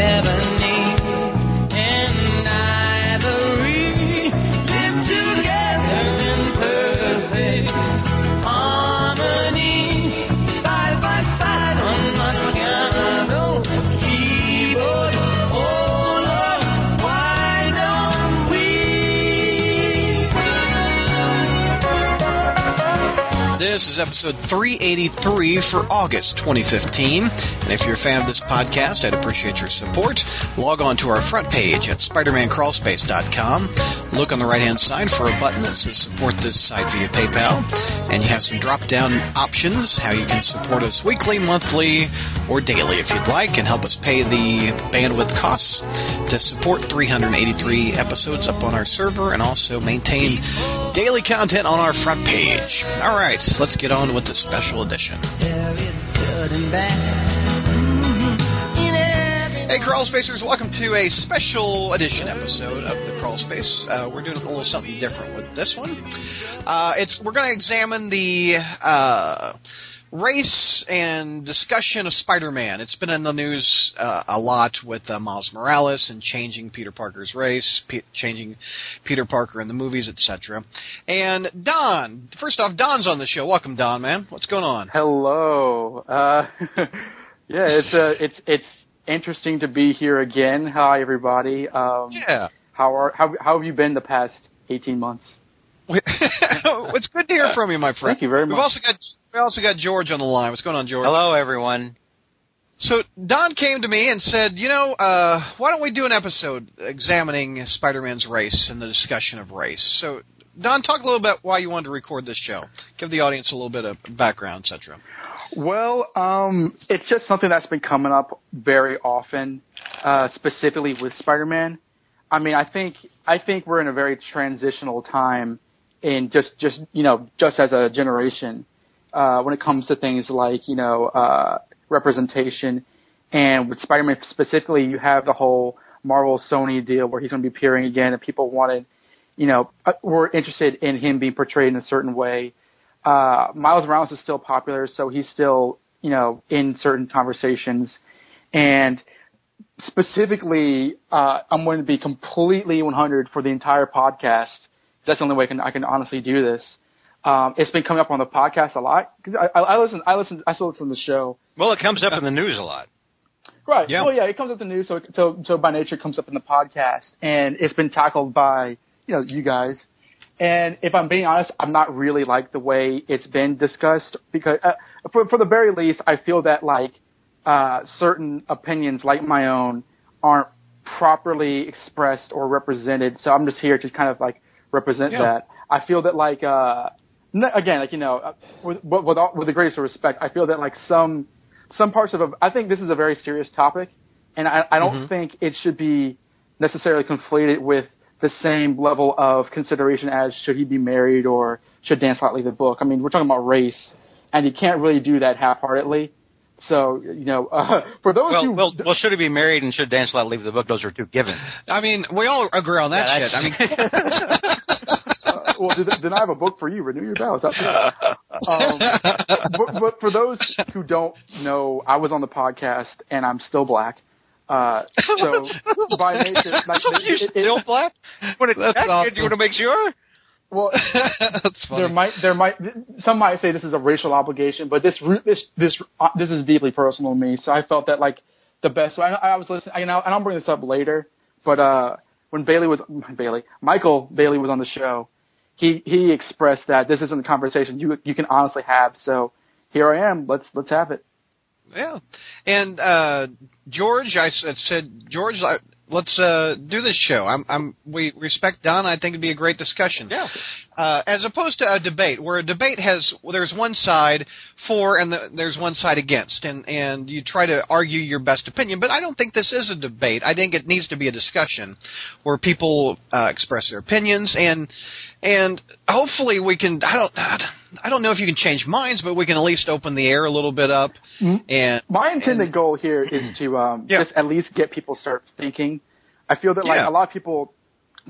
ebony is episode 383 for August 2015. And if you're a fan of this podcast, I'd appreciate your support. Log on to our front page at SpidermanCrawlspace.com. Look on the right hand side for a button that says support this site via PayPal. And you have some drop down options how you can support us weekly, monthly, or daily if you'd like, and help us pay the bandwidth costs to support 383 episodes up on our server and also maintain daily content on our front page. All right, let's get on with the special edition. Hey, Crawl Spacers, welcome to a special edition episode of the Crawl Space. Uh, we're doing a little something different with this one. Uh, it's we're going to examine the uh, race and discussion of Spider-Man. It's been in the news uh, a lot with uh, Miles Morales and changing Peter Parker's race, pe- changing Peter Parker in the movies, etc. And Don, first off, Don's on the show. Welcome, Don, man. What's going on? Hello. Uh, yeah, it's it's it's interesting to be here again. Hi, everybody. Um, Yeah. How are how how have you been the past eighteen months? it's good to hear from you, my friend. Thank you very much. We've also got we also got George on the line. What's going on, George? Hello, everyone. So Don came to me and said, you know, uh, why don't we do an episode examining Spider-Man's race and the discussion of race? So Don, talk a little bit why you wanted to record this show. Give the audience a little bit of background, etc. Well, um, it's just something that's been coming up very often, uh, specifically with Spider-Man. I mean, I think I think we're in a very transitional time in just just you know just as a generation uh, when it comes to things like you know uh, representation, and with Spider-Man specifically, you have the whole Marvel Sony deal where he's going to be appearing again, and people wanted, you know, uh, were interested in him being portrayed in a certain way uh, Miles Morales is still popular, so he's still, you know, in certain conversations. And specifically, uh, I'm going to be completely 100 for the entire podcast. That's the only way I can, I can honestly do this. Um, it's been coming up on the podcast a lot. 'Cause I, I, I listen, I listen, I still listen to the show. Well, it comes up in the news a lot. Right. Yeah. Well, yeah, it comes up in the news, so so so by nature it comes up in the podcast, and it's been tackled by you know you guys. And if I'm being honest, I'm not really like the way it's been discussed because, uh, for for the very least, I feel that like uh, certain opinions, like my own, aren't properly expressed or represented. So I'm just here to kind of like represent Yeah. that. I feel that like uh, n- again, like you know, uh, with with all, with the greatest respect, I feel that like some some parts of a, I think this is a very serious topic, and I, I don't Mhm. think it should be necessarily conflated with the same level of consideration as should he be married or should Dan Slott leave the book. I mean, we're talking about race, and you can't really do that half-heartedly. So, you know, uh, for those Well, who well, well, should he be married and should Dan Slott leave the book? Those are two givens. I mean, we all agree on that Yeah, shit. I mean, uh, well, then, then I have a book for you. Renew your vows. Um, but, but for those who don't know, I was on the podcast and I'm still black. Uh, so by nature, like, you it- it- still black? When it's That's checked, awesome. you want to make sure? well, that's funny. there might there might some might say this is a racial obligation, but this ru- this this uh, this is deeply personal to me. So I felt that like the best. So I, I was listening, you know, and I'll bring this up later. But uh, when Bailey was Bailey, Michael Bailey was on the show, he he expressed that this isn't a conversation you you can honestly have. So here I am. Let's let's have it. Yeah, and uh, George, I said, George, let's uh, do this show. I'm, I'm, we respect Don. I think it'd be a great discussion. Yeah. Uh, as opposed to a debate, where a debate has well, there's one side for and the, there's one side against, and and you try to argue your best opinion. But I don't think this is a debate. I think it needs to be a discussion where people uh, express their opinions and and hopefully we can. I don't. I don't know if you can change minds, but we can at least open the air a little bit up. And My intended goal here is to um, Yeah. just at least get people start thinking. I feel that like Yeah. a lot of people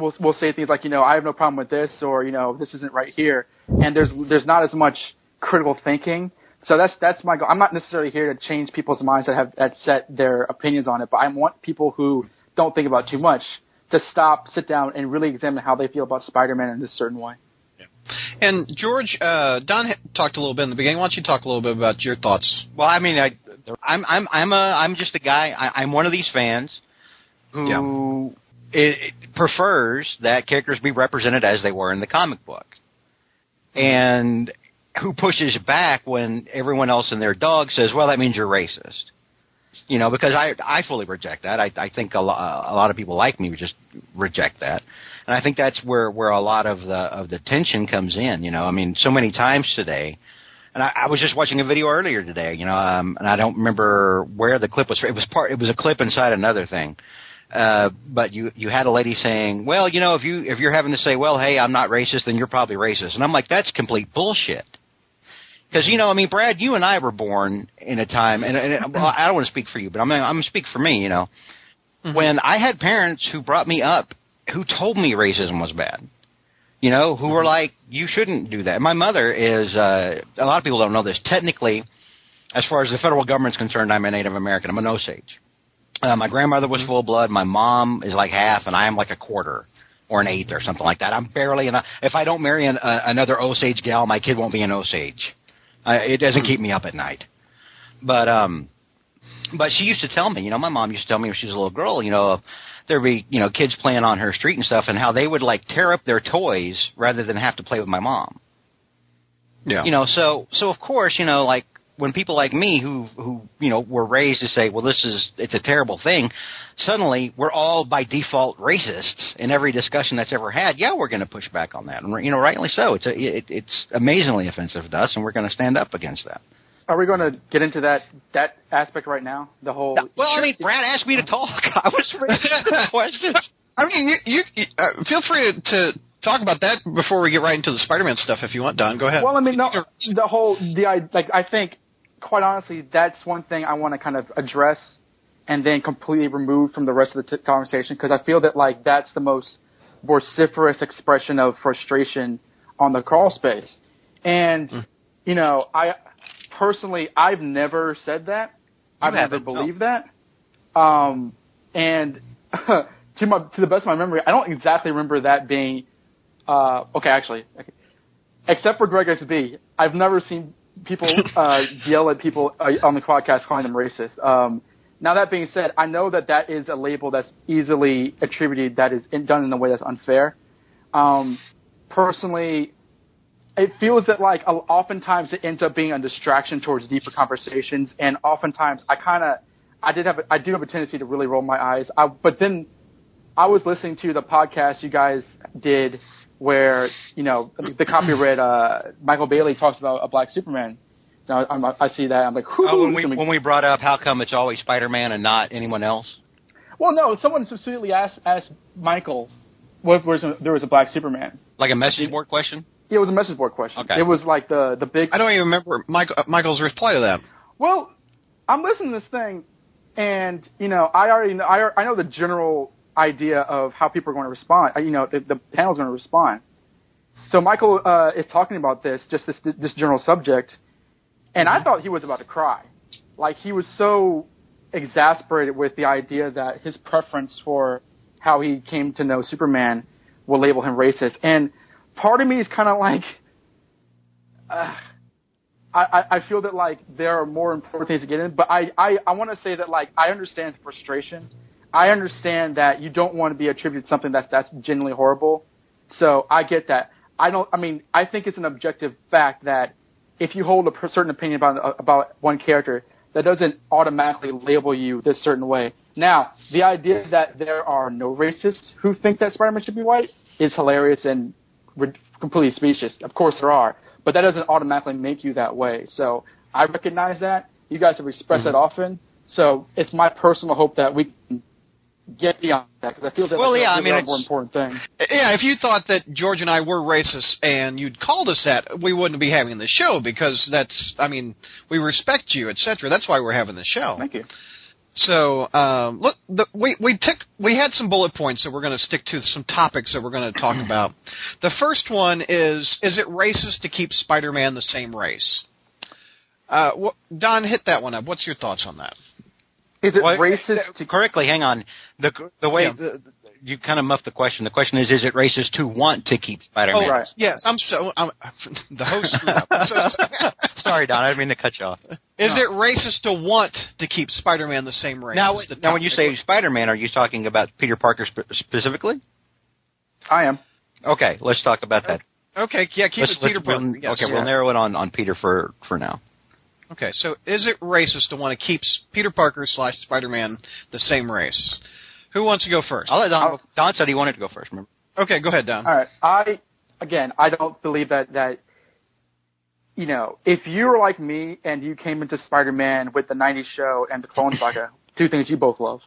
will will say things like, you know, I have no problem with this, or you know, this isn't right here, and there's there's not as much critical thinking. So that's that's my goal. I'm not necessarily here to change people's minds that have that set their opinions on it, but I want people who don't think about too much to stop, sit down, and really examine how they feel about Spider-Man in this certain way. And George, uh, Don ha- talked a little bit in the beginning. Why don't you talk a little bit about your thoughts? Well, I mean, I, I'm I'm I'm a I'm just a guy. I, I'm one of these fans who it, it prefers that characters be represented as they were in the comic book, and who pushes back when everyone else and their dog says, "Well, that means you're racist." You know, because I I fully reject that. I I think a, lo- a lot of people like me just reject that, and I think that's where where a lot of the of the tension comes in. You know, I mean, so many times today, and I, I was just watching a video earlier today. You know, um, and I don't remember where the clip was. It was part. It was a clip inside another thing. Uh, but you you had a lady saying, well, you know, if you if you're having to say, well, hey, I'm not racist, then you're probably racist, and I'm like, that's complete bullshit. Because you know, I mean, Brad, you and I were born in a time, and, and well, I don't want to speak for you, but I'm I'm gonna speak for me. You know, when I had parents who brought me up who told me racism was bad. You know, who were like, you shouldn't do that. My mother is. uh A lot of people don't know this. Technically, as far as the federal government's concerned, I'm a Native American. I'm an Osage. Uh, my grandmother was full blood. My mom is like half, and I am like a quarter or an eighth or something like that. I'm barely an. If I don't marry an, uh, another Osage gal, my kid won't be an Osage. Uh, it doesn't keep me up at night. But um, but she used to tell me, you know, my mom used to tell me when she was a little girl, you know, there'd be you know kids playing on her street and stuff, and how they would like tear up their toys rather than have to play with my mom. Yeah. You know, so so of course, you know, like when people like me who who you know were raised to say, well, this is it's a terrible thing. Suddenly, we're all by default racists in every discussion that's ever had. Yeah, we're going to push back on that, and you know, rightly so. It's a, it, it's amazingly offensive to us, and we're going to stand up against that. Are we going to get into that that aspect right now? The whole Well, I mean, Brad asked me to talk. I was raising the questions. I mean, you, you uh, feel free to, to talk about that before we get right into the Spider-Man stuff. If you want, Don, go ahead. Well, I mean, no, the whole the I like I think quite honestly that's one thing I want to kind of address and then completely remove from the rest of the t- conversation because I feel that like that's the most vociferous expression of frustration on the crawl space. And you know, I personally I've never said that. I've never haven't, no. believed that. Um, and to my to the best of my memory, I don't exactly remember that being. Uh, okay, actually, okay. except for Greg XB, I've never seen people uh, yell at people uh, on the podcast calling them racist. Um, now that being said, I know that that is a label that's easily attributed that is in, done in a way that's unfair. Um, personally, it feels that like uh, oftentimes it ends up being a distraction towards deeper conversations, and oftentimes I kind of I did have a, I do have a tendency to really roll my eyes. I, but then I was listening to the podcast you guys did where you know the copy read uh, Michael Bailey talks about a black Superman. Now I'm, I see that I'm like, Oh, when we this is gonna be- when we brought up how come it's always Spider-Man and not anyone else? well, no, someone specifically asked asked Michael what was a, there was a black Superman. Like a message board question? Yeah, it was a message board question. Okay. It was like the the big I don't even remember Michael, uh, Michael's reply to that. Well, I'm listening to this thing, and you know, I already know, I, I know the general idea of how people are going to respond. Uh, You know, the, the panel's going to respond. So Michael uh, is talking about this, just this this general subject, and I thought he was about to cry. Like he was so exasperated with the idea that his preference for how he came to know Superman will label him racist, and part of me is kind of like. Uh, I, I I feel that like there are more important things to get in, but I I, I want to say that like I understand frustration. I understand that you don't want to be attributed to something that's that's genuinely horrible. So I get that. I don't. I mean, I think it's an objective fact that if you hold a certain opinion about about one character, that doesn't automatically label you this certain way. Now, the idea that there are no racists who think that Spider-Man should be white is hilarious and completely specious. Of course there are, but that doesn't automatically make you that way. So I recognize that. You guys have expressed that mm-hmm. often. So it's my personal hope that we can get beyond that because I feel that Well, that's yeah, a I mean, it's- more important thing. Yeah, if you thought that George and I were racist and you'd called us that, we wouldn't be having the show because that's, I mean, we respect you, etc. That's why we're having the show. Thank you. So, um, look, the, we we took we had some bullet points that we're going to stick to some topics that we're going to talk about. The first one is: Is it racist to keep Spider-Man the same race? Uh, wh- Don, hit that one up. What's your thoughts on that? Is it Well, racist to correctly, hang on. The the way Yeah. the, you kind of muffed the question. The question is: Is it racist to want to keep Spider-Man? Oh, right. Yes, I'm so I'm, the host screwed up. I'm so sorry. Sorry, Don. I didn't mean to cut you off. Is it racist to want to keep Spider-Man the same race? Now, as the now, when you comic say Spider-Man, are you talking about Peter Parker spe- specifically? I am. Okay, let's talk about that. okay, yeah, keep Let's- it Peter let's- we'll- yes. Okay, we'll narrow it on on Peter for for now. Okay, so is it racist to want to keep Peter Parker slash Spider-Man the same race? Who wants to go first? I'll let Don. I'll- Don said he wanted to go first. Remember? Okay, go ahead, Don. All right. I again, I don't believe that that you know, if you were like me and you came into Spider-Man with the '90s show and the Clone Saga, two things you both love.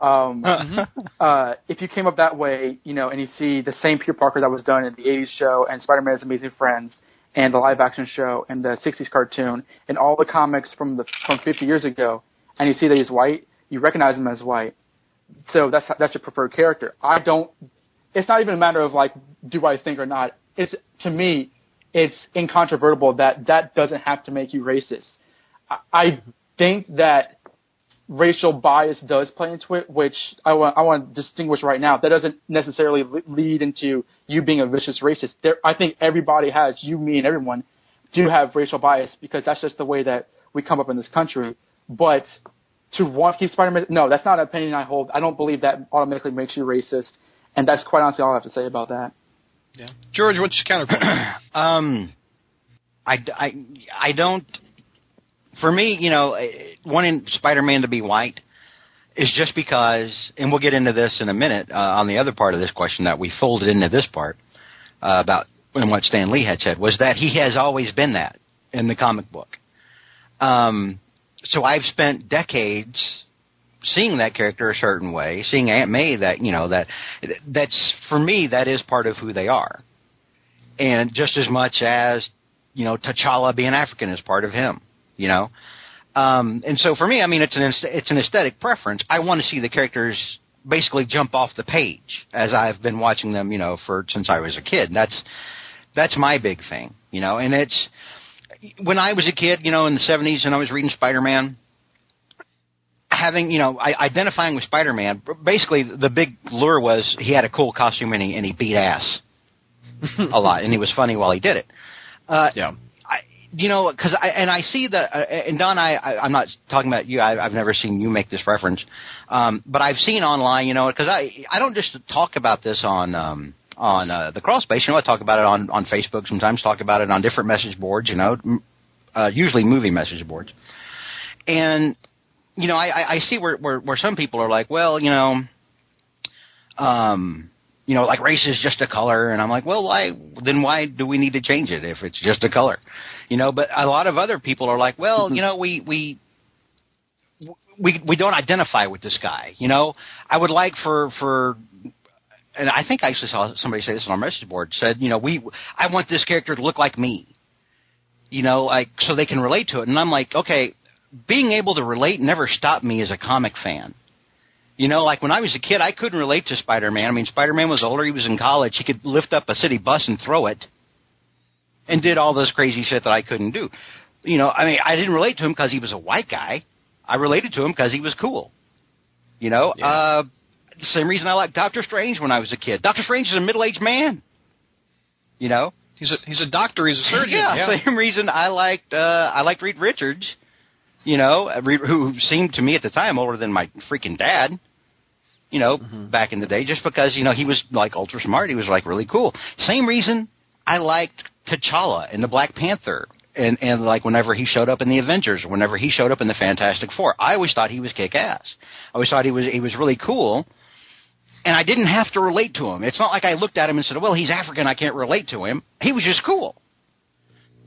Um, uh, if you came up that way, you know, and you see the same Peter Parker that was done in the '80s show and Spider-Man's Amazing Friends and the live-action show and the '60s cartoon and all the comics from the from 50 years ago, and you see that he's white, you recognize him as white. So that's that's your preferred character. I don't it's not even a matter of like do I think or not. It's to me, it's incontrovertible that that doesn't have to make you racist. I, I think that racial bias does play into it, which I want I want to distinguish right now. That doesn't necessarily lead into you being a vicious racist. There, I think everybody has you, me, and everyone do have racial bias because that's just the way that we come up in this country. But to want to keep Spider-Man, no, that's not an opinion I hold. I don't believe that automatically makes you racist. And that's quite honestly all I have to say about that. Yeah. George, what's your counterpoint? Um, I, I, I don't. For me, you know, eh, wanting Spider-Man to be white is just because, and we'll get into this in a minute uh, on the other part of this question that we folded into this part uh, about and what Stan Lee had said was that he has always been that in the comic book. Um, so I've spent decades seeing that character a certain way, seeing Aunt May that you know that that's for me that is part of who they are, and just as much as you know T'Challa being African is part of him, you know. Um, and so for me, I mean, it's an it's an aesthetic preference. I want to see the characters basically jump off the page as I've been watching them, you know, for since I was a kid. That's that's my big thing, you know. And it's when I was a kid, you know, in the '70s, and I was reading Spider-Man having you know I, identifying with Spider-Man. Basically, the big lure was he had a cool costume and he and he beat ass a lot, and he was funny while he did it. Uh, yeah. You know, because I and I see that, uh, and Don, I, I I'm not talking about you. I, I've never seen you make this reference, um, but I've seen online, you know, because I I don't just talk about this on. Um, on uh, the crawl space, you know, I talk about it on on Facebook. Sometimes talk about it on different message boards. You know, m- uh, usually movie message boards. And you know, I, I I see where, where where some people are like, well, you know, um, you know, like race is just a color, and I'm like, well, why? Then why do we need to change it if it's just a color? You know, but a lot of other people are like, well, you know, we we we we don't identify with this guy. You know, I would like for for. And I think I actually saw somebody say this on our message board. Said, you know, we, I want this character to look like me, you know, like so they can relate to it. And I'm like, okay, being able to relate never stopped me as a comic fan. You know, like when I was a kid, I couldn't relate to Spider Man. I mean, Spider Man was older; he was in college. He could lift up a city bus and throw it, and did all this crazy shit that I couldn't do. You know, I mean, I didn't relate to him because he was a white guy. I related to him because he was cool. You know, Yeah. uh, the same reason I liked Doctor Strange when I was a kid. Doctor Strange is a middle aged man. You know, He's a he's a doctor. He's a surgeon. yeah, same reason I liked uh, I liked Reed Richards. You know, who seemed to me at the time older than my freaking dad. You know, mm-hmm. back in the day, just because you know he was like ultra smart, he was like really cool. Same reason I liked T'Challa in the Black Panther, and and like whenever he showed up in the Avengers, or whenever he showed up in the Fantastic Four, I always thought he was kick ass. I always thought he was he was really cool and I didn't have to relate to him. It's not like I looked at him and said, "Well, he's African, I can't relate to him." He was just cool.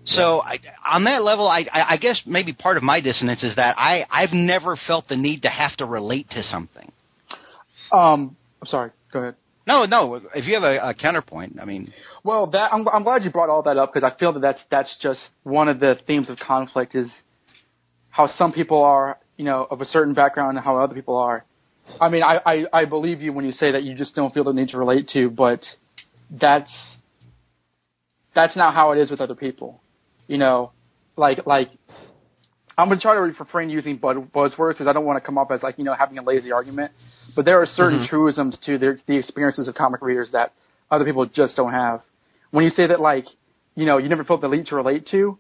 So I, on that level, I, I, guess maybe part of my dissonance is that I I've never felt the need to have to relate to something. Um, I'm sorry. Go ahead. No, no. If you have a, a counterpoint, I mean, Well, that I'm, I'm glad you brought all that up because I feel that that's that's just one of the themes of conflict is how some people are, you know, of a certain background and how other people are. I mean, I, I, I believe you when you say that you just don't feel the need to relate to, but that's that's not how it is with other people. You know, like like I'm gonna try to refrain using buzz- buzzwords because I don't want to come up as like you know having a lazy argument. But there are certain Mhm. truisms to their, the experiences of comic readers that other people just don't have. When you say that like you know you never felt the need to relate to,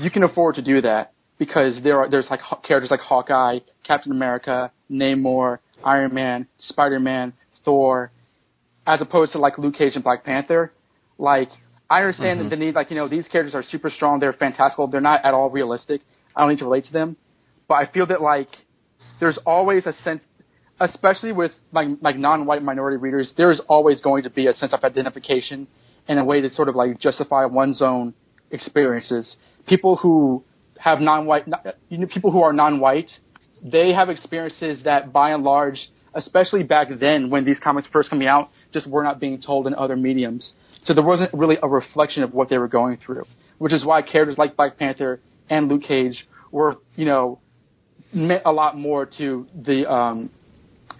you can afford to do that because there are there's like characters like Hawkeye, Captain America, Namor, Iron Man, Spider Man, Thor, as opposed to like Luke Cage and Black Panther. Like I understand Mhm. the need, like you know these characters are super strong, they're fantastical, they're not at all realistic. I don't need to relate to them, but I feel that like there's always a sense, especially with like like non-white minority readers, there is always going to be a sense of identification and a way to sort of like justify one's own experiences. People who have non-white, you know, people who are non-white, they have experiences that, by and large, especially back then when these comics first coming out, just were not being told in other mediums. So there wasn't really a reflection of what they were going through, which is why characters like Black Panther and Luke Cage were, you know, meant a lot more to the um,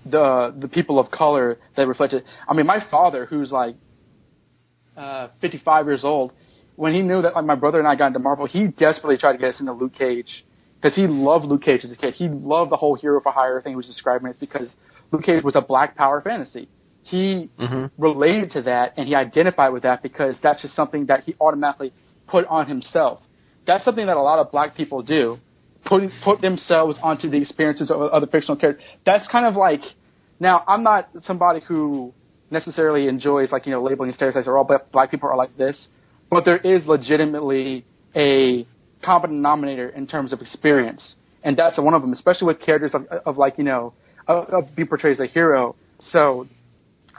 the the people of color that reflected. I mean, my father, who's like uh, 55 years old, when he knew that like my brother and I got into Marvel, he desperately tried to get us into Luke Cage because he loved Luke Cage as a kid. He loved the whole hero for hire thing he was describing. It's because Luke Cage was a black power fantasy. He Mhm. related to that and he identified with that because that's just something that he automatically put on himself. That's something that a lot of black people do, put put themselves onto the experiences of other fictional characters. That's kind of like now I'm not somebody who necessarily enjoys like you know labeling stereotypes or all black, black people are like this, but there is legitimately a common denominator in terms of experience, and that's one of them, especially with characters of, of like you know of, of being portrayed as a hero. So,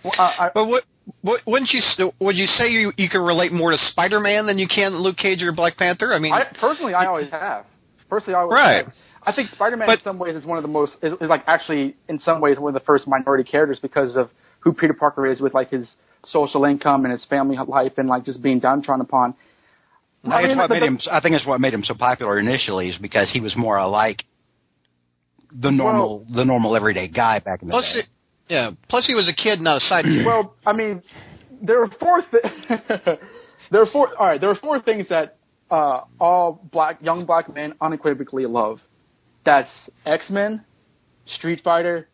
well, I, I, But what, what wouldn't you st- would you say you you can relate more to Spider-Man than you can Luke Cage or Black Panther? I mean, I personally, I always have. Personally, I always Right. have. I think Spider-Man in some ways is one of the most is, is like actually in some ways one of the first minority characters because of who Peter Parker is with like his social income and his family life and like just being downtrodden upon. I think mean, what the- made the- him. I think it's what made him so popular initially is because he was more alike the normal, the normal everyday guy back in the plus day. it, yeah, plus he was a kid, not a sidekick. Well, I mean, there are four. Th- there are four. All right, there are four things that uh, all black young black men unequivocally love. That's X Men, Street Fighter,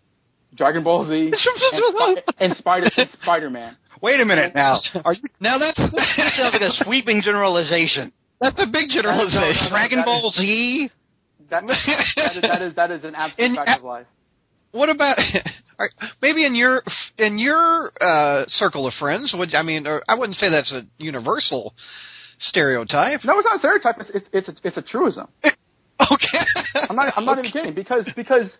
Dragon Ball Z, and, Spi- and Spider Spider Man. Wait a minute now. Are you? now that's That sounds like a sweeping generalization. that's a big generalization. Dragon Ball Z. That, that, is, that is that is an absolute And- fact of life. What about maybe in your in your uh, circle of friends? Would I mean? I wouldn't say that's a universal stereotype. No, it's not a stereotype. It's it's it's a, it's a truism. Okay, I'm not I'm not even kidding because because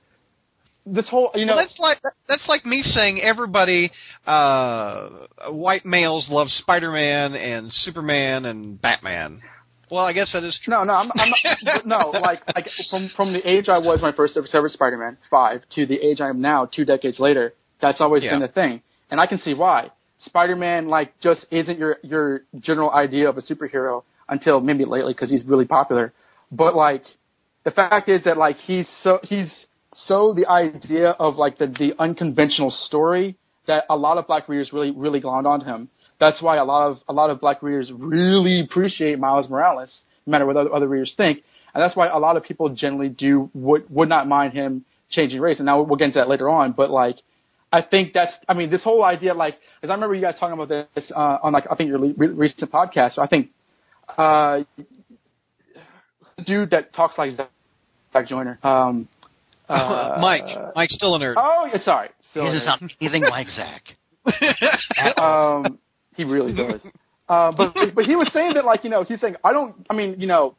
this whole you know well, that's like that's like me saying everybody uh, white males love Spider-Man and Superman and Batman. Well, I guess that is true. No, no, I'm, I'm not, no. Like, like from from the age I was I first discovered Spider-Man five to the age I am now, two decades later, that's always Yeah. been the thing, and I can see why. Spider-Man like just isn't your your general idea of a superhero until maybe lately because he's really popular. But like, the fact is that like he's so he's so the idea of like the the unconventional story that a lot of black readers really really glommed onto him. That's why a lot of a lot of black readers really appreciate Miles Morales, no matter what other, other readers think, and that's why a lot of people generally do would would not mind him changing race. And now we'll get into that later on, but like. I think that's. I mean, this whole idea, like, as I remember you guys talking about this uh, on, like, I think your re- recent podcast. So I think, uh, the dude that talks like Zach, Zach Joyner, um, uh, Mike, Mike's still a nerd. Oh, yeah, sorry. So, He is not anything like Zach. um, he really does. Uh, but but he was saying that like you know he's saying I don't I mean you know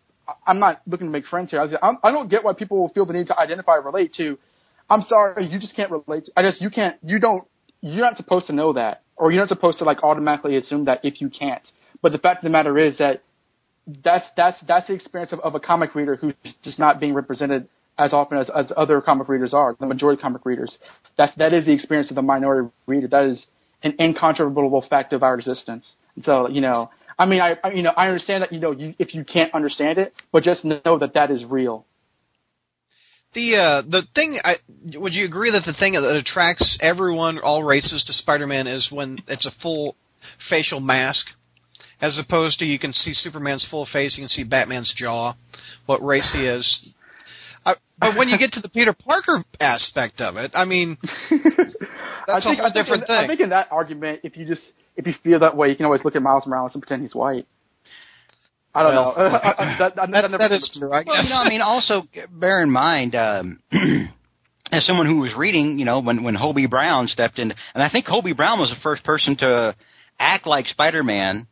I'm not looking to make friends here. I, was, I'm, I don't get why people feel the need to identify or relate to. I'm sorry, you just can't relate. To, I just you can't you don't you're not supposed to know that or you're not supposed to like automatically assume that if you can't. But the fact of the matter is that that's that's that's the experience of, of a comic reader who's just not being represented as often as, as other comic readers are. The majority of comic readers. That that is the experience of the minority reader. That is an incontrovertible fact of our existence. And so you know, I mean, I, I you know I understand that you know you, if you can't understand it, but just know that that is real. The uh, the thing, I, would you agree that the thing that attracts everyone, all races, to Spider-Man is when it's a full facial mask, as opposed to you can see Superman's full face, you can see Batman's jaw, what race he is. I, but when you get to the Peter Parker aspect of it, I mean, I that's a think, whole I think different in, thing. I think in that argument, if you just if you feel that way, you can always look at Miles Morales and pretend he's white. I don't Well, know. I, I, that, that, That's, never that is true. I Well, you know, I mean, also bear in mind, um, as someone who was reading, you know, when when Hobie Brown stepped in, and I think Hobie Brown was the first person to act like Spider-Man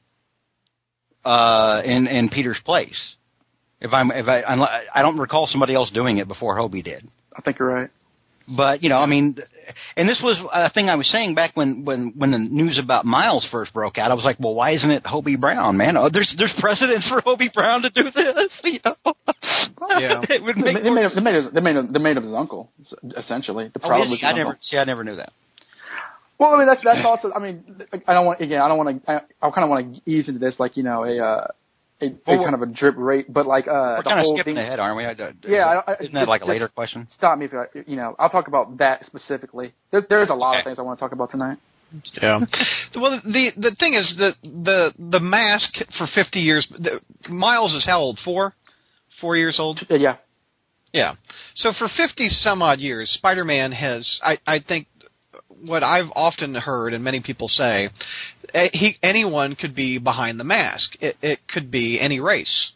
uh, in in Peter's place. If I'm, if I, I'm, don't recall somebody else doing it before Hobie did. I think you're right. But you know, I mean, and this was a thing I was saying back when when when the news about Miles first broke out. I was like, well, why isn't it Hobie Brown, man? Oh, there's there's precedent for Hobie Brown to do this. You know? Yeah. it would They, make they made him, they made him, they made him, they made him his uncle, essentially. The Oh, problem is he? I never see. I never knew that. Well, I mean that's that's also. I mean, I don't want again. I don't want to. I, I kind of want to ease into this, like you know, a uh, a, a kind of a drip rate, but like uh, We're the kind of skipping thing. ahead, aren't we? I, I, Yeah, I- I- isn't that just- like a later question? Stop me if I, you know. I'll talk about that specifically. There's there's a lot of things I want to talk about tonight. Yeah. well, the the thing is that the the mask for 50 years. The, Miles is how old? Four, four years old. Yeah, yeah. Yeah. So for 50 some odd years, Spider-Man has, I, I think, what I've often heard and many people say, he anyone could be behind the mask. It, it could be any race.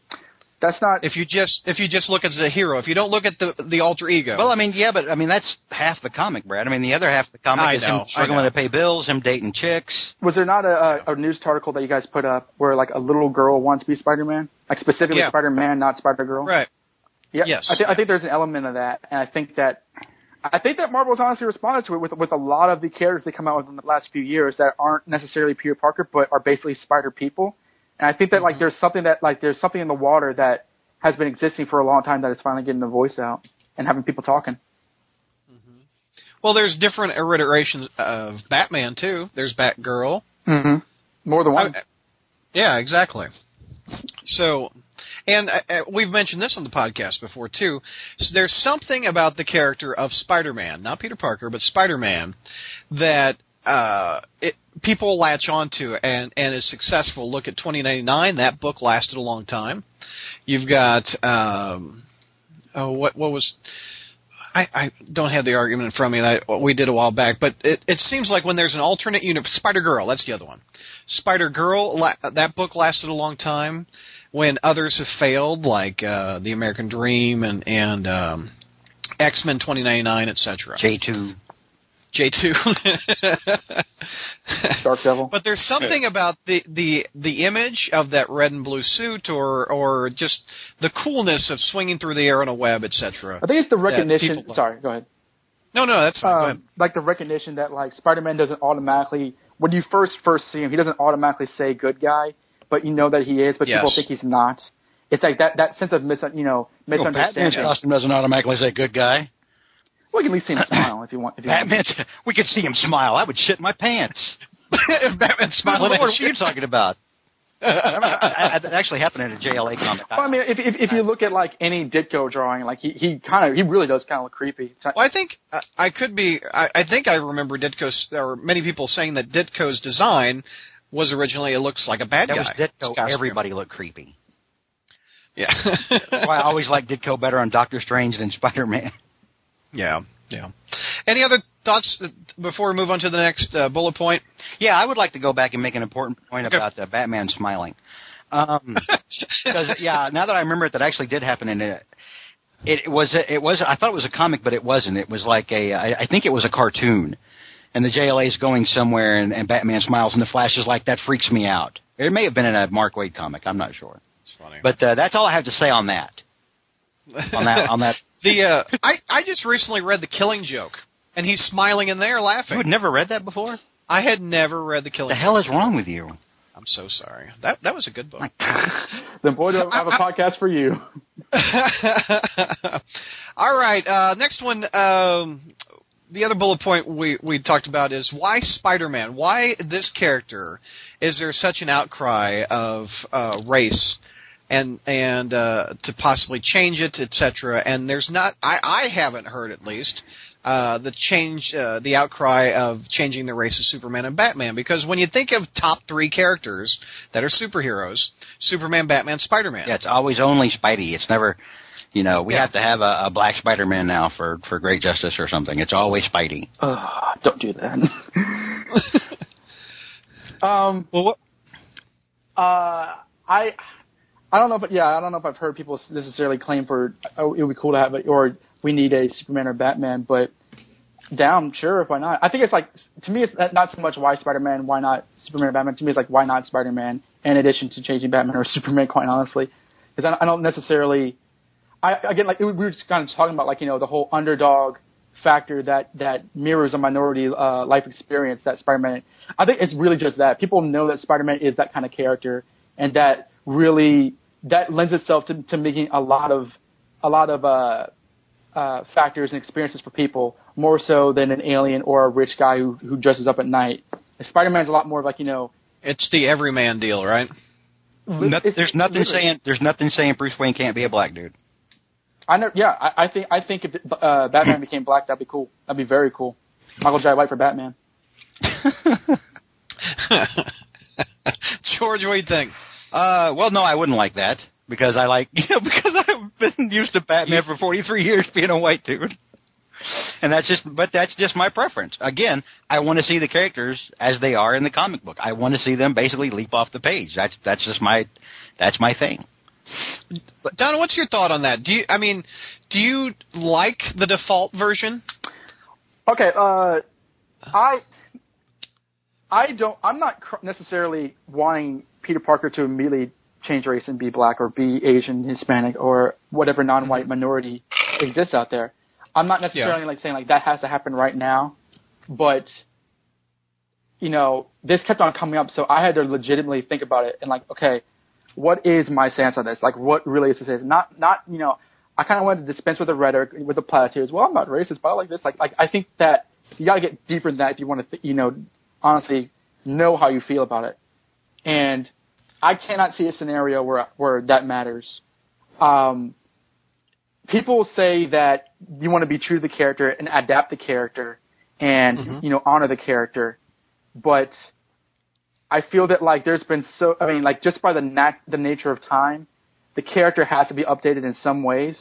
That's not. If you just if you just look at the hero, if you don't look at the the alter ego. Well, I mean, yeah, but I mean that's half the comic, Brad. I mean, the other half of the comic I is know, him struggling to pay bills, him dating chicks. Was there not a, a, a news article that you guys put up where like a little girl wants to be Spider-Man, like specifically Yeah. Spider-Man, not Spider-Girl? right. Yeah, Yes. I, th- I think there's an element of that, and I think that I think that Marvel's honestly responded to it with with a lot of the characters they come out with in the last few years that aren't necessarily Peter Parker, but are basically Spider people. And I think that like there's something that like there's something in the water that has been existing for a long time that is finally getting the voice out and having people talking. Well, there's different iterations of Batman too. There's Batgirl. Mm-hmm. More than one. I- yeah, exactly. So, and uh, uh, we've mentioned this on the podcast before too. So there's something about the character of Spider-Man, not Peter Parker, but Spider-Man, that uh, it, people latch onto and and is successful. Look at 2099. That book lasted a long time. You've got um, oh, what what was I, I don't have the argument in front of me I, we did a while back, but it, it seems like when there's an alternate universe, Spider Girl, that's the other one. Spider Girl, la- that book lasted a long time. When others have failed, like uh, the American Dream and and um, X Men 2099, etc. J two. J two. Dark Devil. But there's something about the, the the image of that red and blue suit, or or just the coolness of swinging through the air on a web, etc. I think it's the recognition. sorry, go ahead. No, no, that's fine. Um, like the recognition that like Spider-Man doesn't automatically when you first first see him, he doesn't automatically say good guy, but you know that he is, but people think he's not. It's like that that sense of mis you know misunderstanding. Batman's misunderstanding. costume doesn't automatically say good guy. well, you can at least see him smile if you want. If you want. Batman's. We could see him smile. I would shit my pants. Batman smiling Lord, at what are you. you talking about? I, I, that actually happened in a JLA comic. Well, I mean, if if, if you look at like any Ditko drawing, like he he kind of he really does kind of look creepy. Not- Well, I think I, I could be. I, I think I remember Ditko's or many people saying that Ditko's design was originally it looks like a bad that guy. was Ditko. Everybody looked creepy. Yeah. Why I always liked Ditko better on Doctor Strange than Spider Man. yeah. Yeah. Any other thoughts uh, before we move on to the next uh, bullet point? Yeah, I would like to go back and make an important point Okay. about uh, Batman smiling. Um, because yeah, now that I remember it, that actually did happen, and it, it was it was I thought it was a comic, but it wasn't. It was like a I, I think it was a cartoon, and the JLA is going somewhere, and, and Batman smiles, and the Flash is like that freaks me out. It may have been in a Mark Waid comic. I'm not sure, It's funny. but uh, that's all I have to say on that. On that on that, the uh, I I just recently read the Killing Joke, and he's smiling in there you laughing. You had never read that before. I had never read the Killing. The hell is wrong with you? I'm so sorry. That that was a good book. then boy, do I have a podcast for you. All right. Uh, next one. Um, the other bullet point we we talked about is why Spider-Man? Why this character? Is there such an outcry of uh, race? And and uh, to possibly change it, etc. And there's not. I, I haven't heard at least uh, the change, uh, the outcry of changing the race of Superman and Batman. Because when you think of top three characters that are superheroes, Superman, Batman, Spider-Man. Yeah, it's always only Spidey. It's never. You know, we Yeah. have to have a, a black Spider-Man now for for Great Justice or something. It's always Spidey. Ugh, don't do that. um, Well, what? uh, I, I don't know, but yeah, I don't know if I've heard people necessarily claim for oh, it would be cool to have it, or we need a Superman or Batman, but down, sure, why not? I think it's like to me, it's not so much why Spider-Man, why not Superman or Batman. To me, it's like why not Spider-Man, in addition to changing Batman or Superman, quite honestly, because I, I don't necessarily. I again, like it, we were just kind of talking about, like you know, the whole underdog factor that that mirrors a minority uh, life experience that Spider-Man. I think it's really just that people know that Spider-Man is that kind of character, and that really that lends itself to, to making a lot of a lot of uh, uh, factors and experiences for people more so than an alien or a rich guy who who dresses up at night. Spider-Man's a lot more of like you know. It's the everyman deal, right? No, there's nothing saying there's nothing saying Bruce Wayne can't be a black dude. I know. Yeah, I, I think I think if uh, Batman became black, that'd be cool. That'd be very cool. Michael J. White for Batman. George, what do you think? Uh, well, no, I wouldn't like that because I like you know because I've been used to Batman for 43 years being a white dude, and that's just but that's just my preference. Again, I want to see the characters as they are in the comic book. I want to see them basically leap off the page. That's that's just my that's my thing. Donna, what's your thought on that? Do you, I mean, do you like the default version? Okay, uh, I I don't. I'm not cr- necessarily wanting Peter Parker to immediately change race and be black or be Asian, Hispanic, or whatever non-white minority exists out there. I'm not necessarily like saying like that has to happen right now, but you know, this kept on coming up, so I had to legitimately think about it and like, okay, what is my stance on this? Like, what really is this? Not, not, you know, I kind of wanted to dispense with the rhetoric, with the platitudes. Well, I'm not racist, but I like this. Like, like I think that you got to get deeper than that if you want to, th- you know, honestly know how you feel about it. And I cannot see a scenario where where that matters. Um, people say that you want to be true to the character and adapt the character and you know honor the character, but I feel that like there's been so I mean like just by the nat- the nature of time, the character has to be updated in some ways.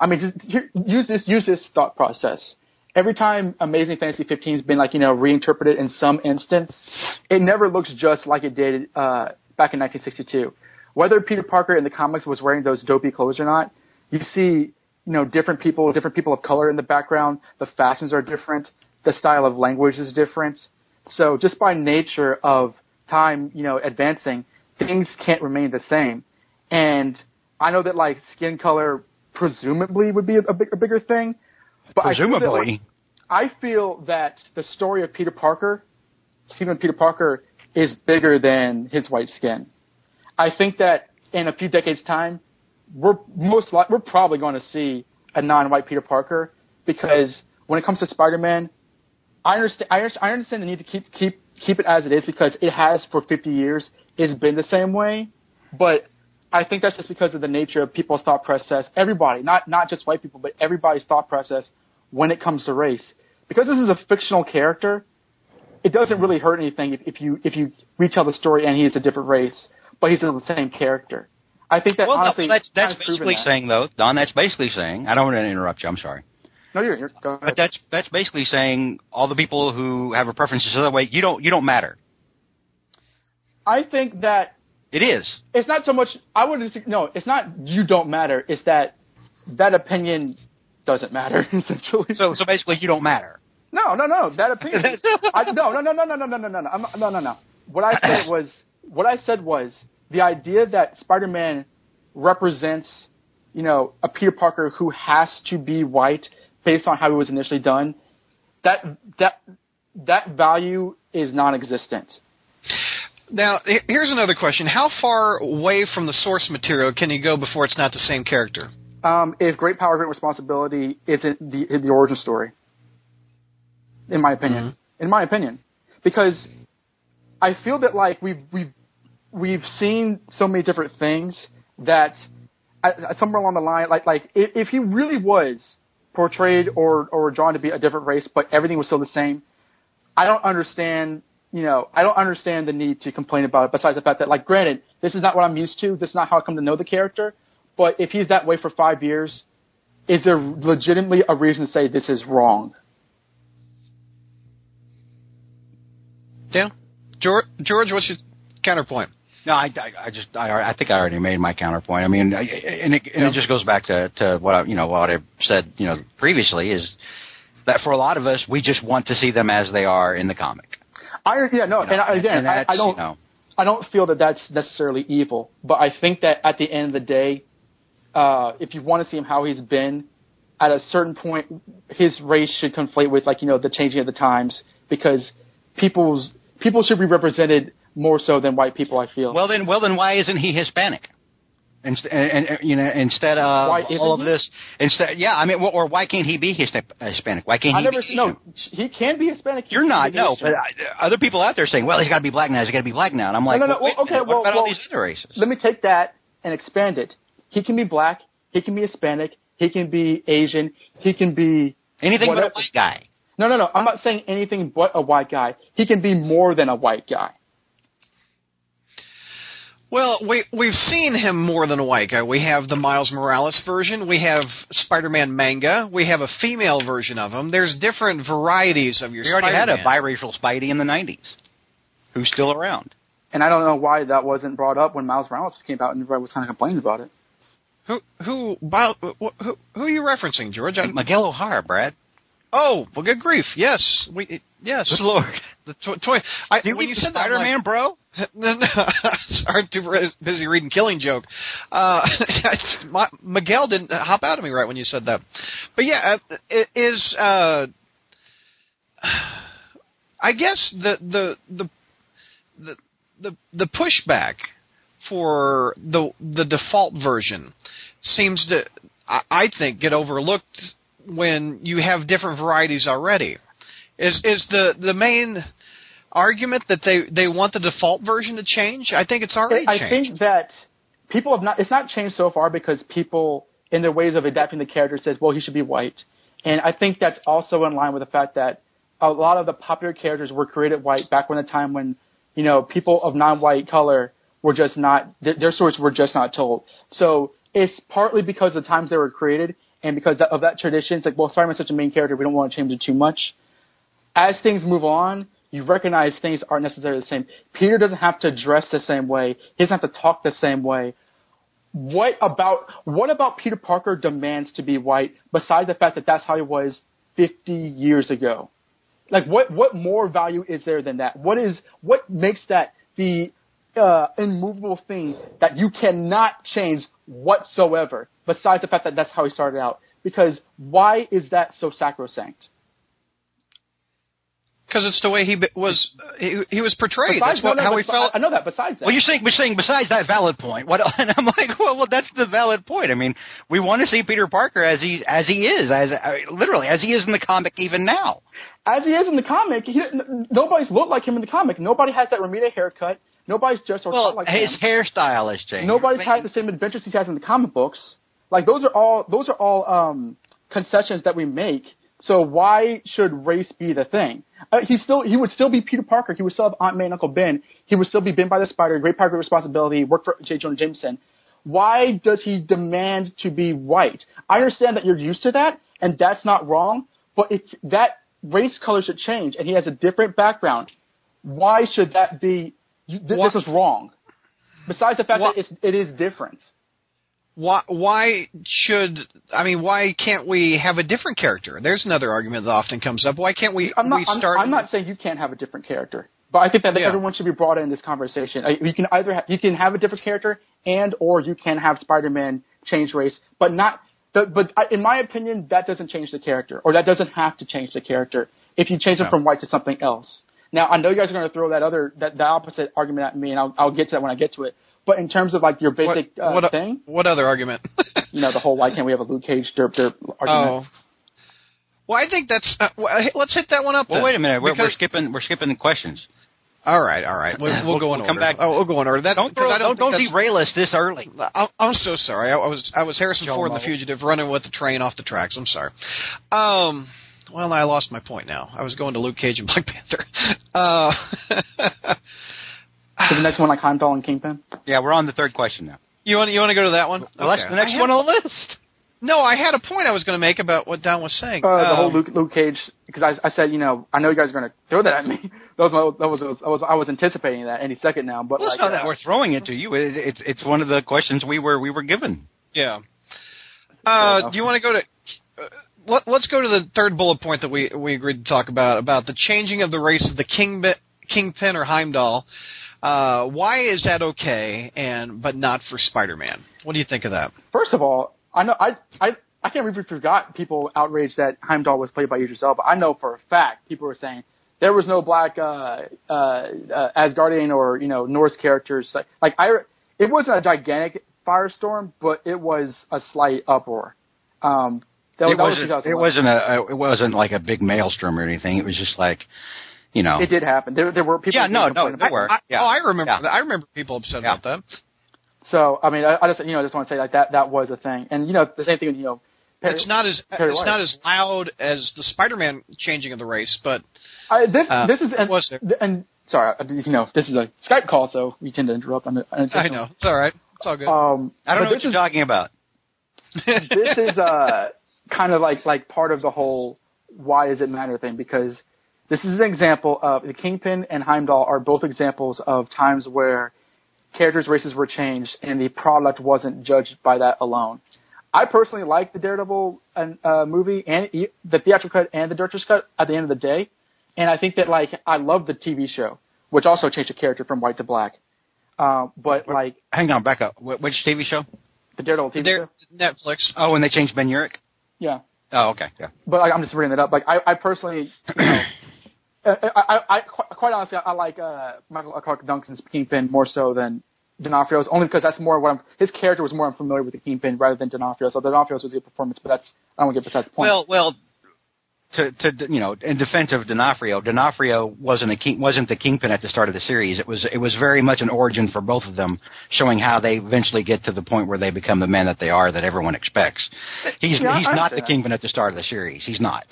I mean, just use this use this thought process. Every time Amazing Fantasy 15 has been like you know reinterpreted in some instance, it never looks just like it did uh, back in 1962. Whether Peter Parker in the comics was wearing those dopey clothes or not, you see you know different people, different people of color in the background. The fashions are different. The style of language is different. So just by nature of time, you know, advancing, things can't remain the same. And I know that like skin color presumably would be a, a, big, a bigger thing, but I feel that, like, Presumably, I feel that the story of Peter Parker, Stephen Peter Parker, is bigger than his white skin. I think that in a few decades' time, we're most li- we're probably going to see a non-white Peter Parker because when it comes to Spider-Man, I understand I understand, the need to keep keep keep it as it is because it has for 50 years. It's been the same way, but I think that's just because of the nature of people's thought process. Everybody, not not just white people, but everybody's thought process when it comes to race. Because this is a fictional character, it doesn't really hurt anything if, if you if you retell the story and he is a different race, but he's the same character. I think that well, no, honestly, that's that's proven basically that. saying though, Don. That's basically saying. I don't want to interrupt you. I'm sorry. No, you're, you're go ahead. But that's that's basically saying all the people who have a preference this other way, you don't you don't matter. I think that It is. it's not so much. I would no. It's not you don't matter. It's that that opinion doesn't matter essentially. So so basically, you don't matter. No, no, no. That opinion. I, no, no, no, no, no, no, no, no, no, no, not- no, no, no. What I said was, what I said was the idea that Spider-Man represents, you know, a Peter Parker who has to be white based on how he was initially done. That that that value is non-existent. Now, here's another question: How far away from the source material can you go before it's not the same character? Um, if great power, great responsibility isn't the the origin story, in my opinion. In my opinion, because I feel that like we've we've we've seen so many different things that at, at somewhere along the line, like like if, if he really was portrayed or or drawn to be a different race, but everything was still the same, I don't understand. You know, I don't understand the need to complain about it. Besides the fact that, like, granted, this is not what I'm used to. This is not how I come to know the character. But if he's that way for five years, is there legitimately a reason to say this is wrong? Yeah, George. George, what's your counterpoint? No, I, I, I just I, I think I already made my counterpoint. I mean, I, and, it, and it just goes back to to what I, you know what I said you know previously is that for a lot of us we just want to see them as they are in the comic. I yeah no, You know, and I, again and I, I don't you know, I don't feel that that's necessarily evil, but I think that at the end of the day, uh, if you want to see him how he's been, at a certain point, his race should conflate with like you know the changing of the times because people's people should be represented more so than white people. I feel. Well then, well then, why isn't he Hispanic? Inst- and, and you know, instead of all of he? this, instead, yeah, I mean, or why can't he be Hispanic? Why can't I he never be no. He can be Hispanic. he You're not, no. Asian. But I, other people out there saying, "Well, he's got to be black now. He's got to be black now." And I'm like, no, no. a Well, okay, minute, well, what about well, all these other races? Let me take that and expand it. He can be black. He can be Hispanic. He can be Asian. He can be Anything but a white guy. No, no, no. I'm not saying anything but a white guy. He can be more than a white guy. Well, we we've seen him more than a white guy. We have the Miles Morales version. We have Spider-Man manga. We have a female version of him. There's different varieties of your. We already had a biracial Spidey in the '90s, who's still around. And I don't know why that wasn't brought up when Miles Morales came out and everybody was kind of complaining about it. Who who about who, who who are you referencing, George? I'm... Miguel O'Hara, Brad. oh, well, good grief! Yes, we yes. Good lord. The to- toy. I, when you said that, I'm Spider-Man, bro? like, no, no, sorry, too busy reading Killing Joke. Uh, my, Miguel didn't hop out of me right when you said that. But yeah, uh, it is. Uh, I guess the the the the the, the pushback for the the default version seems to I, I think get overlooked when you have different varieties already. Is is the the main argument that they they want the default version to change? I think it's already I changed. think that people have not. It's not changed so far because people, in their ways of adapting the character, says, "Well, he should be white," and I think that's also in line with the fact that a lot of the popular characters were created white back when the time when you know people of non-white color were just not their, their stories were just not told. So it's partly because of the times they were created and because of that tradition. It's like, well, Spider-Man's such a main character, we don't want to change it too much. As things move on, you recognize things aren't necessarily the same. Peter doesn't have to dress the same way. He doesn't have to talk the same way. What about what about Peter Parker demands to be white besides the fact that that's how he was 50 years ago? Like what what more value is there than that? What is what makes that the uh, immovable thing that you cannot change whatsoever besides the fact that that's how he started out? Because why is that so sacrosanct? Because it's the way he was he, he was portrayed. Besides, That's what, no, no, how he felt. I know that. Besides that, Well, you're saying, you're saying besides that valid point, what? And I'm like, well, well, that's the valid point. I mean, we want to see Peter Parker as he as he is, as uh, literally as he is in the comic even now. as he is in the comic, he, nobody's looked like him in the comic. Nobody has that Romita haircut. Nobody's dressed or Well, like his him. hairstyle has changed. Nobody's had the same adventures he has in the comic books. Like those are all those are all um, concessions that we make. So why should race be the thing? Uh, he still he would still be Peter Parker. He would still have Aunt May and Uncle Ben. He would still be bitten by the spider. Great power, great responsibility. Work for J. Jonah Jameson. Why does he demand to be white? I understand that you're used to that, and that's not wrong. But if that race color should change, and he has a different background, why should that be? Th- this is wrong. Besides the fact Why- that it's, it is different. Why why should I mean why can't we have a different character? There's another argument that often comes up. Why can't we I'm not. we I'm, I'm not saying you can't have a different character, but I think that Yeah. everyone should be brought in this conversation. Uh, You can either ha- you can have a different character, and or you can have Spider-Man change race, but not. The, but I- in my opinion, that doesn't change the character, or that doesn't have to change the character if you change it from white to something else. Now I know you guys are going to throw that other that the opposite argument at me, and I'll, I'll get to that when I get to it. But in terms of like your basic uh, what, o- thing, what other argument? you know, the whole why can't we have a Luke Cage derp derp argument? oh. Well, I think that's. Uh, let's hit that one up. Well, then, wait a minute. We're, we're skipping. We're skipping the questions. All right, all right. We'll, we'll, We'll- go in we'll come order. back. Oh, we'll go in order. That, Don't 'cause throw, I don't, don't, don't derail us this early. I'm, I'm so sorry. I, I was I was Harrison Joe Ford, the fugitive, running with the train off the tracks. I'm sorry. Um, well, I lost my point now. I was going to Luke Cage and Black Panther. Uh, So the next one like Heimdall and Kingpin. Yeah, we're on the third question now. you want you want to go to that one? Well, that's Okay. the next I one on the list. No, I had a point I was going to make about what Don was saying. Uh, the Um, whole Luke, Luke Cage, because I, I said, you know, I know you guys are going to throw that at me. that was, my, that was, I was, I was anticipating that any second now. But Well, like, it's not that uh, we're throwing it to you. It, it's it's one of the questions we were we were given. Yeah. Uh, do you want to go to? Uh, let, let's go to the third bullet point that we we agreed to talk about about the changing of the race of the king kingpin or Heimdall. Uh, why is that okay and but not for Spider-Man? What do you think of that? First of all, I know I I I can't believe we forgot people outraged that Heimdall was played by Idris Elba. I know for a fact people were saying there was no black uh, uh, uh, Asgardian or you know Norse characters. Like, like I, it wasn't a gigantic firestorm, but it was a slight uproar. Um, that, it that was wasn't. 2011. It wasn't a. It wasn't like a big maelstrom or anything. It was just like, you know. It did happen. There, there were people. Yeah, no, being no, there were. I, Yeah. Oh, I remember. Yeah. I remember people upset Yeah. about that. So I mean, I, I just you know I just want to say like that that was a thing, and you know the same thing. You know, Perry- It's not as Perry it's White. not as loud as the Spider-Man changing of the race, but I, this Uh, this is and, was there? and sorry, I- you know this is a Skype call, so we tend to interrupt. On the, on I know it's all right. It's all good. Um, I don't know what you're is, talking about. this is uh, kind of like like part of the whole why does it matter thing because this is an example of the Kingpin and Heimdall are both examples of times where characters' races were changed and the product wasn't judged by that alone. I personally like the Daredevil uh, movie and the theatrical cut and the director's cut at the end of the day, and I think that like I love the TV show, which also changed the character from white to black. Uh, but like Hang on, back up. Which TV show? the Daredevil TV there, show, Netflix. Oh, and they changed Ben Urich. yeah. Oh, okay. Yeah. but like, I'm just bringing it up. Like I, I personally, you know, I, I, I, quite, quite honestly, I like uh, Michael Clark Duncan's Kingpin more so than D'Onofrio's, only because that's more what I'm. His character was more I'm familiar with the Kingpin rather than D'Onofrio. So D'Onofrio's was a good performance, but that's I don't want to get beside the point. Well, well, to to you know, in defense of D'Onofrio, D'Onofrio wasn't a king, wasn't the kingpin at the start of the series. It was it was very much an origin for both of them, showing how they eventually get to the point where they become the men that they are that everyone expects. He's Yeah, he's not the kingpin at the start of the series. He's not.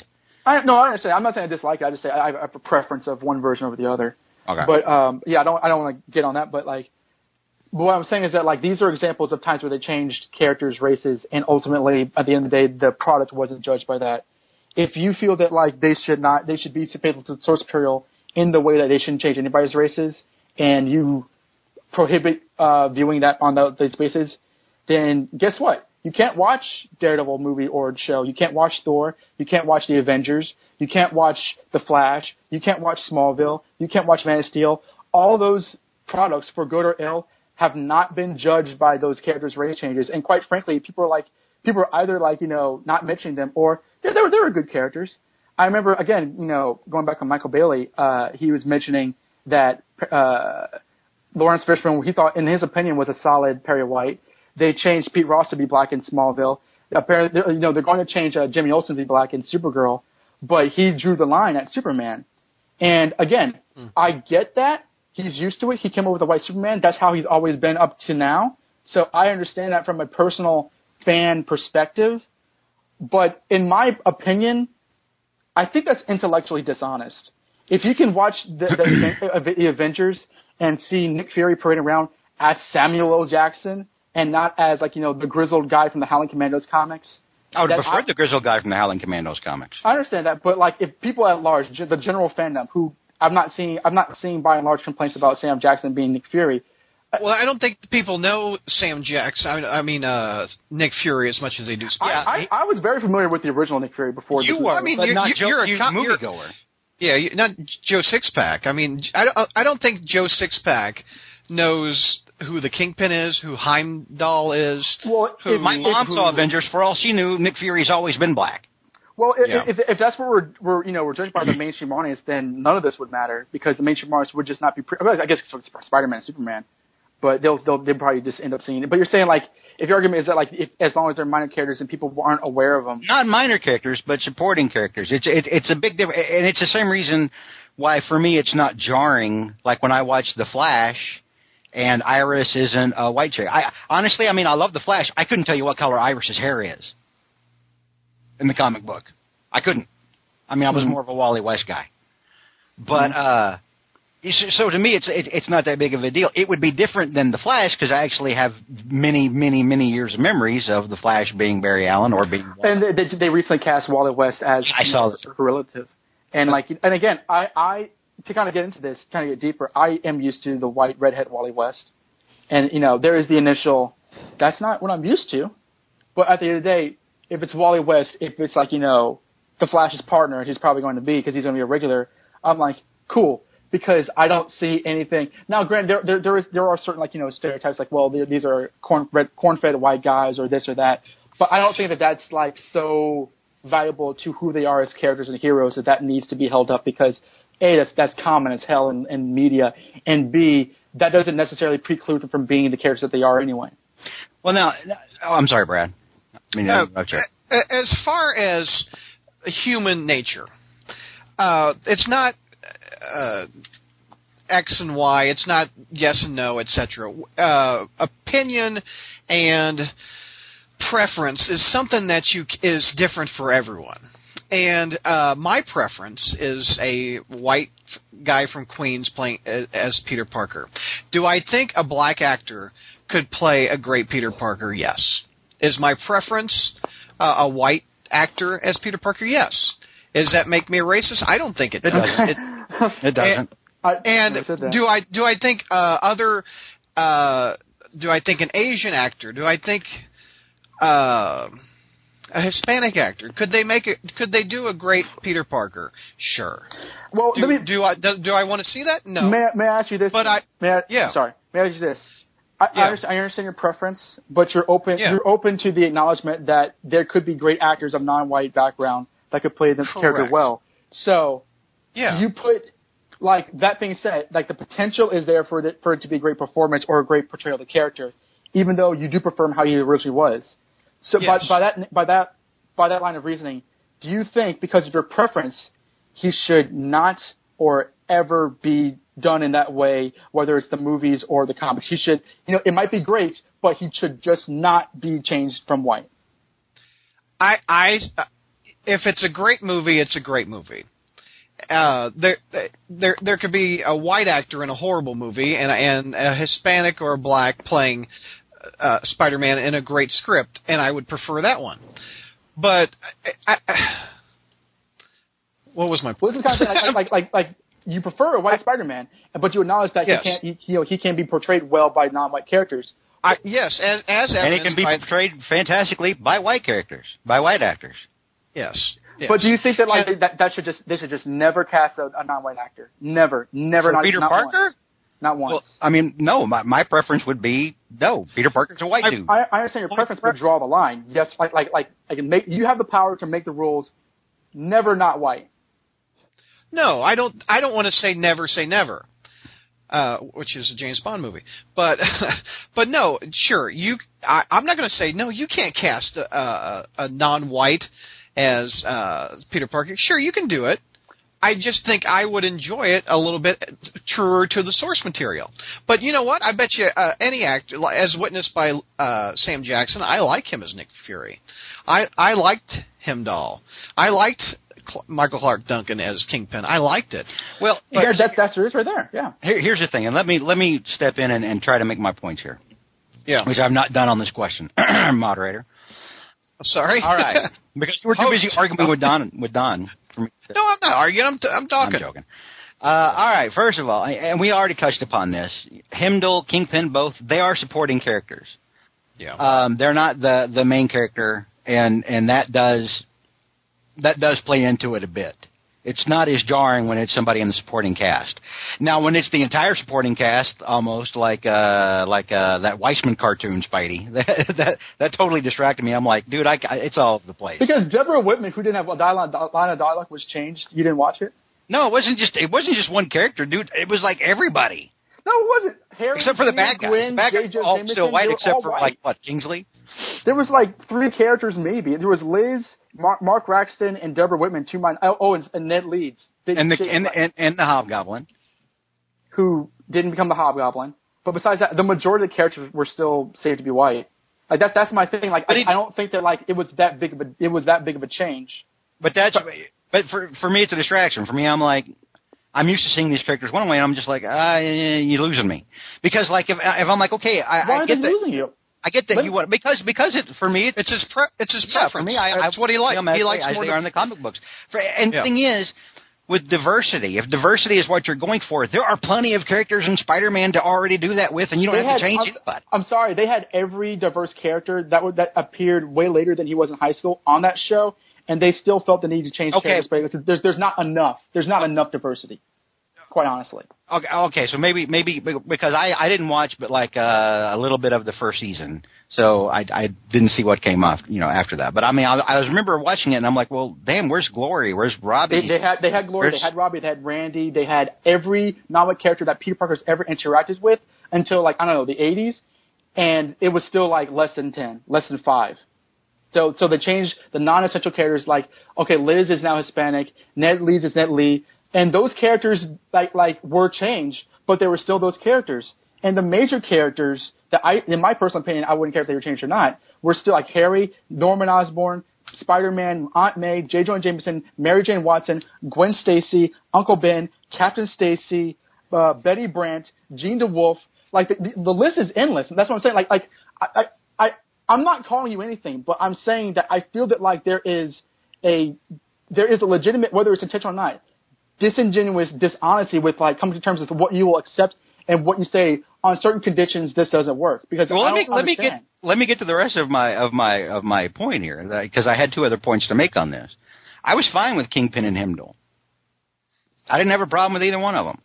I, no, I understand. I'm not saying I dislike it. I just say I, have a preference of one version over the other. Okay. But um, yeah, I don't I don't want to get on that. But like, but what I'm saying is that like these are examples of times where they changed characters, races, and ultimately at the end of the day, the product wasn't judged by that. If you feel that like they should not, they should be faithful to the source material in the way that they shouldn't change anybody's races, and you prohibit uh, viewing that on tho- those bases, then guess what? You can't watch Daredevil movie or show. You can't watch Thor. You can't watch the Avengers. You can't watch The Flash. You can't watch Smallville. You can't watch Man of Steel. All those products, for good or ill, have not been judged by those characters' race changes. And quite frankly, people are like, people are either like, you know, not mentioning them or they were, they were good characters. I remember, again, you know, going back on Michael Bailey, uh, he was mentioning that uh, Laurence Fishburne, he thought, in his opinion, was a solid Perry White. They changed Pete Ross to be black in Smallville. Apparently, you know, they're going to change uh, Jimmy Olsen to be black in Supergirl, but he drew the line at Superman. And again, I get that. He's used to it. He came up with a white Superman. That's how he's always been up to now. So I understand that from a personal fan perspective. But in my opinion, I think that's intellectually dishonest. If you can watch the, the, the Avengers and see Nick Fury parading around as Samuel L. Jackson and not as like you know the grizzled guy from the Howling Commandos comics, I would that prefer I- the grizzled guy from the Howling Commandos comics. I understand that. But like if people at large, the general fandom, who I'm not seeing, I'm not seeing by and large complaints about Sam Jackson being Nick Fury. Well, I don't think people know Sam Jackson. I mean, I mean uh, Nick Fury as much as they do. Spider- Yeah, I, I, I was very familiar with the original Nick Fury before. You this were, I mean, but you're- not you're- Joe, you're a you com- you're- moviegoer. Yeah, you, not Joe Sixpack. I mean, I don't, I don't think Joe Sixpack knows who the Kingpin is, who Heimdall is. well, who- if, My if- mom who- saw Avengers. For all she knew, Nick Fury's always been black. Well, if, Yeah. if, if that's what we're, we're you know we're judged by the mainstream audience, then none of this would matter because the mainstream audience would just not be. Pre- I guess it's for Spider-Man, and Superman, but they'll they'll they probably just end up seeing it. But you're saying like if your argument is that like if, as long as they're minor characters and people aren't aware of them, Not minor characters, but supporting characters. It's it, it's a big difference, and it's the same reason why for me it's not jarring. Like when I watch The Flash, and Iris isn't a white chick. I honestly, I mean, I love The Flash. I couldn't tell you what color Iris's hair is in the comic book. I couldn't. I mean, I was Mhm. more of a Wally West guy. But uh so to me, it's it, it's not that big of a deal. It would be different than the Flash because I actually have many, many, many years of memories of the Flash being Barry Allen or being. And they, they, recently cast Wally West as I saw her relative, and like, and again, I, I to kind of get into this, kind of get deeper. I am used to the white redhead Wally West, and you know, there is the initial. That's not what I'm used to, but at the end of the day, if it's Wally West, if it's like you know, the Flash's partner, he's probably going to be because he's going to be a regular. I'm like, cool because I don't see anything. Now, granted, there there there, is, there are certain like you know stereotypes like well these are corn red, corn-fed white guys or this or that, but I don't think that that's like so valuable to who they are as characters and heroes that that needs to be held up because a that's that's common as hell in, in media, and b that doesn't necessarily preclude them from being the characters that they are anyway. Well, now, oh, I'm sorry, Brad. I mean, Uh, okay. as far as human nature, uh, it's not uh, X and Y. It's not yes and no, etc. Uh, opinion and preference is something that you is different for everyone. And uh, my preference is a white guy from Queens playing as Peter Parker. Do I think a black actor could play a great Peter Parker? Yes. Is my preference uh, a white actor as Peter Parker? Yes. Does that make me a racist? I don't think it does. It, It doesn't. I, and never said that. do I do I think uh, other uh, do I think an Asian actor? Do I think uh, a Hispanic actor? Could they make it? Could they do a great Peter Parker? Sure. well, Do, me do I do, do I want to see that? No. May, I- may I ask you this? But I- may I, yeah. Sorry. May I ask you this? I, Yeah. I, understand, I understand your preference, but you're open. Yeah. You're open to the acknowledgement that there could be great actors of non-white background that could play the character well. So yeah. you put like that being said, like the potential is there for it for it to be a great performance or a great portrayal of the character, even though you do prefer him how he originally was. So Yes. by, by that by that by that line of reasoning, do you think because of your preference, he should not or ever be done in that way, whether it's the movies or the comics? He should, you know, it might be great, but he should just not be changed from white. I, I, if it's a great movie, it's a great movie. Uh, there, there, there could be a white actor in a horrible movie, and and a Hispanic or a black playing uh, Spider-Man in a great script, and I would prefer that one. But I, I, what was my point? this is kind of like, like, like, like you prefer a white Spider-Man, but you acknowledge that Yes. he can't, he, you know, he can be portrayed well by non-white characters. I, yes, as as And he can be by, portrayed fantastically by white characters, by white actors. yes, yes. But do you think that like And- that that should just they should just never cast a, a non-white actor? Never, never. For not, Peter not Parker? Once. Not once. Well, I mean, no. My my preference would be no. Peter Parker's a white I, dude. I, I understand your preference, but draw the line. Yes, like like like I can make you have the power to make the rules. Never not white. No, I don't. I don't want to say never say never, uh, which is a James Bond movie. But but no, sure. You, I, I'm not going to say no. You can't cast a, a, a non-white as uh, Peter Parker. Sure, you can do it. I just think I would enjoy it a little bit truer to the source material. But you know what? I bet you uh, any actor, as witnessed by uh, Sam Jackson, I like him as Nick Fury. I I liked Heimdall. I liked Cl- Michael Clark Duncan as Kingpin. I liked it. well, yeah, that's that's it is right there. Yeah. here, here's the thing, and let me let me step in and, and try to make my points here, Yeah. which I've not done on this question, moderator. Sorry. All right, because we're too Host. busy arguing with Don with Don. For me to- no, I'm not arguing. I'm, t- I'm I'm talking. joking. Uh, all right. First of all, and we already touched upon this. Heimdall, Kingpin, both they are supporting characters. Yeah. Um, they're not the the main character, and and that does that does play into it a bit. It's not as jarring when it's somebody in the supporting cast. Now, when it's the entire supporting cast, almost like uh, like uh, that Weisman cartoon, Spidey, that, that that totally distracted me. I'm like, dude, I, it's all over the place. Because Deborah Whitman, who didn't have a dialogue, line of dialogue, was changed. You didn't watch it? no, it wasn't just it wasn't just one character, dude. It was like everybody. No, it wasn't. Harry, Except for the bad guys. Gwen, the bad guys all still white, except for white. like what Kingsley. There was like three characters maybe. There was Liz, Mark, Mark Raxton, and Deborah Whitman. Two mine. Oh, oh, and, and Ned Leeds. And the and, and and the Hobgoblin. who didn't become the Hobgoblin. But besides that, the majority of the characters were still saved to be white. Like that's that's my thing. Like I, I don't think that like it was that big of a it was that big of a change. But that's but for for me it's a distraction. For me, I'm like, I'm used to seeing these characters one way, and I'm just like, ah, you're losing me. Because like if if I'm like, okay, I, Why I are get they that. losing you? I get that Let- you want because because it for me it's his pre- it's his yeah, preference. for me, I, That's I, what he likes. you know, he likes they, more as they are in the comic books. For, and Yeah. the thing is, with diversity, if diversity is what you're going for, there are plenty of characters in Spider-Man to already do that with, and you don't They have to change I'm, anybody. I'm sorry, they had every diverse character that would, that appeared way later than he was in high school on that show, and they still felt the need to change Okay. characters. But there's there's not enough. There's not enough diversity. Quite honestly. Okay, okay, so maybe maybe because I I didn't watch, but like uh, a little bit of the first season, so I I didn't see what came off, you know, after that. But I mean, I, I was remember watching it, and I'm like, well, damn, where's Glory? Where's Robbie? They, they had they had Glory, they had Robbie, they had Randy, they had every non character that Peter Parker's ever interacted with until like I don't know the 80s, and it was still like less than ten, less than five. So so they changed the non-essential characters like okay, Liz is now Hispanic, Ned Leeds is Ned Lee, and those characters like like were changed, but they were still those characters. And the major characters that I, in my personal opinion, I wouldn't care if they were changed or not, were still like Harry, Norman Osborn, Spider-Man, Aunt May, J. Jonah Jameson, Mary Jane Watson, Gwen Stacy, Uncle Ben, Captain Stacy, uh, Betty Brant, Jean DeWolff. Like the, the, the list is endless. And that's what I'm saying. Like like I, I I I'm not calling you anything, but I'm saying that I feel that like there is a there is a legitimate whether it's intentional or not disingenuous dishonesty with like coming to terms with what you will accept and what you say on certain conditions this doesn't work because Well, let me don't let me understand. get let me get to the rest of my of my of my point here because I had two other points to make on this. I was fine with Kingpin and Heimdall. I didn't have a problem with either one of them.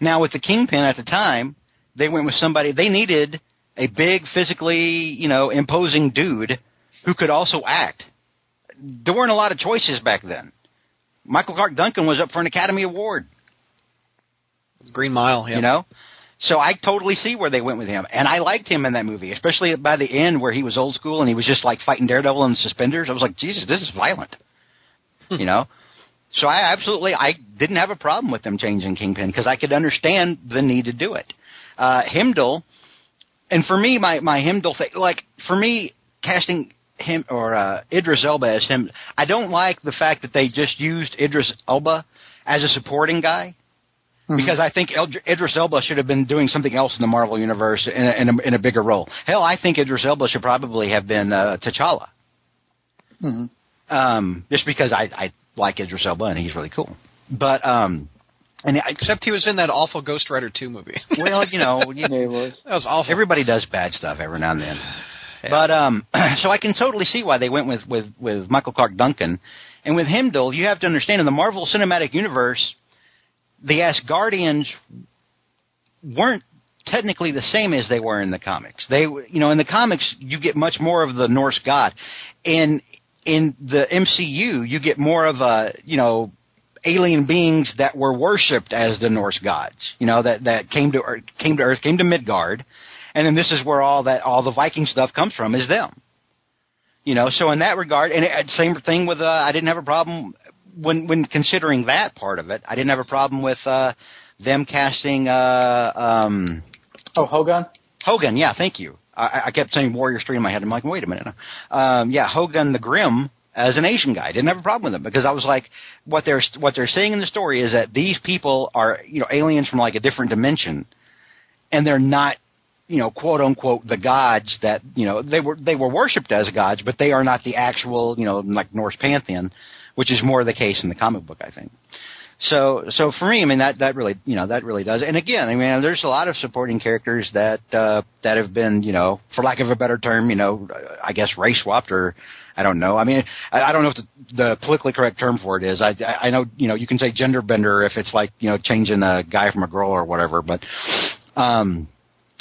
Now with the Kingpin at the time, they went with somebody they needed a big physically, you know, imposing dude who could also act. There weren't a lot of choices back then. Michael Clark Duncan was up for an Academy Award. Green Mile. Yeah. You know? So I totally see where they went with him. And I liked him in that movie, especially by the end where he was old school and he was just like fighting Daredevil in suspenders. I was like, Jesus, this is violent. you know? So I absolutely I didn't have a problem with them changing Kingpin because I could understand the need to do it. Uh Heimdall and for me my my Heimdall thing like for me casting him or uh Idris Elba as him I don't like the fact that they just used Idris Elba as a supporting guy because I think El- Idris Elba should have been doing something else in the Marvel universe in a, in a, in a bigger role. Hell, I think Idris Elba should probably have been uh, T'Challa. Mhm. Um, just because I, I like Idris Elba and he's really cool. But um, and I, Except he was in that awful Ghost Rider 2 movie. well, you know, you, Yeah, it was. that was awful. everybody does bad stuff every now and then. But um, so I can totally see why they went with with with Michael Clark Duncan, and with Heimdall, you have to understand in the Marvel Cinematic Universe, the Asgardians weren't technically the same as they were in the comics. They, you know, in the comics you get much more of the Norse god. In in the MCU, you get more of a, you know, alien beings that were worshipped as the Norse gods. You know, that that came to came to Earth, came to Midgard, and then this is where all that all the Viking stuff comes from is them. You know, so in that regard, and it, same thing with uh, I didn't have a problem when when considering that part of it. I didn't have a problem with uh, them casting uh, um, Oh, Hogun. Hogun. Yeah, thank you. I, I kept saying Warriors Three in my head. I'm like, wait a minute. Um, yeah, Hogun the Grim as an Asian guy. Didn't have a problem with him because I was like, what they're what they're saying in the story is that these people are you know aliens from like a different dimension, and they're not you know quote unquote the gods that you know they were they were worshipped as gods, but they are not the actual you know like Norse pantheon, which is more the case in the comic book, I think. So, so for me, I mean that that really, you know, that really does. And again, I mean, there's a lot of supporting characters that uh, that have been, you know, for lack of a better term, you know, I guess race swapped or I don't know. I mean, I, I don't know if the, the politically correct term for it is. I I know, you know, you can say gender bender if it's like, you know, changing a guy from a girl or whatever, but um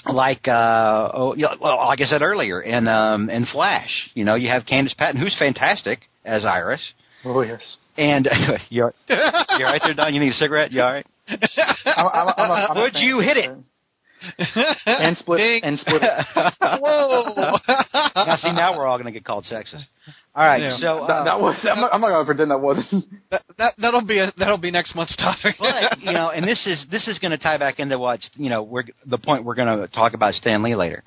like uh oh well like I said earlier in um in Flash, you know, you have Candice Patton who's fantastic as Iris. Oh yes. And you're you're right there, Don. You need a cigarette. You all right? I'm, I'm, I'm a, Would you hit it? And split Ding. and split. Whoa! now see, now we're all going to get called sexist. All right, Yeah. so That, uh, that was. I'm not, I'm not gonna pretend that wasn't. that, that that'll be a, that'll be next month's topic. but you know, and this is this is going to tie back into what you know we're the point we're going to talk about Stan Lee later.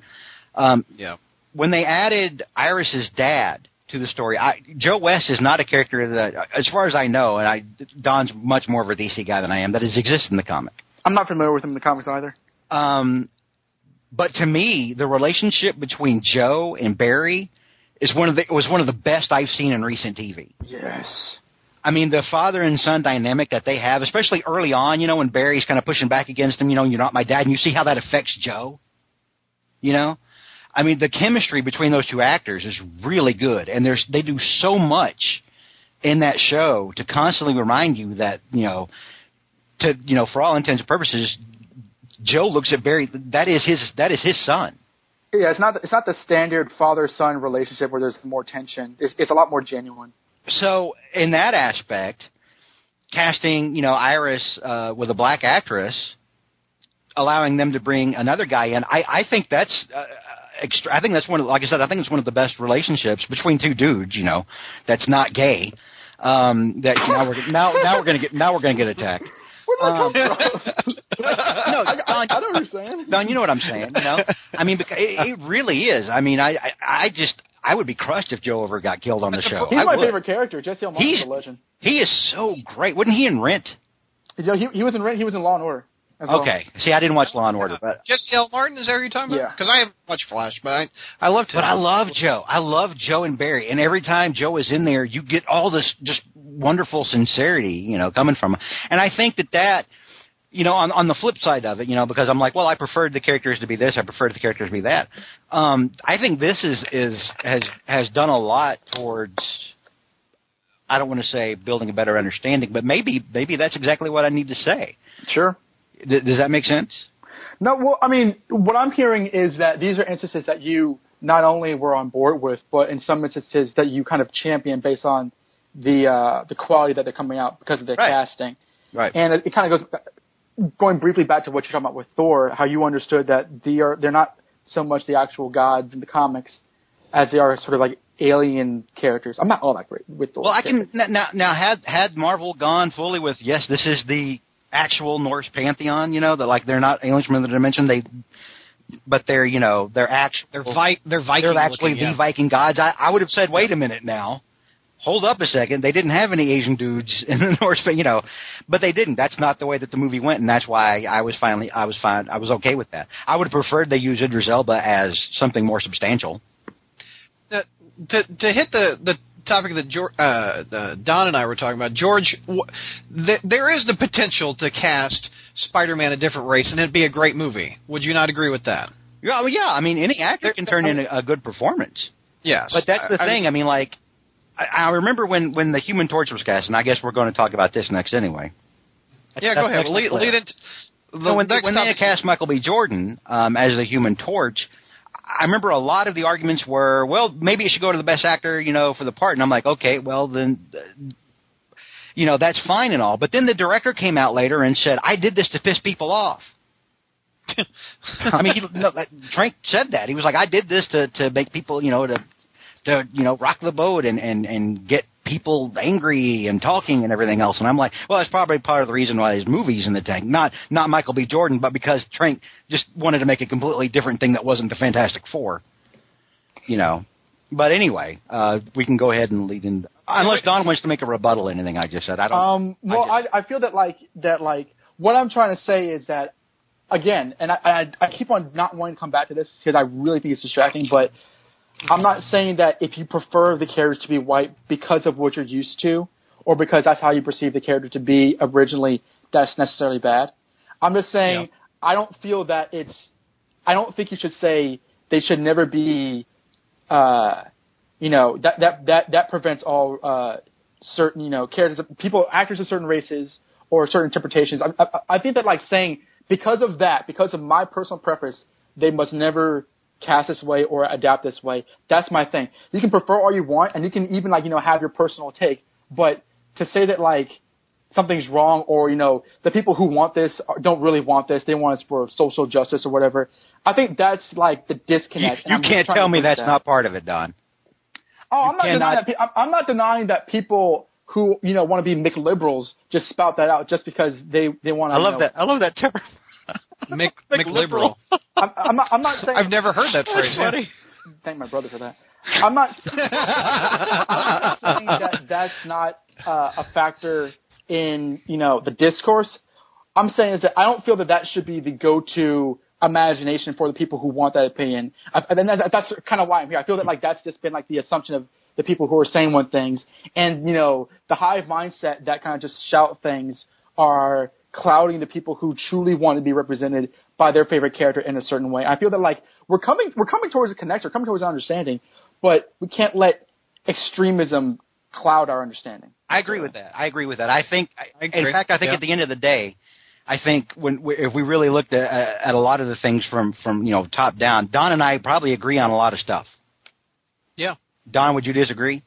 Um, yeah. when they added Iris's dad to the story. I, Joe West is not a character that, as far as I know, and I Don's much more of a DC guy than I am. That has existed in the comic. I'm not familiar with him in the comics either. Um, but to me, the relationship between Joe and Barry is one of the was one of the best I've seen in recent TV. Yes. I mean, the father and son dynamic that they have, especially early on, you know, when Barry's kind of pushing back against him, you know, you're not my dad, and you see how that affects Joe. You know, I mean, the chemistry between those two actors is really good, and there's they do so much in that show to constantly remind you that you know, to you know, for all intents and purposes, Joe looks at Barry. That is his. That is his son. Yeah, it's not it's not the standard father son relationship where there's more tension. It's, it's a lot more genuine. So in that aspect, casting you know Iris uh, with a black actress, allowing them to bring another guy in, I, I think that's. Uh, extra, I think that's one of, like I said, I think it's one of the best relationships between two dudes. You know, that's not gay. Um, that now we're now now we're gonna get now we're gonna get attacked. Um, no, I, I, Don, I don't understand. Don, you know what I'm saying. You know, I mean, because it, it really is. I mean, I, I, I just, I would be crushed if Joe ever got killed on the show. He's I my would. favorite character. Jesse is a legend. He is so great. Wasn't he in Rent? He, he was in Rent. He was in Law and Order. As well. Okay. See, I didn't watch Law and Order, but Jesse L. Martin, is that who you're talking Yeah. about? Because I haven't watched Flash, but I I loved him. but I love Joe. I love Joe and Barry, and every time Joe is in there, you get all this just wonderful sincerity, you know, coming from him. And I think that that. You know, on on the flip side of it, you know, because I'm like, well, I preferred the characters to be this, I preferred the characters to be that. Um, I think this is is has has done a lot towards I don't want to say building a better understanding, but maybe maybe that's exactly what I need to say. Sure. D- does that make sense? No, well, I mean, what I'm hearing is that these are instances that you not only were on board with, but in some instances that you kind of champion based on the uh, the quality that they're coming out because of their Right. casting. Right. And it, it kind of goes going briefly back to what you're talking about with Thor, how you understood that they are they're not so much the actual gods in the comics as they are sort of like alien characters. I'm not all that great with Thor. Well, I can now now had had Marvel gone fully with yes, this is the actual Norse pantheon. You know that like they're not aliens from another dimension. They, but they're you know they're actual. They're Vi- they're Viking. they're actually looking, yeah. the Viking gods. I, I would have said, wait a minute now. Hold up a second. They didn't have any Asian dudes in the Norse, you know, but they didn't. That's not the way that the movie went, and that's why I was finally, I was fine, I was okay with that. I would have preferred they use Idris Elba as something more substantial. Uh, to to hit the the topic that George, uh, Don and I were talking about, George, w- th- there is the potential to cast Spider-Man a different race, and it'd be a great movie. Would you not agree with that? Yeah, well, yeah. I mean, any actor There- can turn in a, a good performance. Yes, But that's the I- I thing. I mean, like, I, I remember when when the Human Torch was cast, and I guess we're going to talk about this next anyway. yeah, go ahead. Lead, lead into the So when, when they cast Michael B. Jordan um, as the Human Torch, I remember a lot of the arguments were, well, maybe it should go to the best actor, you know, for the part. And I'm like, okay, well then, you know, that's fine and all. But then the director came out later and said, I did this to piss people off. I mean, he, no, Trank said that he was like, I did this to to make people, you know, to to you know rock the boat and and and get people angry and talking and everything else. And I'm like, well, that's probably part of the reason why his movie's in the tank. Not not Michael B. Jordan, but because Trank just wanted to make a completely different thing that wasn't the Fantastic Four. You know. But anyway, uh, we can go ahead and lead in. Unless Don wants to make a rebuttal to anything I just said, I don't. Um, well, I I, I, feel that like that like what I'm trying to say is that again, and I, I I keep on not wanting to come back to this because I really think it's distracting, but I'm not saying that if you prefer the characters to be white because of what you're used to, or because that's how you perceive the character to be originally, that's necessarily bad. I'm just saying Yeah. I don't feel that it's. I don't think you should say they should never be. Uh, you know that that that that prevents all uh, certain you know characters, people, actors of certain races or certain interpretations. I, I, I think that like saying because of that, because of my personal preference, they must never cast this way or adapt this way. That's my thing. You can prefer all you want, and you can even like you know have your personal take, but to say that like something's wrong or you know the people who want this don't really want this, they want it for social justice or whatever. I think that's like the disconnect. and you can't tell me that's that. not part of it, Don. Oh, I'm You not denying that. I'm- not denying that people who you know want to be McLiberals just spout that out just because they they want to. I love that. I love that term. Mick, McLiberal. McLiberal. I'm, I'm not. I'm not saying. I've never heard that phrase. funny. Thank my brother for that. I'm not. I'm not saying that that's not uh, a factor in you know the discourse. I'm saying is that I don't feel that that should be the go-to imagination for the people who want that opinion. I, and that, that's kind of why I'm here. I feel that like that's just been like the assumption of the people who are saying one things, and you know the hive mindset that kind of just shout things are clouding the people who truly want to be represented by their favorite character in a certain way. I feel that like we're coming we're coming towards a connection, we're coming towards an understanding, but we can't let extremism cloud our understanding. I agree with that. I agree with that. I think, I in fact, I think Yeah. at the end of the day, I think when if we really looked at, at a lot of the things from from you know top down, Don and I probably agree on a lot of stuff. Yeah. Don, would you disagree?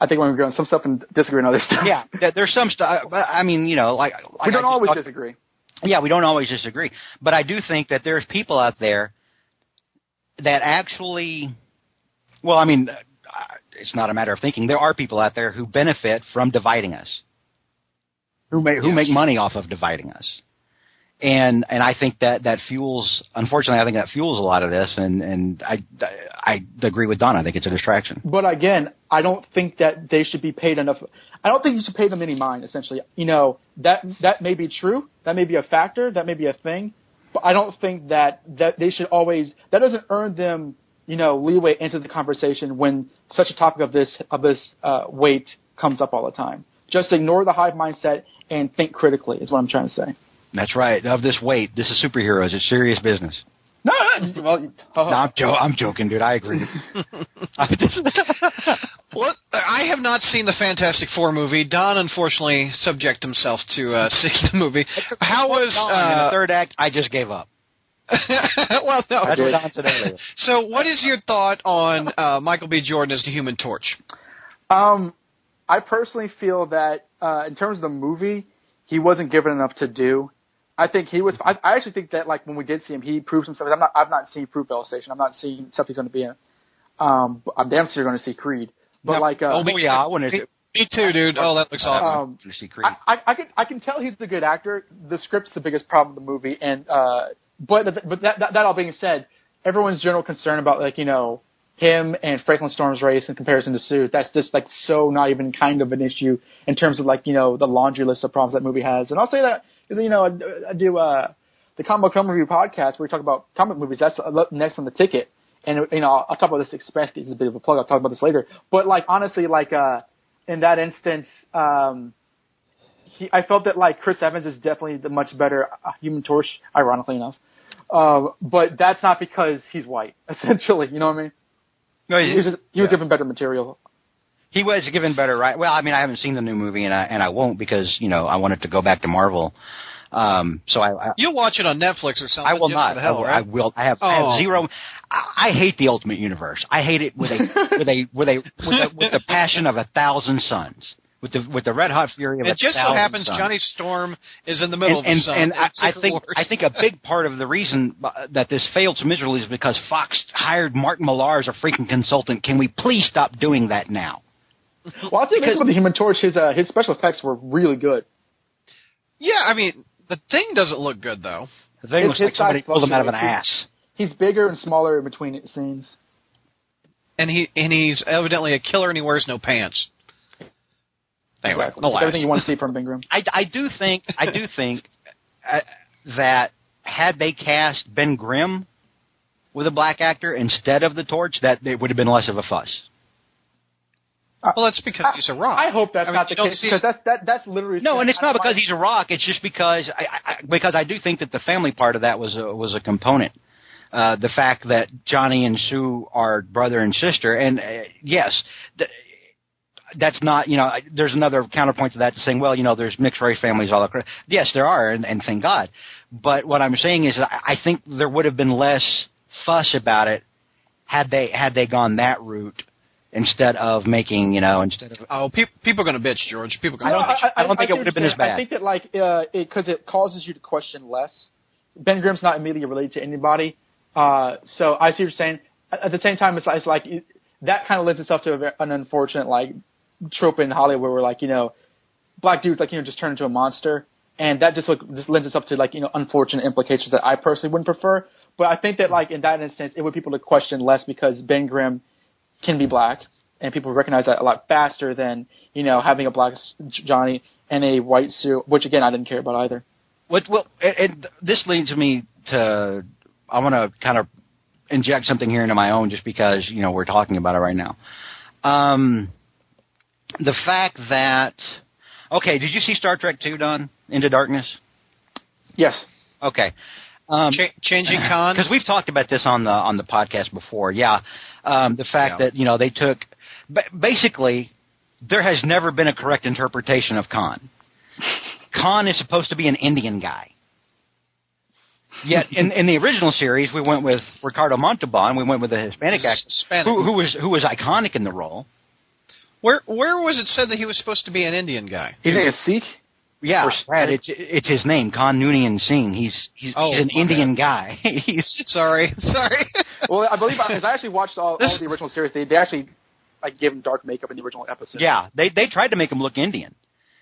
I think we're going on some stuff and disagree on other stuff. Yeah, there's some stuff. I mean, you know, like, like we don't always talked- disagree. Yeah, we don't always disagree, but I do think that there's people out there that actually, well, I mean, uh, it's not a matter of thinking. There are people out there who benefit from dividing us, who make who Yes. make money off of dividing us, and and I think that that fuels. Unfortunately, I think that fuels a lot of this, and and I I agree with Don. I think it's a distraction. But again, I don't think that they should be paid enough. I don't think you should pay them any mind. Essentially, you know that that may be true. That may be a factor. That may be a thing. But I don't think that that they should always. That doesn't earn them, you know, leeway into the conversation when such a topic of this of this uh, weight comes up all the time. Just ignore the hive mindset and think critically. Is what I'm trying to say. That's right. Of this weight, this is superheroes. It's serious business. No, no, well, you- No, I'm, jo- I'm joking, dude. I agree. I just- Well, I have not seen the Fantastic Four movie. Don, unfortunately, subject himself to uh, seeing the movie. How was? Don, in the Uh, third act? I just gave up. well, no. That's what Don said earlier. So, what is your thought on uh, Michael B. Jordan as the Human Torch? Um, I personally feel that uh, in terms of the movie, he wasn't given enough to do. I think he was. I, I actually think that like when we did see him, he proved himself. I'm not. I've not seen Fruitvale Station. I'm not seeing stuff he's going to be in. Um, I'm damn sure you're going to see Creed. But No, like, uh, oh, yeah, I wanted to. Me too, dude. Oh, that looks awesome. um, see Creed. I, I, I can I can tell he's a good actor. The script's the biggest problem with the movie, and uh, but but that, that that all being said, everyone's general concern about like you know him and Franklin Storm's race in comparison to Sue. That's just like so not even kind of an issue in terms of like you know the laundry list of problems that movie has. And I'll say that because you know I, I do uh, the comic film review podcast where we talk about comic movies. That's uh, next on the ticket. And you know I'll, I'll talk about this especially. This is a bit of a plug. I'll talk about this later. But like honestly, like uh, in that instance. um he, I felt that like Chris Evans is definitely the much better uh, Human Torch, ironically enough. Um, but that's not because he's white, essentially. You know what I mean? No, He was, just, he was yeah. given better material. He was given better right. Well, I mean, I haven't seen the new movie, and I and I won't because you know I wanted to go back to Marvel. Um, so I, I You'll watch it on Netflix or something. I will not. Hell, I, will, right? I will. I have. I Oh. have zero. I, I hate the Ultimate Universe. I hate it with a with a with a with, a, with the passion of a thousand suns. With the with the red hot fury of a It just so happens suns. Johnny Storm is in the middle and, and, of the sun. and I, I think Wars. I think a big part of the reason that this failed so miserably is because Fox hired Mark Millar as a freaking consultant. Can we please stop doing that now? Well, I'll tell you with the Human Torch, his uh, his special effects were really good. Yeah, I mean, the thing doesn't look good though. The thing His- looks his like somebody pulled him out of an ass. He's bigger and smaller in between scenes. And he and he's evidently a killer, and he wears no pants. Anyway, Exactly. the last. Everything you want to see from Ben Grimm. I, I do think I do think uh, that had they cast Ben Grimm with a black actor instead of the Torch, that it would have been less of a fuss. Well, that's because he's a rock. I hope that's I mean, not the case because that's that that's literally No, and it's not I- because he's a rock. It's just because I, I because I do think that the family part of that was a, was a component. Uh, the fact that Johnny and Sue are brother and sister, and uh, yes, th- that's not you know. There's another counterpoint to that, saying, well, you know, there's mixed race families all across. Yes, there are, and, and thank God. But what I'm saying is, I, I think there would have been less fuss about it had they had they gone that route instead of making you know instead of Oh, pe- people are going to bitch, George. People are I going don't to think- I don't think it see would have been as bad. I think that like uh, it because it causes you to question less. Ben Grimm's not immediately related to anybody, uh, so I see what you're saying. At at the same time, it's like, it's like it, that kind of lends itself to a, an unfortunate like trope in Hollywood where like you know black dudes like you know just turn into a monster, and that just look just lends itself to like you know unfortunate implications that I personally wouldn't prefer. but I think that like in that instance, it would people to question less because Ben Grimm can be black, and people recognize that a lot faster than you know having a black Johnny and a white suit, which again I didn't care about either. What well, and, and this leads me to I want to kind of inject something here into my own, just because you know we're talking about it right now. Um, the fact that okay, did you see Star Trek Two, Don Into Darkness? Yes. Okay. Um, Ch- changing Khan because we've talked about this on the on the podcast before. Yeah, um, the fact Yeah. that you know they took ba- basically there has never been a correct interpretation of Khan. Khan is supposed to be an Indian guy. Yet in in the original series, we went with Ricardo Montalban. We went with a Hispanic actor Hispanic. who, who was who was iconic in the role. Where where was it said that he was supposed to be an Indian guy? He's like a Sikh. Yeah, Or Brad, it's it's his name, Khan Noonien Singh. He's he's, Oh, he's an my Indian guy. he's Sorry, sorry. Well, I believe because I actually watched all, all This- of the original series. They they actually like gave him dark makeup in the original episode. yeah. They they tried to make him look Indian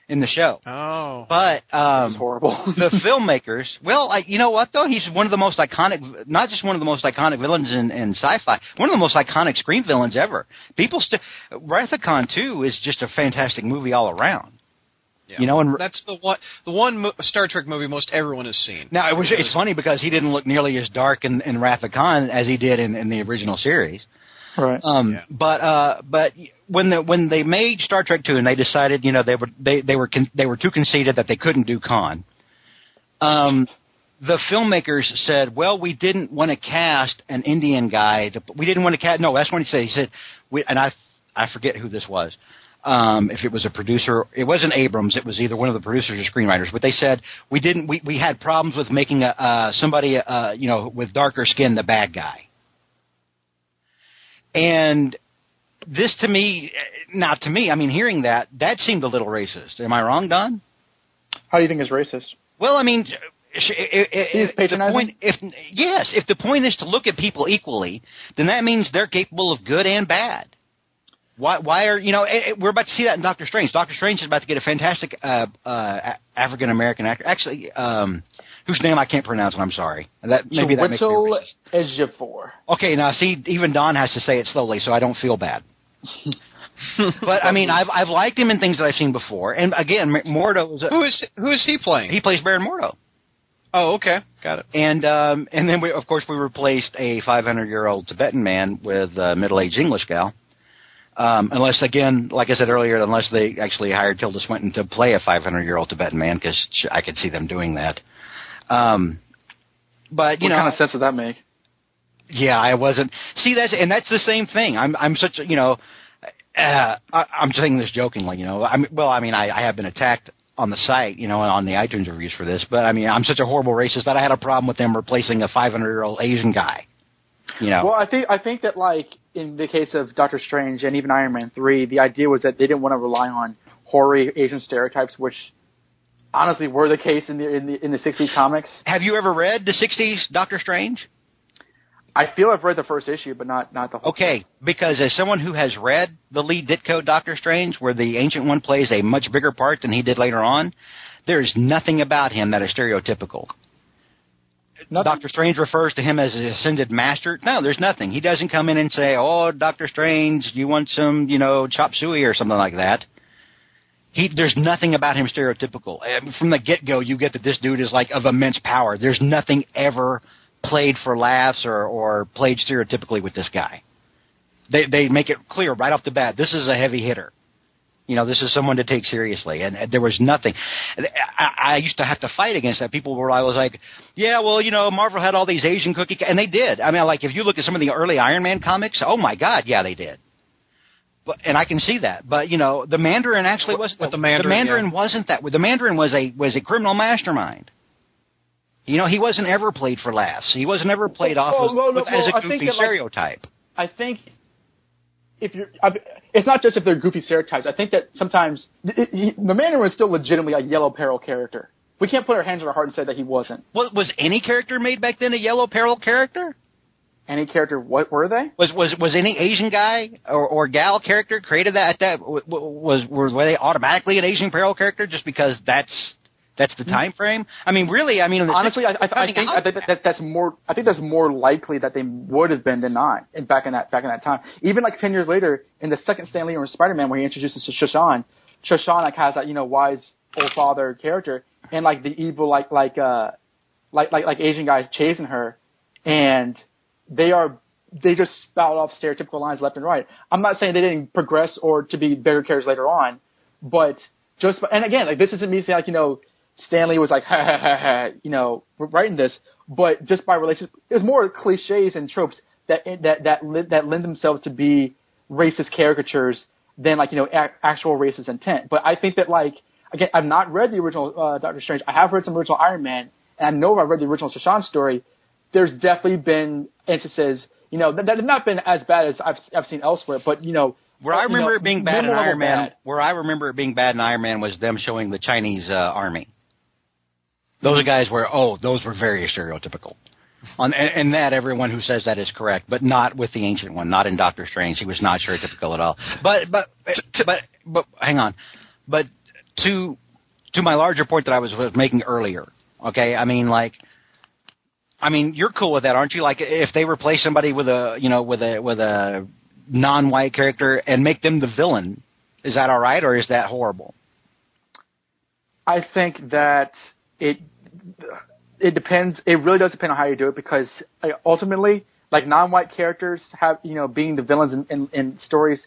in the show, oh, but it um, horrible. the filmmakers. Well, I, you know what though? He's one of the most iconic, not just one of the most iconic villains in, in sci-fi, one of the most iconic screen villains ever. People still, Wrath of Khan Two is just a fantastic movie all around. Yeah. You know, and that's the one the one Star Trek movie most everyone has seen. now it was it's funny because he didn't look nearly as dark in, in Wrath of Khan as he did in, in the original series. right. Um, Yeah. But uh, but when the when they made Star Trek two and they decided you know they were they they were con- they were too conceited that they couldn't do Khan. Um, the filmmakers said, well, we didn't want to cast an Indian guy. To, we didn't want to cast. No, that's what he said. He said, we, and I I forget who this was. Um, if it was a producer, it wasn't Abrams. It was either one of the producers or screenwriters. But they said we didn't. We, we had problems with making a uh, somebody uh, you know with darker skin the bad guy. And this to me, not to me. I mean, hearing that, that seemed a little racist. Am I wrong, Don? How do you think is racist? Well, I mean, sh- i- i- the patronizing? point, if yes, if the point is to look at people equally, then that means they're capable of good and bad. Why? Why are you know? eh, eh, We're about to see that in Doctor Strange. Doctor Strange is about to get a fantastic uh, uh, African American actor, actually, um, whose name I can't pronounce, and I'm sorry. That maybe that makes me Chiwetel racist. Ejiofor. Okay, now see, even Don has to say it slowly, so I don't feel bad. but I mean, I've I've liked him in things that I've seen before, and again, M- Mordo is a, Who is who is he playing? he plays Baron Mordo, oh, okay, got it. and um, and then we of course we replaced a 500 year old Tibetan man with a middle aged English gal. Um, unless again, like I said earlier, unless they actually hired Tilda Swinton to play a 500 year old Tibetan man, because I could see them doing that. Um, but you what know, kind of sense does that make? Yeah, I wasn't. See, that's and that's the same thing. I'm I'm such a you know, uh, I, I'm saying this jokingly. You know, I'm well. I mean, I, I have been attacked on the site, you know, and on the iTunes reviews for this. But I mean, I'm such a horrible racist that I had a problem with them replacing a 500 year old Asian guy. You know, Well, I think I think that like in the case of Doctor Strange and even Iron Man three, the idea was that they didn't want to rely on hoary Asian stereotypes, which honestly were the case in the in the in the '60s comics. have you ever read the 60s Doctor Strange? I feel I've read the first issue, but not not the whole. Okay, because as someone who has read the Lee Ditko Doctor Strange, where the Ancient One plays a much bigger part than he did later on, there is nothing about him that is stereotypical. Doctor Strange refers to him as an ascended master. No, there's nothing. He doesn't come in and say, "Oh, Doctor Strange, you want some, you know, chop suey or something like that." He, there's nothing about him stereotypical. Eh, from the get go, you get that this dude is like of immense power. There's nothing ever played for laughs or, or played stereotypically with this guy. They they make it clear right off the bat. This is a heavy hitter. You know, this is someone to take seriously, and, and there was nothing. I, I used to have to fight against that. People were I was like, yeah, well, you know, Marvel had all these Asian cookie, and they did. I mean, like if you look at some of the early Iron Man comics, oh my God, yeah, they did. But and I can see that. But you know, the Mandarin actually wasn't. With the Mandarin, the Mandarin yeah. wasn't that. The Mandarin was a was a criminal mastermind. You know, he wasn't ever played for laughs. He wasn't ever played off Oh, as, with- as well, a goofy that, like- stereotype. I think if you're, I, it's not just if they're goofy stereotypes. I think that sometimes it, he, the Mandarin was still legitimately a Yellow Peril character. We can't put our hands on our heart and say that he wasn't. Was, was any character made back then a yellow peril character? Any character, what were they? Was was was any Asian guy or, or gal character created that at that was were they automatically an Asian peril character just because that's That's the time frame. I mean, really, I mean, Honestly, I, I, I think I that, that that's more. I think that's more likely that they would have been than not. And back in that back in that time, even like ten years later, in the second Stan Lee or Spider-Man, where he introduces Shoshan, Shoshan like has that you know wise old father character, and like the evil like like uh like like like Asian guys chasing her, and they are they just spout off stereotypical lines left and right. I'm not saying they didn't progress or to be bigger characters later on, but just and again, like this isn't me saying like you know Stan Lee was like ha ha ha ha you know writing this, but just by relation, there's more cliches and tropes that that that li- that lend themselves to be racist caricatures than like you know a- actual racist intent. But I think that like again, I've not read the original uh, Doctor Strange. I have read some original Iron Man, and I know if I've read the original Shoshan story. There's definitely been instances, you know, that, that have not been as bad as I've I've seen elsewhere, but you know. Where I you remember know, it being bad in Iron Man, bad. where I remember it being bad in Iron Man was them showing the Chinese uh, army. Those guys were oh, those were very stereotypical. On and, and that everyone who says that is correct, but not with the ancient one, not in Doctor Strange. He was not stereotypical at all. But but but but hang on. But to to my larger point that I was, was making earlier. Okay, I mean like. I mean, you're cool with that, aren't you? Like, if they replace somebody with a, you know, with a with a non-white character and make them the villain, is that all right, or is that horrible? I think that it it depends. It really does depend on how you do it because uh, ultimately, like non-white characters have you know being the villains in, in, in stories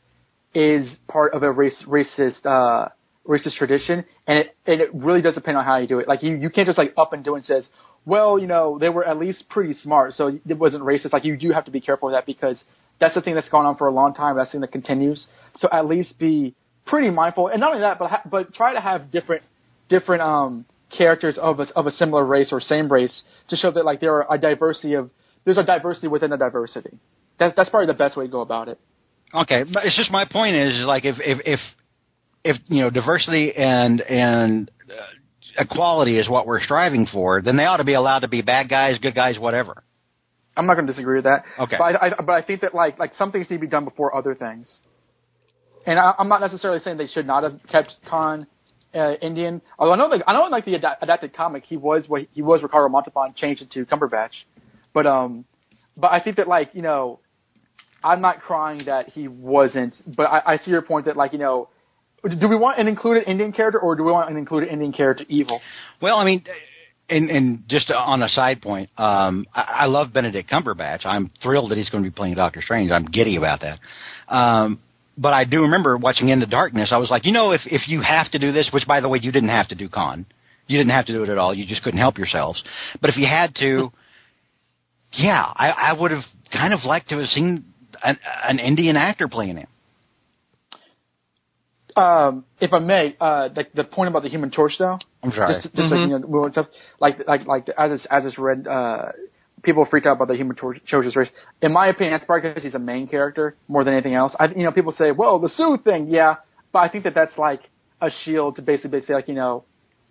is part of a race racist uh, racist tradition, and it and it really does depend on how you do it. Like you you can't just like up and do and says, well, you know they were at least pretty smart, so it wasn't racist. Like you do have to be careful with that because that's the thing that's gone on for a long time. That's the thing that continues. So at least be pretty mindful, and not only that, but ha- but try to have different different um, characters of a, of a similar race or same race to show that like there are a diversity of there's a diversity within a diversity. That's that's probably the best way to go about it. Okay, but it's just my point is like if if if if you know diversity and and uh, equality is what we're striving for, then they ought to be allowed to be bad guys, good guys, whatever. I'm not going to disagree with that. Okay. But I, I but I think that like like some things need to be done before other things. And I, I'm not necessarily saying they should not have kept Khan uh, Indian. Although I know like I know like the ad- adapted comic he was what he was Ricardo Montalban changed into Cumberbatch. But um but I think that like, you know, I'm not crying that he wasn't, but I, I see your point that like, you know, do we want an included Indian character or do we want an included Indian character evil? Well, I mean, and and just on a side point, um, I, I love Benedict Cumberbatch. I'm thrilled that he's going to be playing Doctor Strange. I'm giddy about that. Um, but I do remember watching Into Darkness. I was like, you know, if if you have to do this, which by the way, you didn't have to do Khan, you didn't have to do it at all. You just couldn't help yourselves. But if you had to, yeah, I, I would have kind of liked to have seen an, an Indian actor playing him. Um, if I may, uh, the, the point about the Human Torch, though. I'm sorry. Just, just like you know, moving stuff like like like as it's, as it's read, uh, people freaked out about the Human Torch race. In my opinion, that's probably because he's a main character more than anything else. I, you know, people say, "Well, the Sue thing," yeah, but I think that that's like a shield to basically say, like, you know,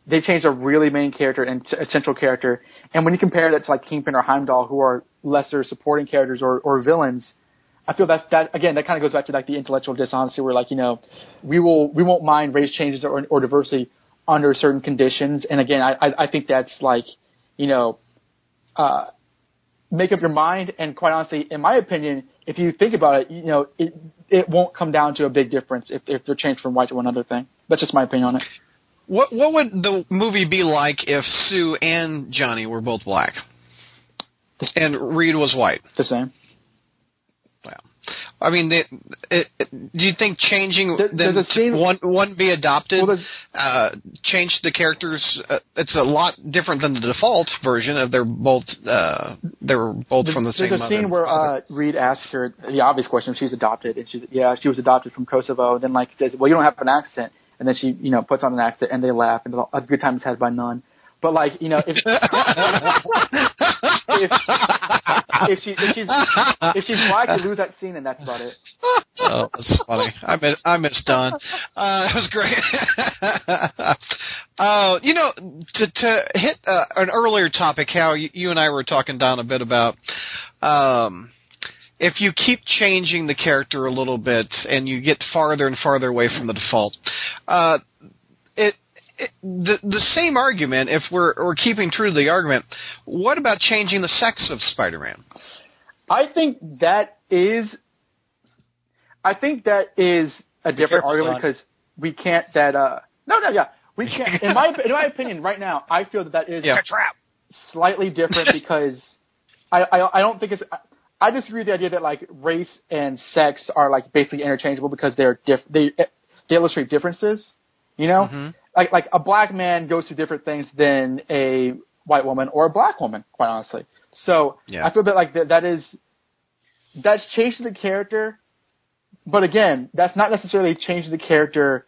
they changed a really main character and a central character, and when you compare that to like Kingpin or Heimdall, who are lesser supporting characters or, or villains, I feel that that again that kind of goes back to like the intellectual dishonesty, where like you know, we will we won't mind race changes or, or diversity under certain conditions, and again, I I, I think that's like, you know, uh, make up your mind, and quite honestly, in my opinion, if you think about it, you know, it it won't come down to a big difference if if they're changed from white to another thing. That's just my opinion on it. What what would the movie be like if Sue and Johnny were both black, and Reed was white? The same. Wow. I mean, it, it, it, do you think changing them there's a scene- one one be adopted Well, uh, change the characters? Uh, it's a lot different than the default version of they're both uh, they were both from the same. There's a scene mother. where uh, Reed asks her the obvious question if she's adopted, and she's yeah, she was adopted from Kosovo. And then like says, well, you don't have an accent, and then she you know puts on an accent, and they laugh, and a good time is had by none. But like you know if if, if she if she's if she's black, you lose that scene, and that's about it. oh, that's funny. I miss I miss Don. Uh, it was great. uh, you know, to to hit uh, an earlier topic, how you, you and I were talking, Don, a bit about. Um, if you keep changing the character a little bit and you get farther and farther away from the default, uh, it it, the the same argument, if we're we're keeping true to the argument, what about changing the sex of Spider-Man? I think that is, I think that is a different careful, argument because we can't that uh no no yeah we can't in my in my opinion right now I feel that that is Yeah. trap. slightly different because I, I I don't think it's I, I disagree with the idea that like race and sex are like basically interchangeable because they're diff they they illustrate differences you know Mhm. Like like a black man goes through different things than a white woman or a black woman quite honestly so Yeah. I feel that like that that is that's changing the character but again that's not necessarily changing the character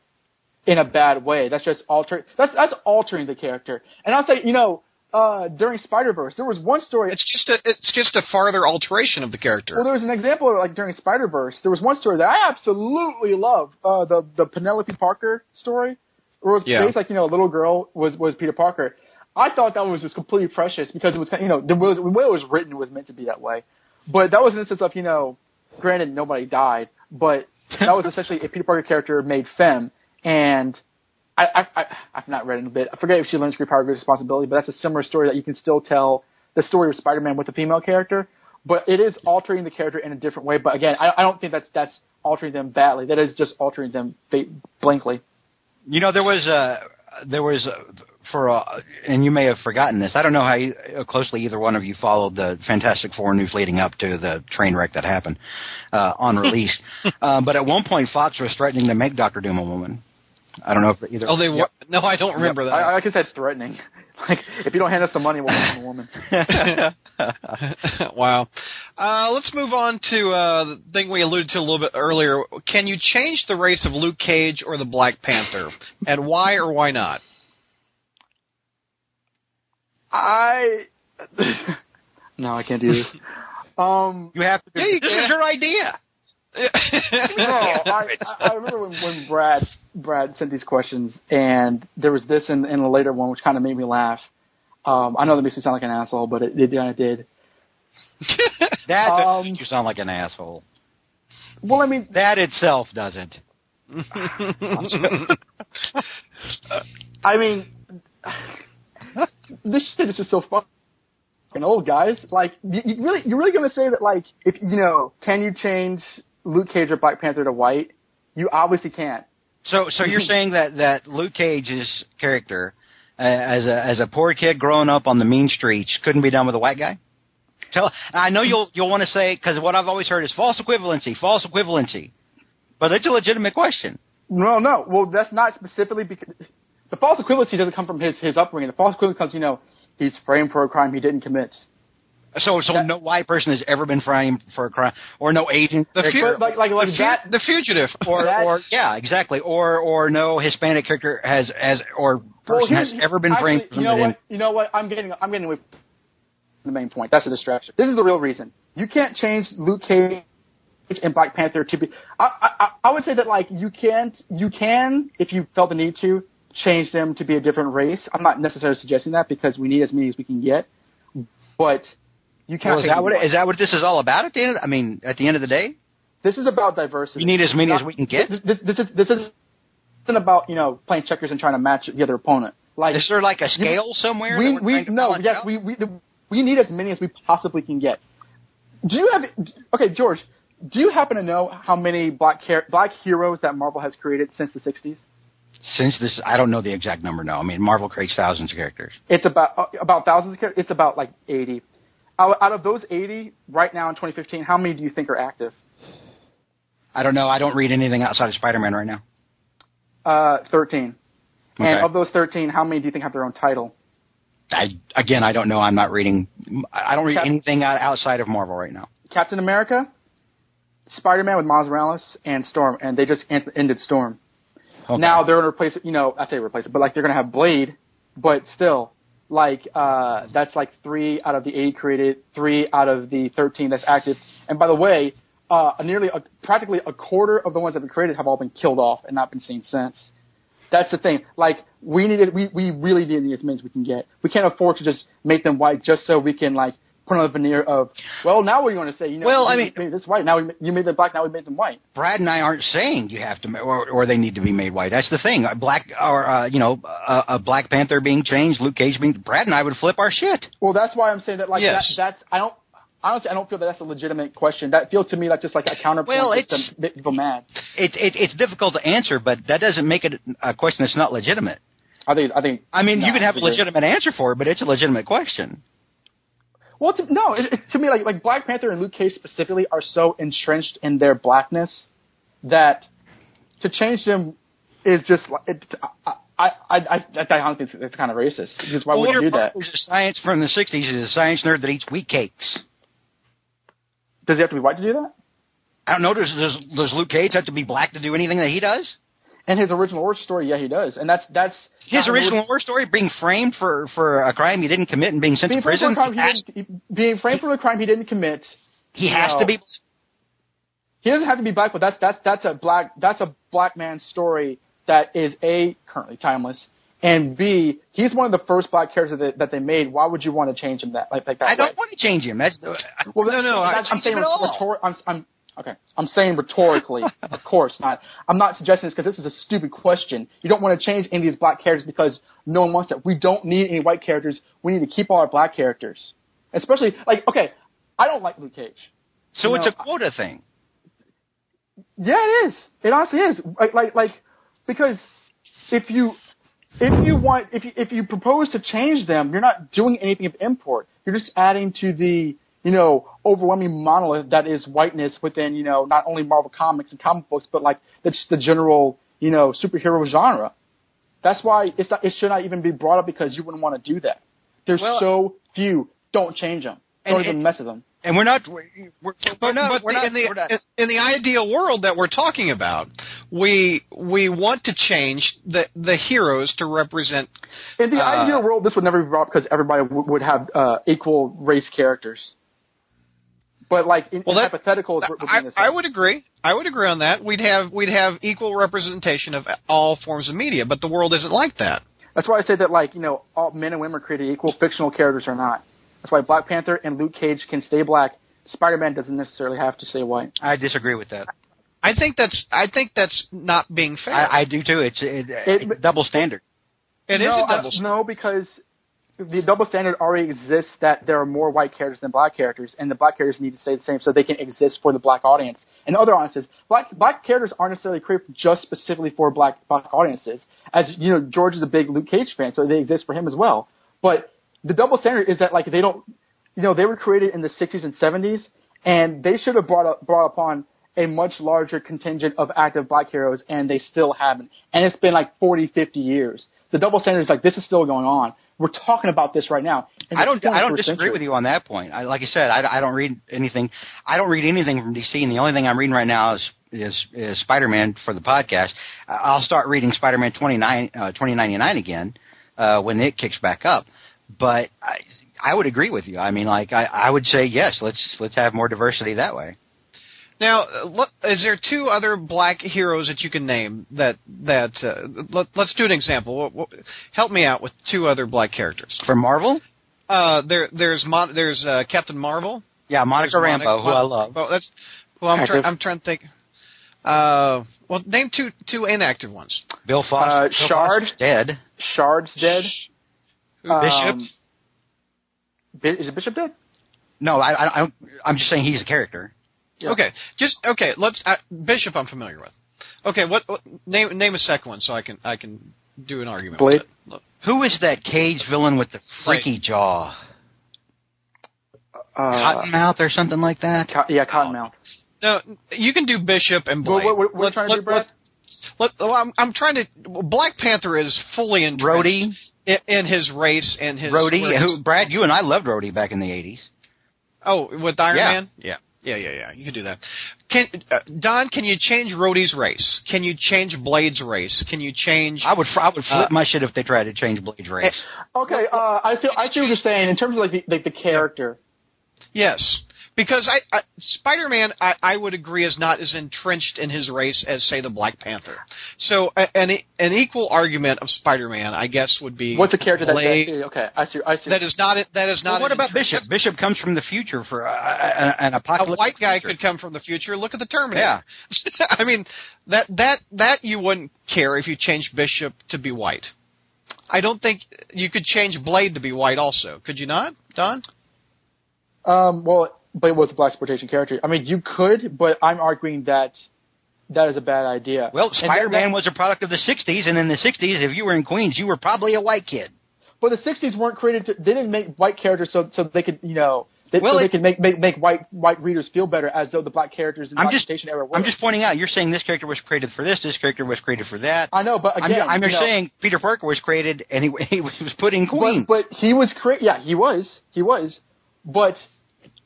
in a bad way that's just altering that's that's altering the character and I'll say you know uh, during Spider Verse, there was one story. It's just a it's just a farther alteration of the character. Well, there was an example like during Spider Verse. There was one story that I absolutely loved. Uh, the the Penelope Parker story, where it was Yeah. based like you know a little girl was was Peter Parker. I thought that was just completely precious because it was you know the way the way it was written was meant to be that way. But that was an instance of you know, granted nobody died, but that was essentially a Peter Parker character made femme, and I, I, I I've not read it in a bit. I forget if she learns to power great responsibility, but that's a similar story that you can still tell the story of Spider-Man with a female character. But it is altering the character in a different way. But again, I, I don't think that's that's altering them badly. That is just altering them blankly. You know, there was a there was uh, for uh, and you may have forgotten this. I don't know how you, uh, closely either one of you followed the Fantastic Four news leading up to the train wreck that happened uh, on release. uh, but at one point, Fox was threatening to make Doctor Doom a woman. I don't know if either. oh, they wa- no, I don't remember I, that. I guess that's threatening. like if you don't hand us the money, we'll become a woman. wow. Uh, let's move on to uh, the thing we alluded to a little bit earlier. Can you change the race of Luke Cage or the Black Panther, and why or why not? I no, I can't do this. Um, you have to. Yeah, you this is your idea. No, I, I remember when, when Brad Brad sent these questions, and there was this in, in a later one, which kind of made me laugh. Um, I know that makes me sound like an asshole, but it, it kind of did. That Um, you sound like an asshole. Well, I mean, That itself doesn't. I mean, this shit is just so fucking old, guys. Like, you, you really, you're really gonna say that, like, if you know, can you change Luke Cage or Black Panther to white? You obviously can't. So, so you're saying that that Luke Cage's character, uh, as a as a poor kid growing up on the mean streets, couldn't be done with a white guy? Tell, I know you'll you'll want to say because what I've always heard is false equivalency, false equivalency, but it's a legitimate question. No, no. Well, that's not specifically because the false equivalency doesn't come from his his upbringing. The false equivalency comes, you know, he's framed for a crime he didn't commit. So, so That- no white person has ever been framed for a crime, or no Asian, The character, fu- Like, like, like the, fu- that. the fugitive. or, or yeah, exactly, or or no Hispanic character has has or person Well, has ever been actually, framed for You know what? You know what? I'm getting I'm getting away from the main point. That's a distraction. This is the real reason. You can't change Luke Cage and Black Panther to be. I I, I would say that like you can't you can if you felt the need to change them to be a different race. I'm not necessarily suggesting that because we need as many as we can get, but you can't. Well, is that what is that what this is all about? At the end, of, I mean, at the end of the day, This is about diversity. you need as many Not- as we can get. This, this, this is this isn't about you know playing checkers and trying to match the other opponent. Like Is there like a scale somewhere? we we no yes out? we we we need as many as we possibly can get. Do you have okay, George? Do you happen to know how many black black heroes that Marvel has created since the '60s? Since this, I don't know the exact number. No, I mean Marvel creates thousands of characters. It's about uh, about thousands of characters. It's about like 80. Out, of those 80, right now in 2015, how many do you think are active? I don't know. I don't read anything outside of Spider-Man right now. Uh, 13. Okay. And of those 13, how many do you think have their own title? I again, I don't know. I'm not reading. I don't read Cap- anything outside of Marvel right now. Captain America, Spider-Man with Miles Morales, and Storm, and they just ended Storm. Okay. Now they're gonna replace it. You know, I say replace it, but like they're gonna have Blade, but still, like uh, that's like three out of the eight created, three out of the thirteen that's active. And by the way, uh, nearly a, practically a quarter of the ones that have been created have all been killed off and not been seen since. That's the thing. Like we needed, we we really need as many as we can get. We can't afford to just make them white just so we can like put on a veneer of, well, now what do you want to say? You know, Well, I mean- made this white. Now we, you made them black. Now we made them white. Brad and I aren't saying you have to, or, or they need to be made white. That's the thing. A Black, or uh, you know, a, a Black Panther being changed, Luke Cage being. Brad and I would flip our shit. Well, that's why I'm saying that. Like Yes. that, that's I don't. Honestly, I don't feel that that's a legitimate question. That feels to me like just like a counterpoint Well, it's- to make people mad. It, it, it's difficult to answer, but that doesn't make it a question that's not legitimate. I think. I think. I mean, no, you can have a legitimate answer for it, but it's a legitimate question. Well, to, no, it, it, to me, like like Black Panther and Luke Cage specifically are so entrenched in their blackness that to change them is just like it, I, I I I I honestly think it's kind of racist. Because why would you do that? Is a science from the '60s is a science nerd that eats wheat cakes. Does he have to be white to do that? I don't know. Does, does does Luke Cage have to be black to do anything that he does? And his original origin story, yeah, he does, and that's that's His original origin- war story, being framed for for a crime he didn't commit and being sent being to prison, crime he being framed for a crime he didn't commit. he has No. to be. He doesn't have to be black, but that's that's that's a black that's a black man story that is a currently timeless, and b he's one of the first black characters that, that they made. Why would you want to change him that like, like that? I don't way? want to change him. That's the, Well, No, no, I- I'm saying rhetor- I'm, I'm okay. I'm saying rhetorically, of course not. I'm not suggesting this because this is a stupid question. You don't want to change any of these black characters because no one wants that. We don't need any white characters. We need to keep all our black characters, especially like okay. I don't like Luke Cage. so You it's know, a quota thing. Yeah, it is. It honestly is. Like, like, like, because if you if you want if you if you propose to change them, you're not doing anything of import. You're just adding to the you know overwhelming monolith that is whiteness within you know not only Marvel comics and comic books, but like the the general you know superhero genre. That's why it's not, it should not even be brought up because you wouldn't want to do that. There's Well- so few. Don't change them. Don't And even it- mess with them. And we're not. We're, we're, But, we're but we're the- not, in the we're not- in- in the ideal world that we're talking about, we we want to change the the heroes to represent. In the Uh, ideal world, this would never be brought up because everybody w- would have uh, equal race characters. But like in, Well, in that- hypotheticals, we're, we're I. I would agree. I would agree on that. We'd have we'd have equal representation of all forms of media, but the world isn't like that. That's why I say that like you know all men and women are created equal, fictional characters are not. That's why Black Panther and Luke Cage can stay black. Spider-Man doesn't necessarily have to stay white. I disagree with that. I think that's I think that's not being fair. I, I do too. It's, it, It- it's double standard. it is no, a double. I, no, because the double standard already exists that there are more white characters than black characters, and the black characters need to stay the same so they can exist for the black audience. And other audiences, black black characters aren't necessarily created just specifically for black black audiences. As you know, George is a big Luke Cage fan, so they exist for him as well. But the double standard is that like they don't, you know, they were created in the 60s and 70s, and they should have brought up, brought upon a much larger contingent of active black heroes, and they still haven't. And it's been like 40, 50 years. The double standard is like this is still going on. We're talking about this right now. I don't. I don't disagree century. with you on that point. I, like I said, I, I don't read anything. I don't read anything from DC, and the only thing I'm reading right now is is, is Spider-Man for the podcast. I'll start reading Spider-Man 29, uh, 2099 again uh, when it kicks back up. But I, I would agree with you. I mean, like I, I would say yes. Let's let's have more diversity that way. Now, uh, is there two other black heroes that you can name that that uh, let, let's do an example. What- what- Help me out with two other black characters. For Marvel, Uh, there there's Mon- there's uh, Captain Marvel. yeah, Monica There's Rambeau, Monica- who I love. Well, that's well. I'm, try- Active. I'm trying to think. Uh, well, name two two inactive ones. Bill Foster, Uh, Bill Shard. Foster's dead. Shard's dead. Bishop? Um, Bi- is it Bishop dead? No, I, I, I don't. I'm just saying he's a character. Yeah. Okay, just okay. Let's uh, Bishop. I'm familiar with. Okay, what, what name name a second one so I can I can do an argument. Blade? With it. Who is that cage villain with the freaky jaw? Uh, Cottonmouth or something like that? Co- yeah, Cottonmouth. No, you can do Bishop and Blade. what, what, what Let's- trying to do, let- Brad? let's- well, I'm, I'm trying to. Black Panther is fully entrenched Rhodey, in, in his race and his Rhodey. Who, Brad, you and I loved Rhodey back in the '80s. Oh, with Iron Yeah. Man. Yeah, yeah, yeah, yeah. You can do that. Can uh, Don? Can you change Rhodey's race? Can you change Blade's race? Can you change? I would, fr- I would flip Uh, my shit if they tried to change Blade's race. Okay, uh, I see. I see what you're saying in terms of like the like the character. Yes, because I, I Spider-Man, I, I would agree, is not as entrenched in his race as say the Black Panther. So an an equal argument of Spider-Man, I guess, would be What's a character that? Blade- that okay, I see. I see. that is not that is not. Well, what about entrenched- Bishop? Bishop comes from the future for uh, an, an A white guy future. could come from the future. Look at the Terminator. Yeah. I mean that that that you wouldn't care if you changed Bishop to be white. I don't think you could change Blade to be white. Also, could you not, Don? Um, well, but it was a blaxploitation character. I mean, you could, but I'm arguing that that is a bad idea. Well, Spider-Man was a product of the '60s, and in the '60s, if you were in Queens, you were probably a white kid. But the '60s weren't created. To, they didn't make white characters so so they could you know they, Well, so they it- could make, make make white white readers feel better as though the black characters in the I'm just, era were. I'm just pointing out. You're saying this character was created for this. This character was created for that. I know, but I'm, again, I'm you just saying Peter Parker was created, and he, he was put in But, Queens. but he was created. Yeah, he was. He was. But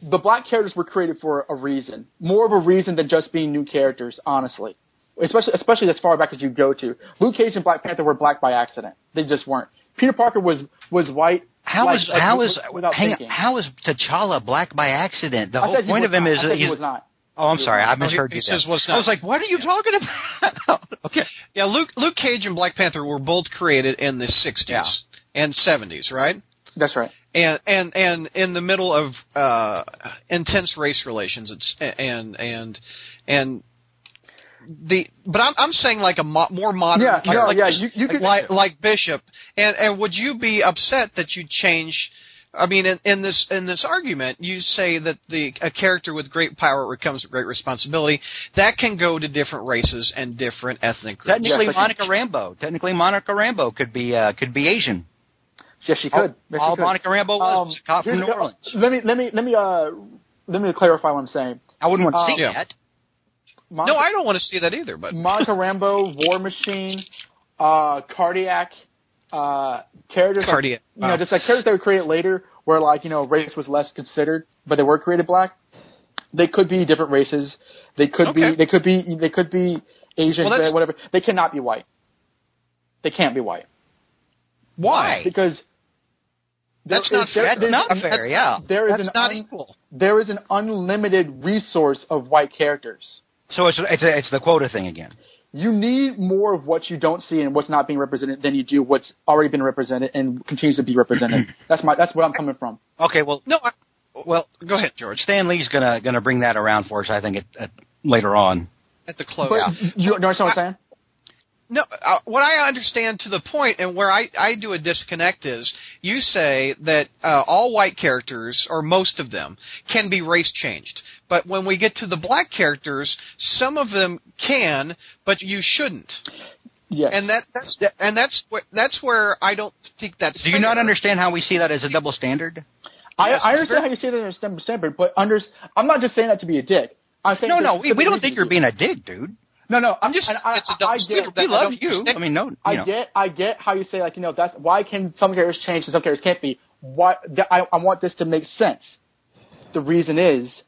the black characters were created for a reason, more of a reason than just being new characters. Honestly, especially especially as far back as you go to Luke Cage and Black Panther were black by accident. They just weren't. Peter Parker was was white. How like, is like, how with- is without hang on, thinking. how is T'Challa black by accident? The I whole point of him not. is that he he's. was not. Oh, I'm sorry, I No, he- misheard he you. says there. was I was like, what are you talking about? okay. Yeah, Luke Luke Cage and Black Panther were both created in the 60s Yeah. and 70s, right? That's right. And and and in the middle of uh, intense race relations, it's and and and the but I'm I'm saying like a mo- more modern Yeah, character, no, like, yeah, you- you like, could- like like Bishop and and would you be upset that you change I mean, in, in this in this argument, you say that the a character with great power comes with great responsibility. That can go to different races and different ethnic groups. Technically, Yes, I Monica Rambeau. Technically, Monica Rambeau could be uh, could be Asian. Yes, she All, could. Yes, she all could. Monica Rambeau was Um, was a cop from New Orleans. Let me let me let me uh let me clarify what I'm saying. I wouldn't want to um, see Yeah. that. Monica, no, I don't want to see that either. But Monica Rambeau, War Machine, uh, Cardiac, uh, characters like- Cardiac, you know, just like characters that were created later, where like you know race was less considered, but they were created black. They could be different races. They could Okay. be. They could be. They could be Asian. Well, whatever. They cannot be white. They can't be white why? because That's not is- fair. That's there's- not that's- fair. Yeah. There is That's an not un- equal. there is an unlimited resource of white characters. So it's it's a, it's the quota thing again. You need more of what you don't see and what's not being represented than you do what's already been represented and continues to be represented. that's my that's where I'm coming from. Okay. Well, No, I, well, go ahead, George. Stan Lee's gonna gonna bring that around for us. I think at, at, later on. At the close. But you, you understand what I'm saying? No, uh, what I understand to the point, and where I, I do a disconnect is, you say that uh, all white characters, or most of them, can be race changed. But when we get to the black characters, some of them can, but you shouldn't. Yes. And that that's and that's wh- that's where I don't think that's. Do you not understand how we see that as a double standard? I, Yes, I understand very- how you see that as a STEM standard, but under, I'm not just saying that to be a dick. I'm saying No, no, we, we don't think you're being a dick, dude. No, no, I'm Just-. I, it's a I, double I get. We I love you. understand- I mean, no, I know. get, I get how you say like you know that's why can some characters change and some characters can't be. Why th- I, I want this to make sense. The reason is,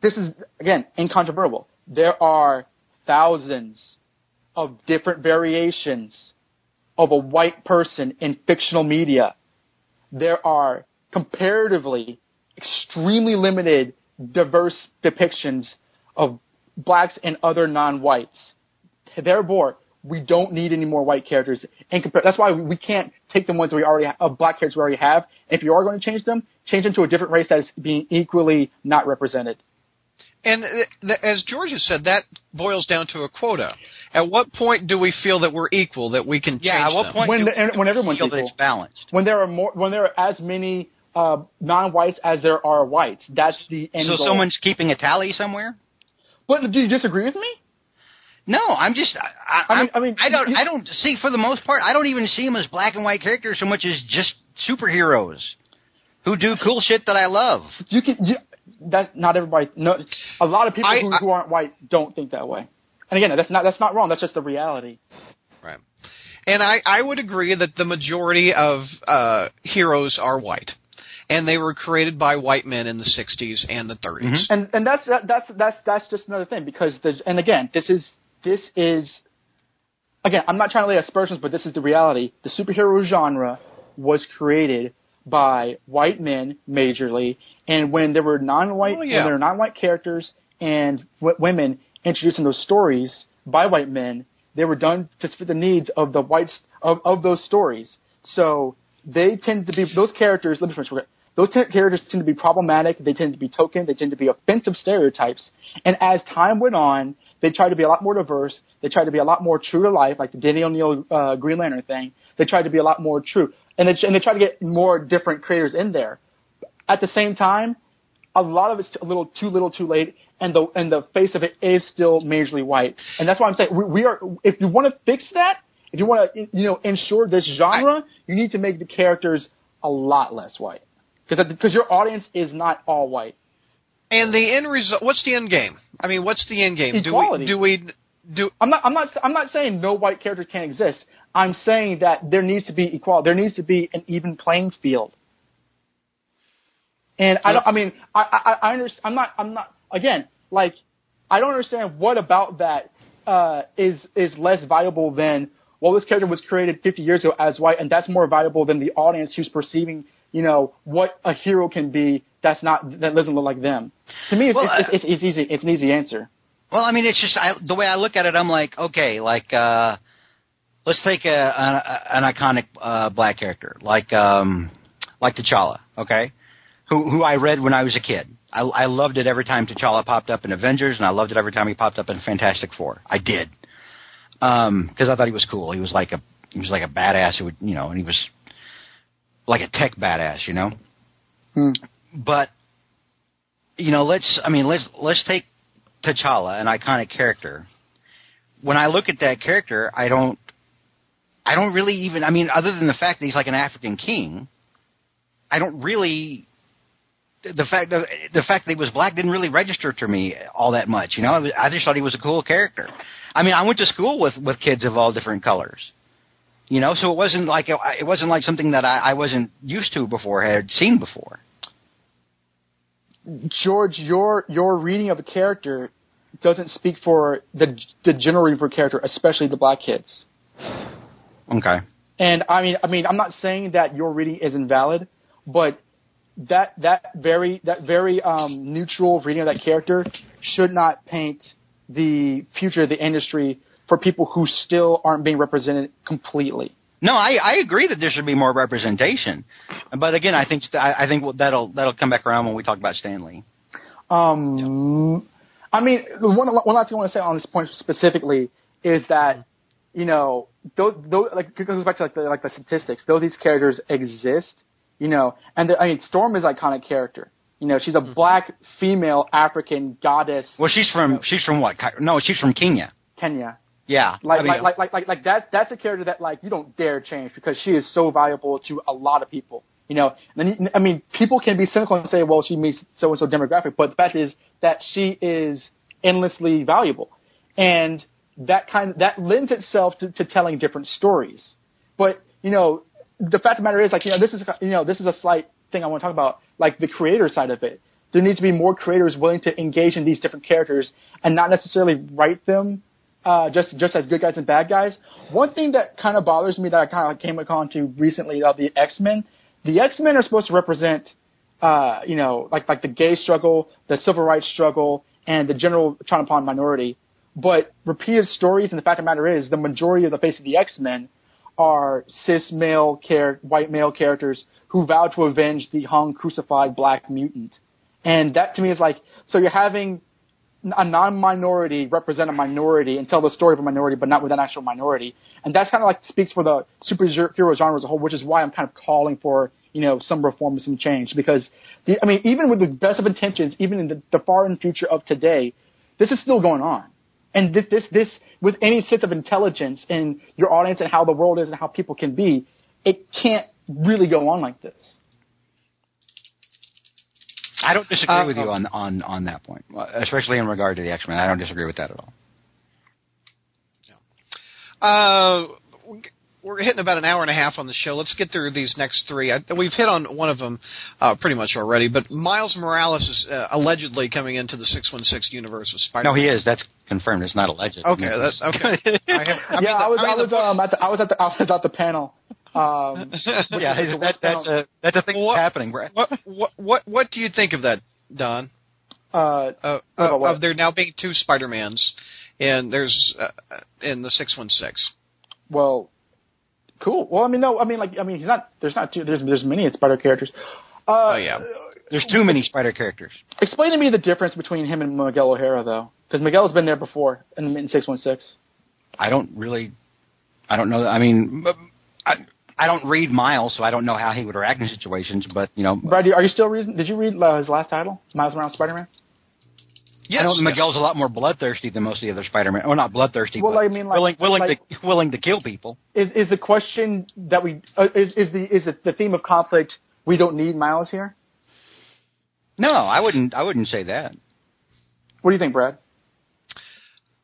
this is again incontrovertible. There are thousands of different variations of a white person in fictional media. There are comparatively extremely limited diverse depictions of blacks and other non-whites therefore we don't need any more white characters. And compare, that's why we, we can't take the ones we already have, of black characters we already have. If you are going to change them, change them to a different race that is being equally not represented. And uh, th- as George has said, that boils down to a quota. At what point do we feel that we're equal, that we can Yeah. change At what them? point When the- and when everyone's feel that equal. it's balanced? When there are more, when there are as many uh, non-whites as there are whites, that's the end So goal. someone's keeping a tally somewhere? Do you disagree with me? No, I'm just. I, I, I mean- I mean, I don't. you- I don't see. For the most part, I don't even see them as black and white characters so much as just superheroes who do cool shit that I love. You can. You, that not everybody. No, a lot of people I- who, who aren't white don't think that way. And again, that's not that's not wrong. That's just the reality. Right. And I, I would agree that the majority of uh, heroes are white. And they were created by white men in the 60s and the 30s. Mhm. and and that's that, that's that's that's just another thing because there's and again this is this is again I'm not trying to lay aspersions but this is the reality the superhero genre was created by white men majorly, and when there were non-white Oh, yeah. when there were non-white characters and w- women introduced in those stories by white men, they were done to fit the needs of the whites of, of those stories. So they tend to be those characters. Let me finish. Those t- characters tend to be problematic. They tend to be token. They tend to be offensive stereotypes. And as time went on, they tried to be a lot more diverse. They tried to be a lot more true to life, like the Denny O'Neil uh, Green Lantern thing. They tried to be a lot more true, and they and they tried to get more different creators in there. At the same time, a lot of it's a little too little, too late, and the and the face of it is still majorly white. And that's why I'm saying we, we are. If you want to fix that, if you want to you know ensure this genre, you need to make the characters a lot less white because because your audience is not all white. And the end result. What's the end game? I mean, what's the end game? Equality. Do we? Do we? Do I'm not. I'm not. I'm not saying no white character can't exist. I'm saying that there needs to be equality. There needs to be an even playing field. And I don't. I mean, I. I, I understand. I'm not. I'm not. Again, like, I don't understand what about that uh, is is less valuable than well, this character was created 50 years ago as white, and that's more valuable than the audience who's perceiving, you know, what a hero can be. That's not that doesn't look like them. To me, it's, Well, it's, it's, it's easy. It's an easy answer. Well, I mean, it's just I, the way I look at it. I'm like, okay, like uh, let's take a, a an iconic uh, black character like um, like T'Challa, okay, who who I read when I was a kid. I, I loved it every time T'Challa popped up in Avengers, and I loved it every time he popped up in Fantastic Four. I did because I thought he was cool. He was like a he was like a badass who would you know, and he was like a tech badass, you know. Hmm. But you know, let's I mean, let's let's take T'Challa, an iconic character. When I look at that character, I don't I don't really even I mean, other than the fact that he's like an African king, I don't really the fact that the fact that he was black didn't really register to me all that much. You know, I, was, I just thought he was a cool character. I mean, I went to school with with kids of all different colors. You know, so it wasn't like it wasn't like something that I, I wasn't used to before, had seen before. George, your your reading of a character doesn't speak for the the general reading for a character, especially the black kids. Okay. And I mean, I mean, I'm not saying that your reading is invalid, but that that very that very um, neutral reading of that character should not paint the future of the industry for people who still aren't being represented completely. No, I, I agree that there should be more representation, but again, I think I, I think that'll that'll come back around when we talk about Stan Lee. Um, I mean, one one last thing I want to say on this point specifically is that you know, those, those like goes back to like the like the statistics. Though these characters exist, you know, and the, I mean, Storm is an iconic character. You know, she's a black female African goddess. Well, she's from she's from what? No, she's from Kenya. Kenya. Yeah, Like, I mean, like, like, like, like, like that, that's a character that, like, you don't dare change because she is so valuable to a lot of people. You know, and then, I mean, people can be cynical and say, well, she meets so and so demographic, but the fact is that she is endlessly valuable. And that kind of, that lends itself to, to telling different stories. But, you know, the fact of the matter is, like, you know, this is, you know, this is a slight thing I want to talk about, like the creator side of it. There needs to be more creators willing to engage in these different characters and not necessarily write them uh, just just as good guys and bad guys. One thing that kind of bothers me that I kind of came upon to recently of the X Men, the X Men are supposed to represent, uh, you know, like like the gay struggle, the civil rights struggle, and the general trying upon minority. But repeated stories, and the fact of the matter is, the majority of the face of the X Men are cis male char- white male characters who vow to avenge the hung crucified black mutant. And that to me is like, so you're having a non-minority represent a minority and tell the story of a minority, but not with an actual minority. And that's kind of like speaks for the superhero genre as a whole, which is why I'm kind of calling for you know some reform and some change. Because the, I mean, even with the best of intentions, even in the, the far in future of today, this is still going on. And this, this, this, with any sense of intelligence in your audience and how the world is and how people can be, it can't really go on like this. I don't disagree Uh, with you on on on that point, especially in regard to the X Men. I don't disagree with that at all. Uh, we're hitting about an hour and a half on the show. Let's get through these next three. I, we've hit on one of them uh, pretty much already, but Miles Morales is uh, allegedly coming into the 616 universe with Spider. No, he is. That's confirmed. It's not alleged. Okay, that's okay. I have, I mean, yeah, I was, I, mean, was, um, at the, I was at the, I was at the panel. Um, yeah, that, that's a that's a thing What- that's happening. Brad. what what what what do you think of that, Don? uh, Uh, About of, of there now being two Spider Mans, and there's uh, in the six one six. well, cool. Well, I mean, no, I mean, like, I mean, he's not. There's not two. There's there's many Spider characters. Uh, Oh yeah. There's too many spider characters. Explain to me the difference between him and Miguel O'Hara, though, because Miguel has been there before in, in six one six. I don't really, I don't know. I mean, I, I don't read Miles, so I don't know how he would react in situations. But you know, Brad, are you still reading? Did you read uh, his last title, Miles Morales Spider Man? Yes, I know yes. Miguel's a lot more bloodthirsty than most of the other Spider-Man. Well, not bloodthirsty, Well, but I mean, like- willing, willing like- to willing to kill people. Is is the question that we uh, is is the is it the theme of conflict? We don't need Miles here. No, I wouldn't. I wouldn't say that. What do you think, Brad?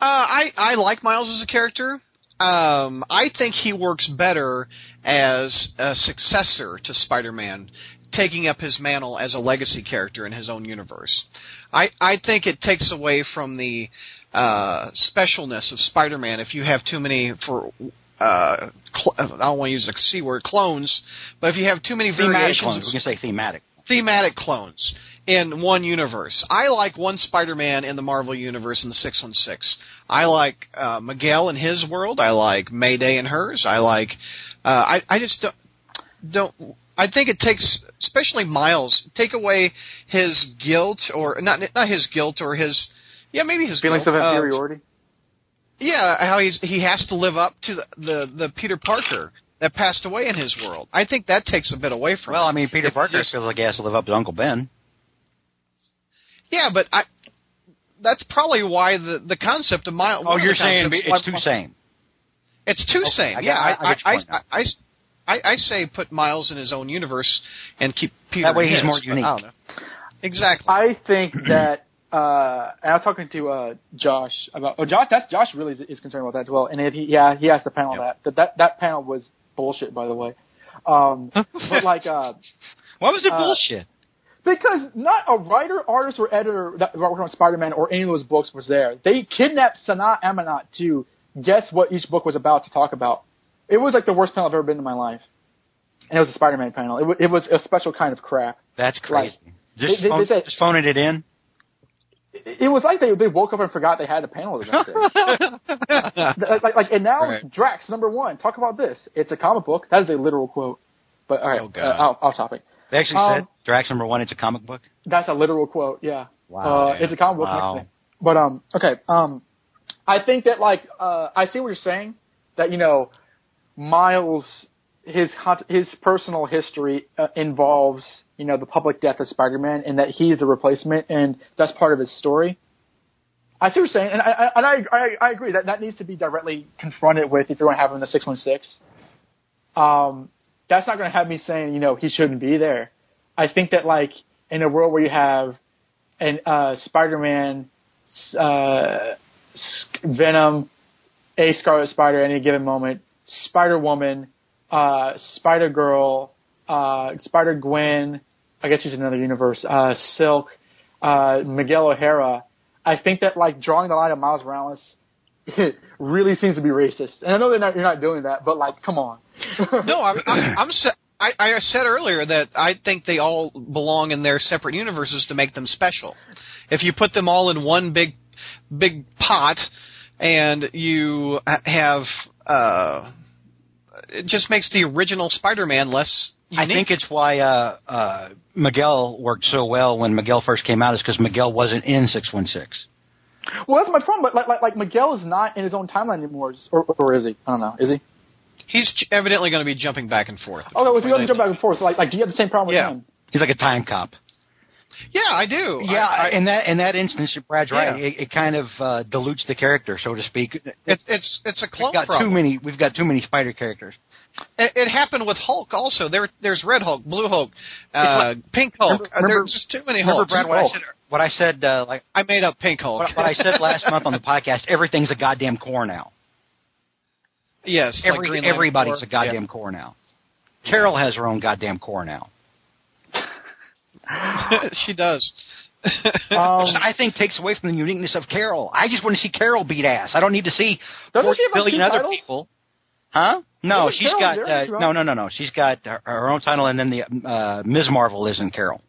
Uh, I I like Miles as a character. Um, I think he works better as a successor to Spider-Man, taking up his mantle as a legacy character in his own universe. I I think it takes away from the uh, specialness of Spider-Man if you have too many for. Uh, cl- I don't want to use the c word clones, but if you have too many Thematic variations clones. We can say thematic. Thematic clones in one universe. I like one Spider-Man in the Marvel universe in the 616. I like uh, Miguel in his world. I like Mayday in hers. I like. Uh, I I just don't, don't. I think it takes, especially Miles, take away his guilt or not not his guilt or his. Yeah, maybe his Feelings guilt, of uh, inferiority. yeah, how he's he has to live up to the, the the Peter Parker that passed away in his world. I think that takes a bit away from. Well, it. I mean, Peter If Parker just- feels like he has to live up to Uncle Ben. Yeah, but I. That's probably why the the concept of Miles. Oh, you're saying it's too same. It's too Okay, same. I yeah, I- I I I. I, I, I, I say put Miles in his own universe and keep Peter. That way he's his, more unique. I don't know. Exactly. I think that, uh, and I was talking to uh, Josh about. Oh, Josh, that's Josh really is, is concerned about that as well. And it, he, yeah, he asked the panel Yep. that. that that that panel was bullshit, by the way. Um, but like, uh, Why was it Uh, bullshit? because not a writer, artist, or editor that worked on Spider-Man or any of those books was there. They kidnapped Sana Amanat to guess what each book was about to talk about. It was like the worst panel I've ever been in my life. And it was a Spider-Man panel. It, w- it was a special kind of crap. That's crazy. just, they- they- phone, they say- just phoning it in. It, was like they they woke up and forgot they had a panel event like, like, and now Right. Drax number one. Talk about this. It's a comic book. That is a literal quote. But all right, Oh, God. uh, off, off topic. They actually Um, said Drax number one. It's a comic book. That's a literal quote. Yeah. Wow. Uh, it's a comic book. Wow. But um, okay. Um, I think that like uh, I see what you're saying. That you know, Miles, his his personal history uh, involves you know the public death of Spider-Man, and that he's the replacement, and that's part of his story. I see what you're saying, and I I, and I, I, I agree that that needs to be directly confronted with if you're going to have him in the six one six. Um, that's not going to have me saying you know he shouldn't be there. I think that like in a world where you have an uh, Spider-Man, uh, Venom, a Scarlet Spider at any given moment, Spider-Woman, uh, Spider-Girl, uh, Spider-Gwen, I guess she's in another universe, uh, Silk, uh, Miguel O'Hara. I think that like drawing the line of Miles Morales it really seems to be racist. And I know not, you're not doing that, but like, come on. no, I'm I'm, I'm sa- I, I said earlier that I think they all belong in their separate universes to make them special. If you put them all in one big big pot and you have uh it just makes the original Spider-Man less I think it's why uh, uh, Miguel worked so well when Miguel first came out is because Miguel wasn't in six one six. Well, that's my problem. But like, like, like Miguel is not in his own timeline anymore, or, or is he? I don't know. Is he? He's j- evidently going to be jumping back and forth. Oh, no, so you have to jump back and forth. So like, like, do you have the same problem with Yeah. him? He's like a time cop. Yeah, I do. Yeah, I, I, in that in that instance, Brad's right. Yeah. It, it kind of uh, dilutes the character, so to speak. it's it's it's a clone We've got problem. too many. We've got too many spider characters. It, it happened with Hulk also. There, there's Red Hulk, Blue Hulk, uh, Pink Hulk. Remember- Uh, remember- there's just too many Remember, Hulks. Brad, what I said? What I said, uh, like I made up Pink Hulk. what, what I said last month on the podcast. Everything's a goddamn Corps now. yes, Every Green Lantern everybody's Corps. a goddamn Corps now. Carol has her own goddamn Corps now. She does. Um, Which I think takes away from the uniqueness of Carol. I just want to see Carol beat ass. I don't need to see Doesn't she have, like, other titles? people. Huh? No, she's Carol, got uh, no, no, no, no. She's got her, her own title, and then the uh, Ms. Marvel is in Carol.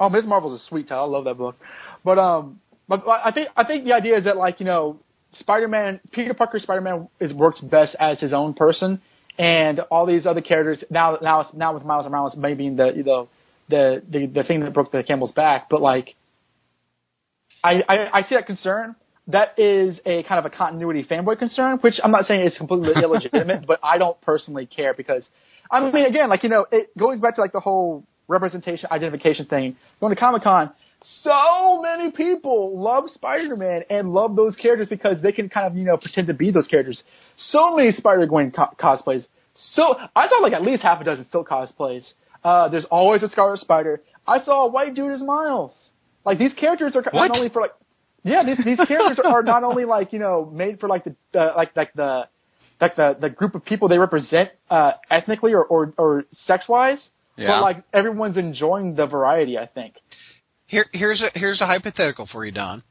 Oh, Ms. Marvel's a sweet title. I love that book. But um, but I think I think the idea is that like you know, Spider-Man, Peter Parker, Spider-Man is works best as his own person, and all these other characters now now now with Miles Morales maybe the you know the the the thing that broke the camel's back, but like. I, I, I see that concern. That is a kind of a continuity fanboy concern, which I'm not saying is completely illegitimate, but I don't personally care because, I mean, again, like you know, it, going back to like the whole representation identification thing, going to Comic Con, so many people love Spider-Man and love those characters because they can kind of you know pretend to be those characters. So many Spider-Gwen co- cosplays. So I saw like at least half a dozen Silk cosplays. Uh, there's always a Scarlet Spider. I saw a white dude as Miles. Like these characters are What? not only for like, yeah, these these characters are not only like you know made for like the uh, like like the like the the group of people they represent uh, ethnically or or, or sex wise, Yeah. but like everyone's enjoying the variety. I think. Here, here's a here's a hypothetical for you, Don.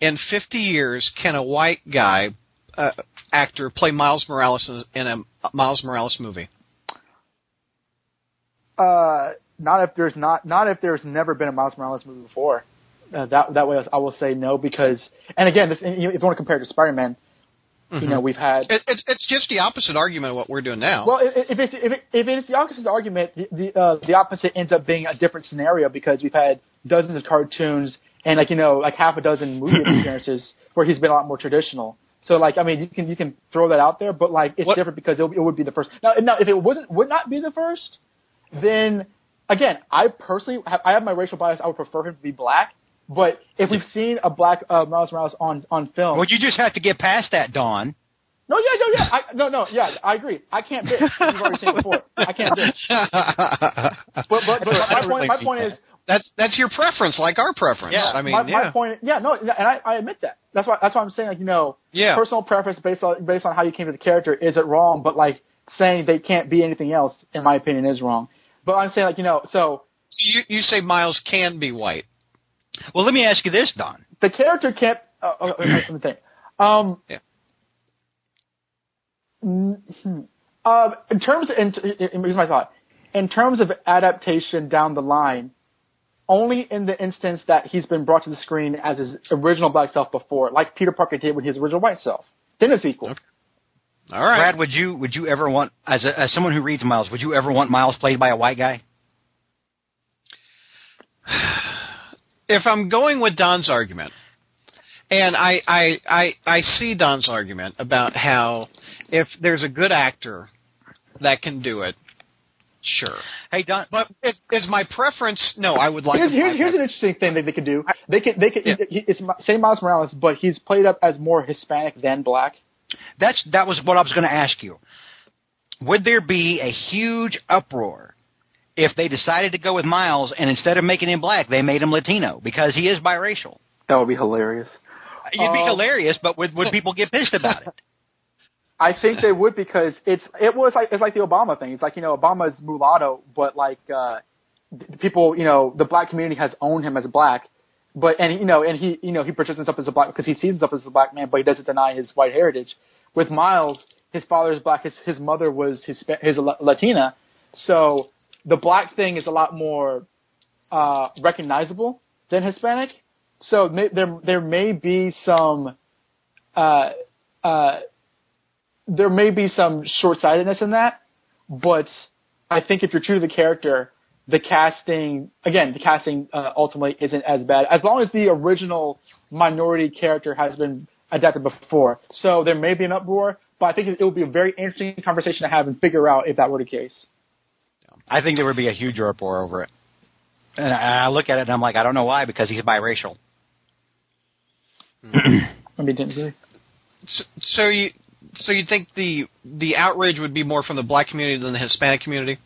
In 50 years, can a white guy uh, actor play Miles Morales in, in a Miles Morales movie? Uh, not if there's not not if there's never been a Miles Morales movie before. Uh, that that way I will say no because and again this, if you want to compare it to Spider Man, you know we've had It, it's it's just the opposite argument of what we're doing now. Well, if, if it's if, it, if it's the opposite argument, the the, uh, the opposite ends up being a different scenario because we've had dozens of cartoons and like you know like half a dozen movie appearances where he's been a lot more traditional. So like I mean you can you can throw that out there, but like it's What- different because it, it would be the first. Now now if it wasn't would not be the first, then again I personally have, I have my racial bias. I would prefer him to be black. But if we've seen a black uh, Miles Morales on on film, Well, you just have to get past that, Don. no, yeah, no, yeah, I, no, no, yeah, I agree. I can't bitch. You've already seen it before. I can't bitch. But but, but my point my point is that's that's your preference, like our preference. Yeah, I mean, my, yeah. my point yeah no and I, I admit that that's why that's why I'm saying like you know Yeah. personal preference based on based on how you came to the character is it wrong but like saying they can't be anything else in my opinion is wrong. But I'm saying like you know so you you say Miles can be white. Well, let me ask you this, Don. the character can't. Uh, uh, uh, let me think. Um, Yeah. mhm. Uh, in terms, in, in, here's my thought. In terms of adaptation down the line, only in the instance that he's been brought to the screen as his original black self before, like Peter Parker did with his original white self. Then it's equal. Okay. All right. Brad, would you would you ever want as a, as someone who reads Miles, would you ever want Miles played by a white guy? if I'm going with Don's argument, and I, I I I see Don's argument about how if there's a good actor that can do it, sure. Hey, Don. But is, is my preference? No, I would like. Here's, here's, here's an interesting thing that they could do. They could they could Yeah. he, it's same Miles Morales, but he's played up as more Hispanic than black. That's that was what I was going to ask you. Would there be a huge uproar if they decided to go with Miles and instead of making him black, they made him Latino because he is biracial? That would be hilarious. It'd be Um, hilarious, but would would people get pissed about it? I think they would because it's it was like it's like the Obama thing. It's like you know Obama's mulatto, but like uh, th- people you know the black community has owned him as black, but and you know and he you know he portrays himself as a black because he sees himself as a black man, but he doesn't deny his white heritage. With Miles, his father is black, his his mother was his his a Latina, so the black thing is a lot more uh, recognizable than Hispanic. So may, there there may be some uh, uh, there may be some short sightedness in that, but I think if you're true to the character, the casting again, the casting uh, ultimately isn't as bad as long as the original minority character has been adapted before. So there may be an uproar, but I think it, it would be a very interesting conversation to have and figure out if that were the case. I think there would be a huge uproar over it. And I I look at it and I'm like, I don't know why, because he's biracial. I mean, didn't really. So, so you so you think the the outrage would be more from the black community than the Hispanic community?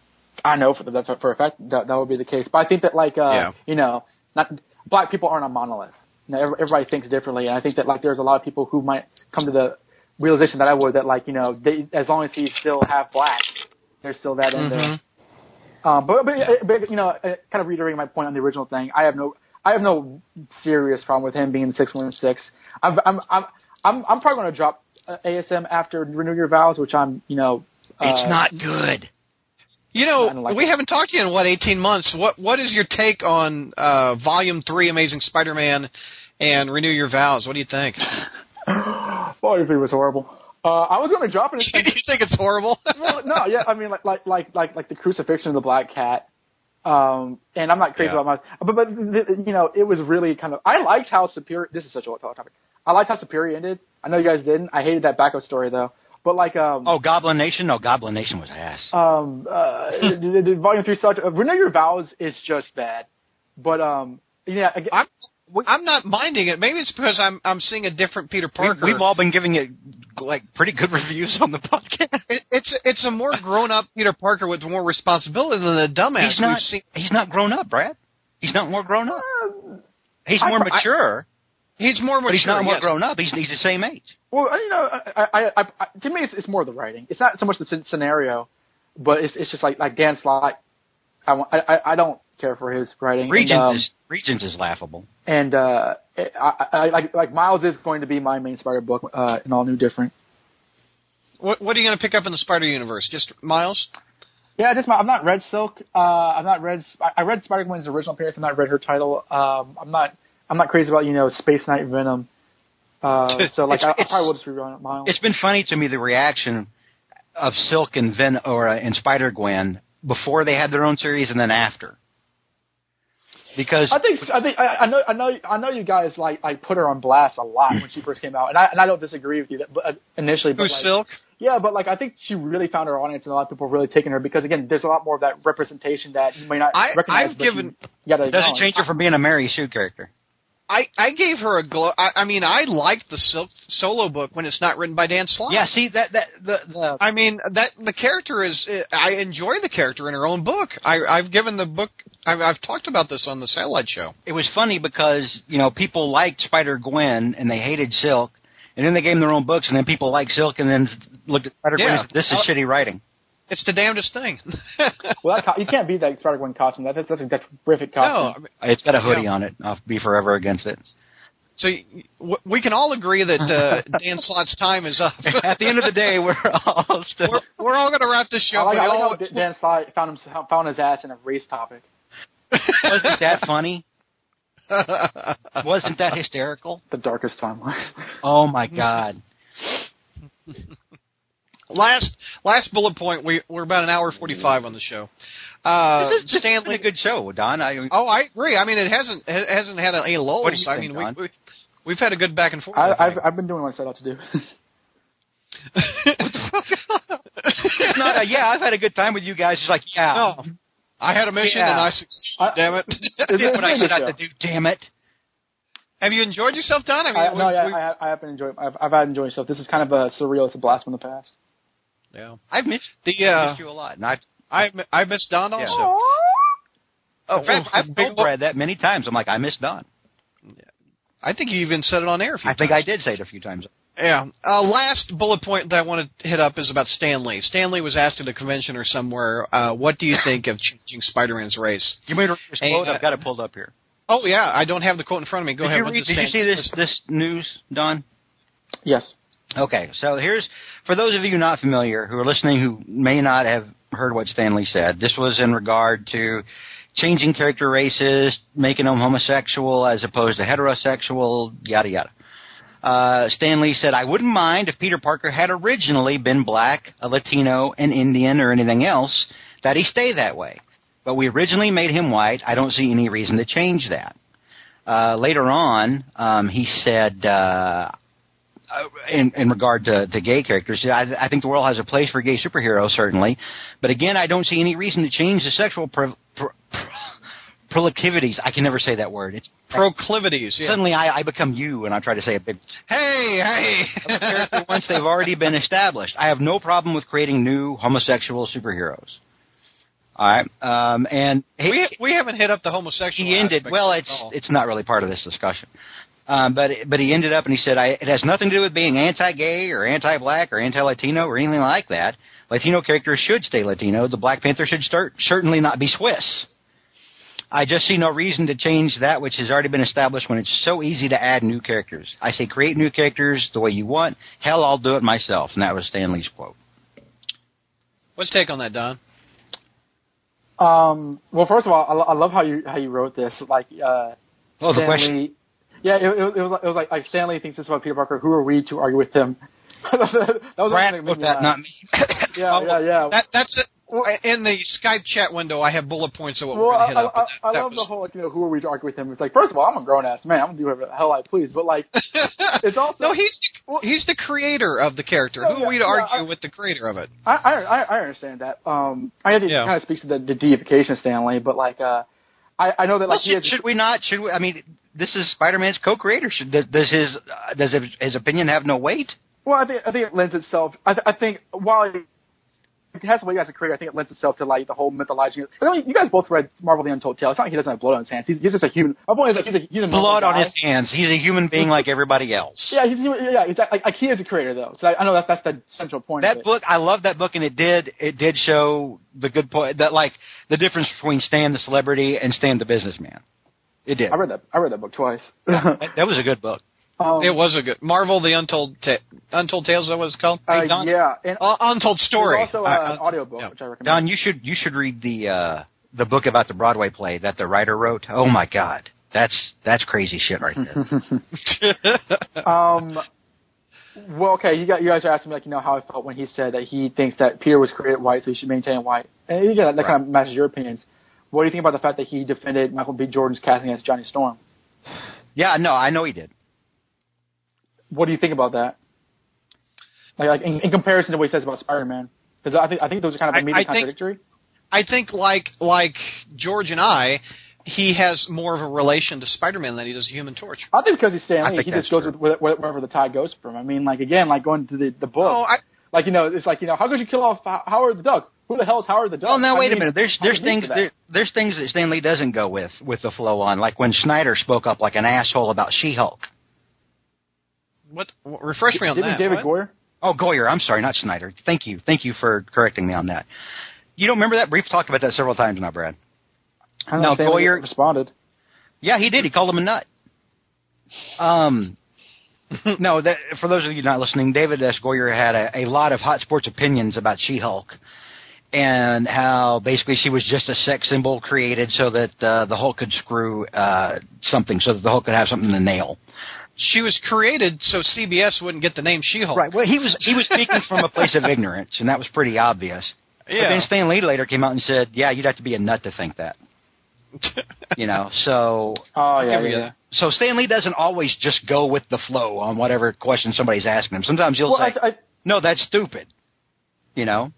I know for that for a fact that that would be the case. But I think that like uh Yeah. you know, not black people aren't a monolith. You know, everybody thinks differently, and I think that like there's a lot of people who might come to the realization that I would that like you know they as long as he's still half black, there's still that in there. Um, but, but, but you know, uh, kind of reiterating my point on the original thing, I have no I have no serious problem with him being the six one six. I'm I'm I'm I'm I'm probably going to drop uh, ASM after Renew Your Vows, which I'm you know. Uh, it's not good. You know, like we it. haven't talked to you in what eighteen months. What what is your take on uh, Volume Three, Amazing Spider-Man, and Renew Your Vows? What do you think? If it was horrible. Uh, I was going to drop it. you think it's horrible? well, no, yeah, I mean, like, like, like, like, like the crucifixion of the black cat. Um, and I'm not crazy Yeah. about my, but, but th- th- you know, it was really kind of. I liked how superior. This is such a hot topic. I liked how superior ended. I know you guys didn't. I hated that backup story though. But like, um, Oh, Goblin Nation? No, Goblin Nation was ass. um, uh, the, the volume three sucked. Uh, Renew Your Vows is just bad. But um, yeah, again, I'm I'm not minding it. Maybe it's because I'm I'm seeing a different Peter Parker. we've all been giving it like pretty good reviews on the podcast. It- it's it's a more grown up Peter Parker with more responsibility than the dumbass He's not. we've seen. He's not grown up, Brad. He's not more grown up. Uh, he's I- more I- mature, He's more mature. but he's not more yes. grown up. He's he's the same age. Well, you know, I, I, I, I, to me, it's, it's more the writing. It's not so much the scen- scenario, but it's it's just like like Dan Slott. I, want- I, I- I don't care for his writing. Regents and, um, is Regents is laughable. and uh, I, I, I like like Miles is going to be my main Spider book uh, in all new different. What what are you going to pick up in the Spider Universe? Just Miles? Yeah, just my, I'm not read Silk. Uh, I've not read. I, I read Spider Gwen's original appearance. I'm not read her title. Um, I'm not. I'm not crazy about you know Space Knight Venom. Uh, so like It's- I, I it's- probably will just read Miles. It's been funny to me the reaction of Silk and Ven or uh, and Spider Gwen before they had their own series and then after. Because I think I think I, I know I know I know you guys like I put her on blast a lot when she first came out, and I and I don't disagree with you that, but, uh, initially. But Who's like, Silk? Yeah, but like I think she really found her audience, and a lot of people are really taking her because again, there's a lot more of that representation that you may not I- recognize. I've but given- you, you gotta it doesn't acknowledge. change her from being a Mary Sue character. I, I gave her a glow. I, I mean, I liked the Silk solo book when it's not written by Dan Slott. Yeah, see that that the, the I mean that the character is. I enjoy the character in her own book. I, I've given the book. I've, I've talked about this on the Satellite Show. it was funny because you know people liked Spider Gwen and they hated Silk, and then they gave them their own books, and then people liked Silk, and then looked at Spider Gwen. Yeah. This is Uh, shitty writing. It's the damnedest thing. Well, that co- you can't beat that Spider Gwen costume. That, that's that's a that's a terrific no, costume. I mean, It's got a hoodie Yeah. on it. I'll be forever against it. so y- w- we can all agree that uh, Dan Slott's time is up. At the end of the day, we're all still. we're, we're all going to wrap this show. I like, I like all- how D- Dan Slott found him found his ass in a race topic. Wasn't that funny? Wasn't that hysterical? The darkest timeline. Oh my god! Last last bullet point. We we're about an hour forty five on the show. Uh, this is just Stan Lee. been a good show, Don. I, Oh, I agree. I mean, it hasn't it hasn't had any lulls. What do you I think, mean, Don? we, we we've had a good back and forth. I, I I've. I've been doing what I set out to do. it's not a, yeah, I've had a good time with you guys. It's like yeah, no, I had a mission Yeah. and I succeeded. Damn it! I did what I set out to do. Damn it! Have you enjoyed yourself, Don? I mean, I, we- no, yeah, we- I, I have been enjoying. I've, I've had enjoyed myself. This is kind of a surreal. It's a blast from the past. Yeah. I've missed, The uh, I've uh, missed you a lot, and I've, I I missed Don also. oh, I've, I've big told Brad that many times. I'm like, I miss Don. I think you even said it on air. A few I think I did say it a few times. Yeah. Uh, last bullet point that I want to hit up is about Stan Lee. Stanley was asked at a convention or somewhere, uh, "What do you think of changing Spider-Man's race?" You made a this Hey, quote. uh, I've got it pulled up here. Oh yeah, I don't have the quote in front of me. Go did ahead. you, read, did you see this this news, Don? Yes. Okay, so here's for those of you not familiar who are listening who may not have heard what Stan Lee said. This was in regard to changing character races, making them homosexual as opposed to heterosexual, yada yada. Uh, Stan Lee said, "I wouldn't mind if Peter Parker had originally been black, a Latino, an Indian, or anything else. That he stay that way. But we originally made him white. I don't see any reason to change that." Uh, later on, um, he said. Uh, in, in regard to, to gay characters, I, I think the world has a place for gay superheroes, certainly. But again, I don't see any reason to change the sexual pro, pro, pro, proclivities. I can never say that word. It's proclivities. Yeah. suddenly I, I become you, and I try to say a big Hey, hey. once they've already been established. I have no problem with creating new homosexual superheroes. All right, um, and he, we we haven't hit up the homosexual. he ended. Well, it's all. it's not really part of this discussion. Um, but but he ended up and he said, I, "It has nothing to do with being anti-gay or anti-black or anti-Latino or anything like that. Latino characters should stay Latino. The Black Panther should start, certainly not be Swiss." I just see no reason to change that which has already been established when it's so easy to add new characters. I say create new characters the way you want. Hell, I'll do it myself. And that was Stan Lee's quote. What's take on that, Don? Um, well, first of all, I, I love how you how you wrote this. Like, uh, Oh, the Stan question. Lee- yeah, it, it, was- it was like, it was like, like Stan Lee thinks this about Peter Parker. Who are we to argue with him? that was Brad wrote that, not me. Yeah, yeah, yeah. That that's it. In the Skype chat window, I have bullet points of what well, we're going to hit up. I, but I, I that- that love the whole like, you know, who are we to argue with him? It's like, first of all, I'm a grown ass man. I'm gonna do whatever the hell I please. But like, it's also no, he's the, he's the creator of the character. No, Who are we to yeah, yeah, argue I- with the creator of it? I, I I I understand that. Um, I think Yeah. it kind of speaks to the, the deification of Stan Lee, but like, uh, I I know that Well, like he should, has, should we not? Should we? I mean, this is Spider-Man's co-creator. Should, does, does his uh, does his, opinion have no weight? Well, I think I think it lends itself. I, th- I think while it has the way as a creator, I think it lends itself to like the whole mythologizing. I mean, you guys both read Marvel: The Untold Tale. It's not like he doesn't have blood on his hands. He's, he's just a human. My point is like he's a, he's a Blood on guy. his hands. He's a human being like everybody else. Yeah, he's yeah. He's like, like he is a creator though. So I, I know that's that's the central point. of That book, I love that book, and it did it did show the good point that like the difference between Stan the celebrity and Stan the businessman. It did. I read that. I read that book twice. That, that was a good book. um, It was a good Marvel: The Untold Ta- Untold Tales. That was called? uh, Hey, Don? yeah, and Uh, Untold Story. also Uh, uh, an uh, audiobook yeah. which I recommend. Don, you should you should read the uh, the book about the Broadway play that the writer wrote. Oh my God, that's that's crazy shit right there. Um, well, okay, you, got, you guys are asking me like you know how I felt when he said that he thinks that Peter was created white, so he should maintain white, and again, that, that kind of matches your opinions. What do you think about the fact that he defended Michael B. Jordan's casting as Johnny Storm? yeah, no, I know he did. What do you think about that? Like, like in, in comparison to what he says about Spider-Man, because I think I think those are kind of immediately I contradictory. I think like like George and I, he has more of a relation to Spider-Man than he does Human Torch. I think because he's I Stan Lee, he just goes with, wherever the tide goes for him. I mean, like again, like going to the the book, Oh, I, like you know, it's like you know, how could you kill off Howard the Duck? Who the hell is Howard the Duck? Well, now I wait a minute. There's there's things there, there's things that Stan Lee doesn't go with with the flow on, like when Snyder spoke up like an asshole about She-Hulk. what, what? Refresh me on Didn't that. David what? Goyer? Oh, Goyer. I'm sorry, not Snyder. Thank you, thank you for correcting me on that. You don't remember that? We've talked about that several times now, Brad. I don't No, know, Stan Lee Goyer- responded. Yeah, he did. He called him a nut. Um, no, that, for those of you not listening, David S. Goyer had a, a lot of hot sports opinions about She-Hulk and how basically she was just a sex symbol created so that uh, the Hulk could screw uh, something, so that the Hulk could have something to nail. She was created so CBS wouldn't get the name She-Hulk. Right. Well, he was he was speaking from a place of ignorance, and that was pretty obvious. But Yeah. then Stan Lee later came out and said, "Yeah, you'd have to be a nut to think that." You know, so Oh yeah, Give me yeah. so Stan Lee doesn't always just go with the flow on whatever question somebody's asking him. Sometimes he'll Well, say, I, I "No, that's stupid." You know,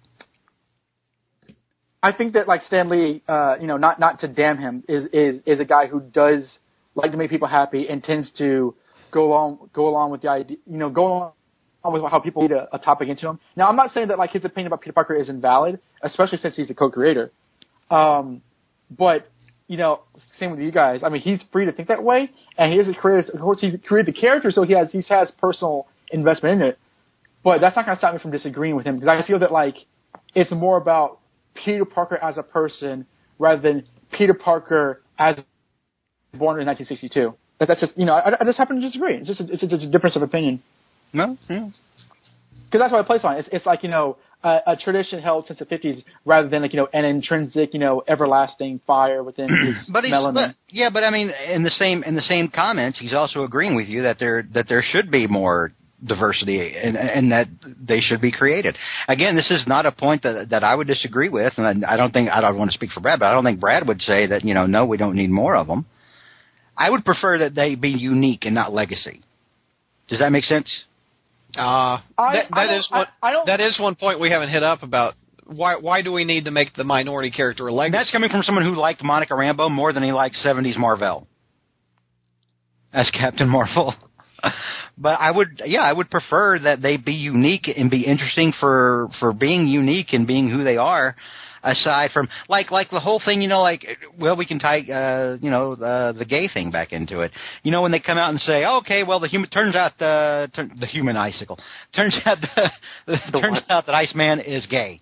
I think that like Stan Lee, uh, you know, not not to damn him, is is is a guy who does like to make people happy and tends to go along go along with the idea, you know, go along with how people read a, a topic into him. Now, I'm not saying that like his opinion about Peter Parker is invalid, especially since he's the co-creator. Um, but you know, same with you guys. I mean, he's free to think that way, and he is a creator. Of course, he's created the character, so he has he has personal investment in it. But that's not going to stop me from disagreeing with him because I feel that like it's more about Peter Parker as a person rather than Peter Parker as born in 1962. That- That's just you know I, I just happen to disagree. It's just a, it's just a difference of opinion no, yeah. because that's why I place on it. It's, it's like you know a, a tradition held since the 50s rather than like you know an intrinsic you know everlasting fire within his but but, yeah, but I mean, in the same in the same comments, he's also agreeing with you that there that there should be more diversity and and that they should be created. Again, this is not a point that that I would disagree with, and I, I don't think I don't want to speak for Brad, but I don't think Brad would say that you know no, we don't need more of them. I would prefer that they be unique and not legacy. Does that make sense? Uh, I- that, I that don't- one. I- I don't- that is one point we haven't hit up about why why do we need to make the minority character a legacy? that's coming from someone who liked Monica Rambeau more than he liked 70s Mar-Vell as Captain Marvel. but I would, yeah, I would prefer that they be unique and be interesting for for being unique and being who they are. Aside from like like the whole thing, you know, like well, we can tie uh, you know uh, the gay thing back into it. You know, when they come out and say, okay, well, the human turns out the tur- the human icicle turns out the, turns what? out that Iceman is gay.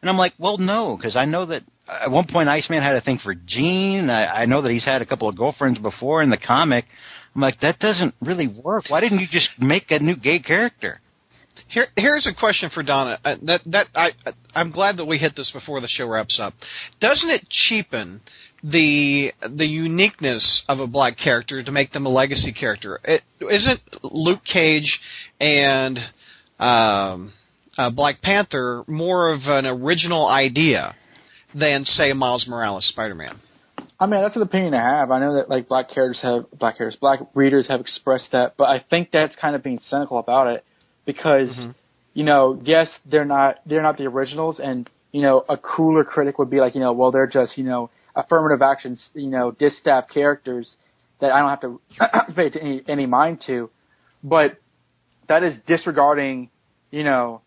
And I'm like, well, no, because I know that at one point, Iceman had a thing for Jean. I, I know that he's had a couple of girlfriends before in the comic. I'm like, that doesn't really work. Why didn't you just make a new gay character? Here, here's a question for Donna. Uh, that that I I'm glad that we hit this before the show wraps up. Doesn't it cheapen the the uniqueness of a black character to make them a legacy character? It, isn't Luke Cage and um, uh, Black Panther more of an original idea than say Miles Morales Spider-Man? I mean, that's an opinion I have. I know that like black characters have black characters, black readers have expressed that, but I think that's kind of being cynical about it because mm-hmm. you know, yes, they're not they're not the originals, and you know, a cooler critic would be like, you know, well, they're just you know affirmative actions, you know, distaff characters that I don't have to pay any any mind to, but that is disregarding, you know,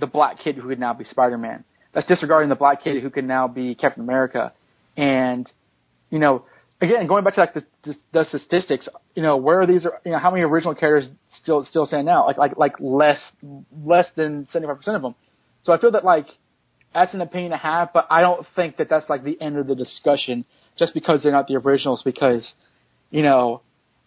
the black kid who could now be Spider-Man. That's disregarding the black kid who can now be Captain America, and you know, again, going back to like the, the, the statistics, you know, where are these? You know, how many original characters still still stand out? Like like like less less than seventy five percent of them. So I feel that like that's an opinion to have, but I don't think that that's like the end of the discussion just because they're not the originals. Because you know,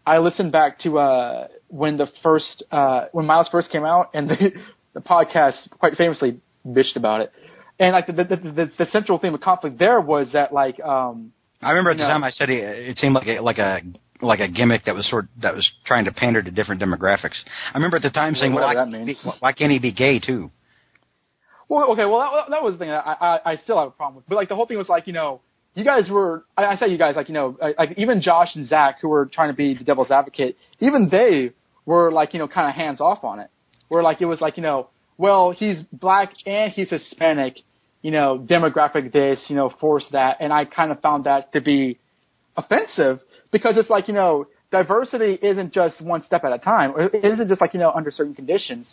I listened back to uh when the first uh when Miles first came out, and the the podcast quite famously bitched about it. And like the the, the, the central theme of conflict there was that like um I remember at the time I said he, it seemed like a, like a like a gimmick that was sort that was trying to pander to different demographics. I remember at the time saying, well, why, be, why can't he be gay too? Well, okay, well that, that was the thing that I, I I still have a problem with. But like the whole thing was like you know you guys were I, I say you guys like you know like even Josh and Zach who were trying to be the devil's advocate even they were like you know kind of hands off on it. Where like it was like you know well he's black and he's Hispanic you know, demographic this, you know, force that. And I kind of found that to be offensive because it's like, you know, diversity isn't just one step at a time. It isn't just like, you know, under certain conditions.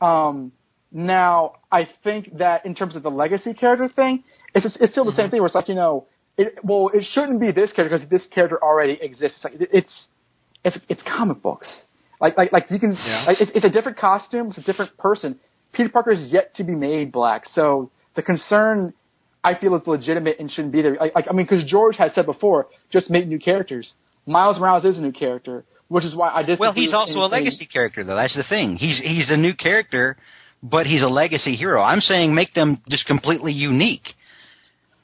Um, now, I think that in terms of the legacy character thing, it's, it's still the mm-hmm. same thing where it's like, you know, it, well, it shouldn't be this character because this character already exists. It's like, it's, it's, it's comic books. Like, like, like you can, yeah. like, it's, it's a different costume, it's a different person. Peter Parker is yet to be made black. So the concern I feel is legitimate and shouldn't be there. Like, like I mean, because George had said before, just make new characters. Miles Morales is a new character, which is why I just well, he's also a legacy character though. That's the thing. He's he's a new character, but he's a legacy hero. I'm saying make them just completely unique.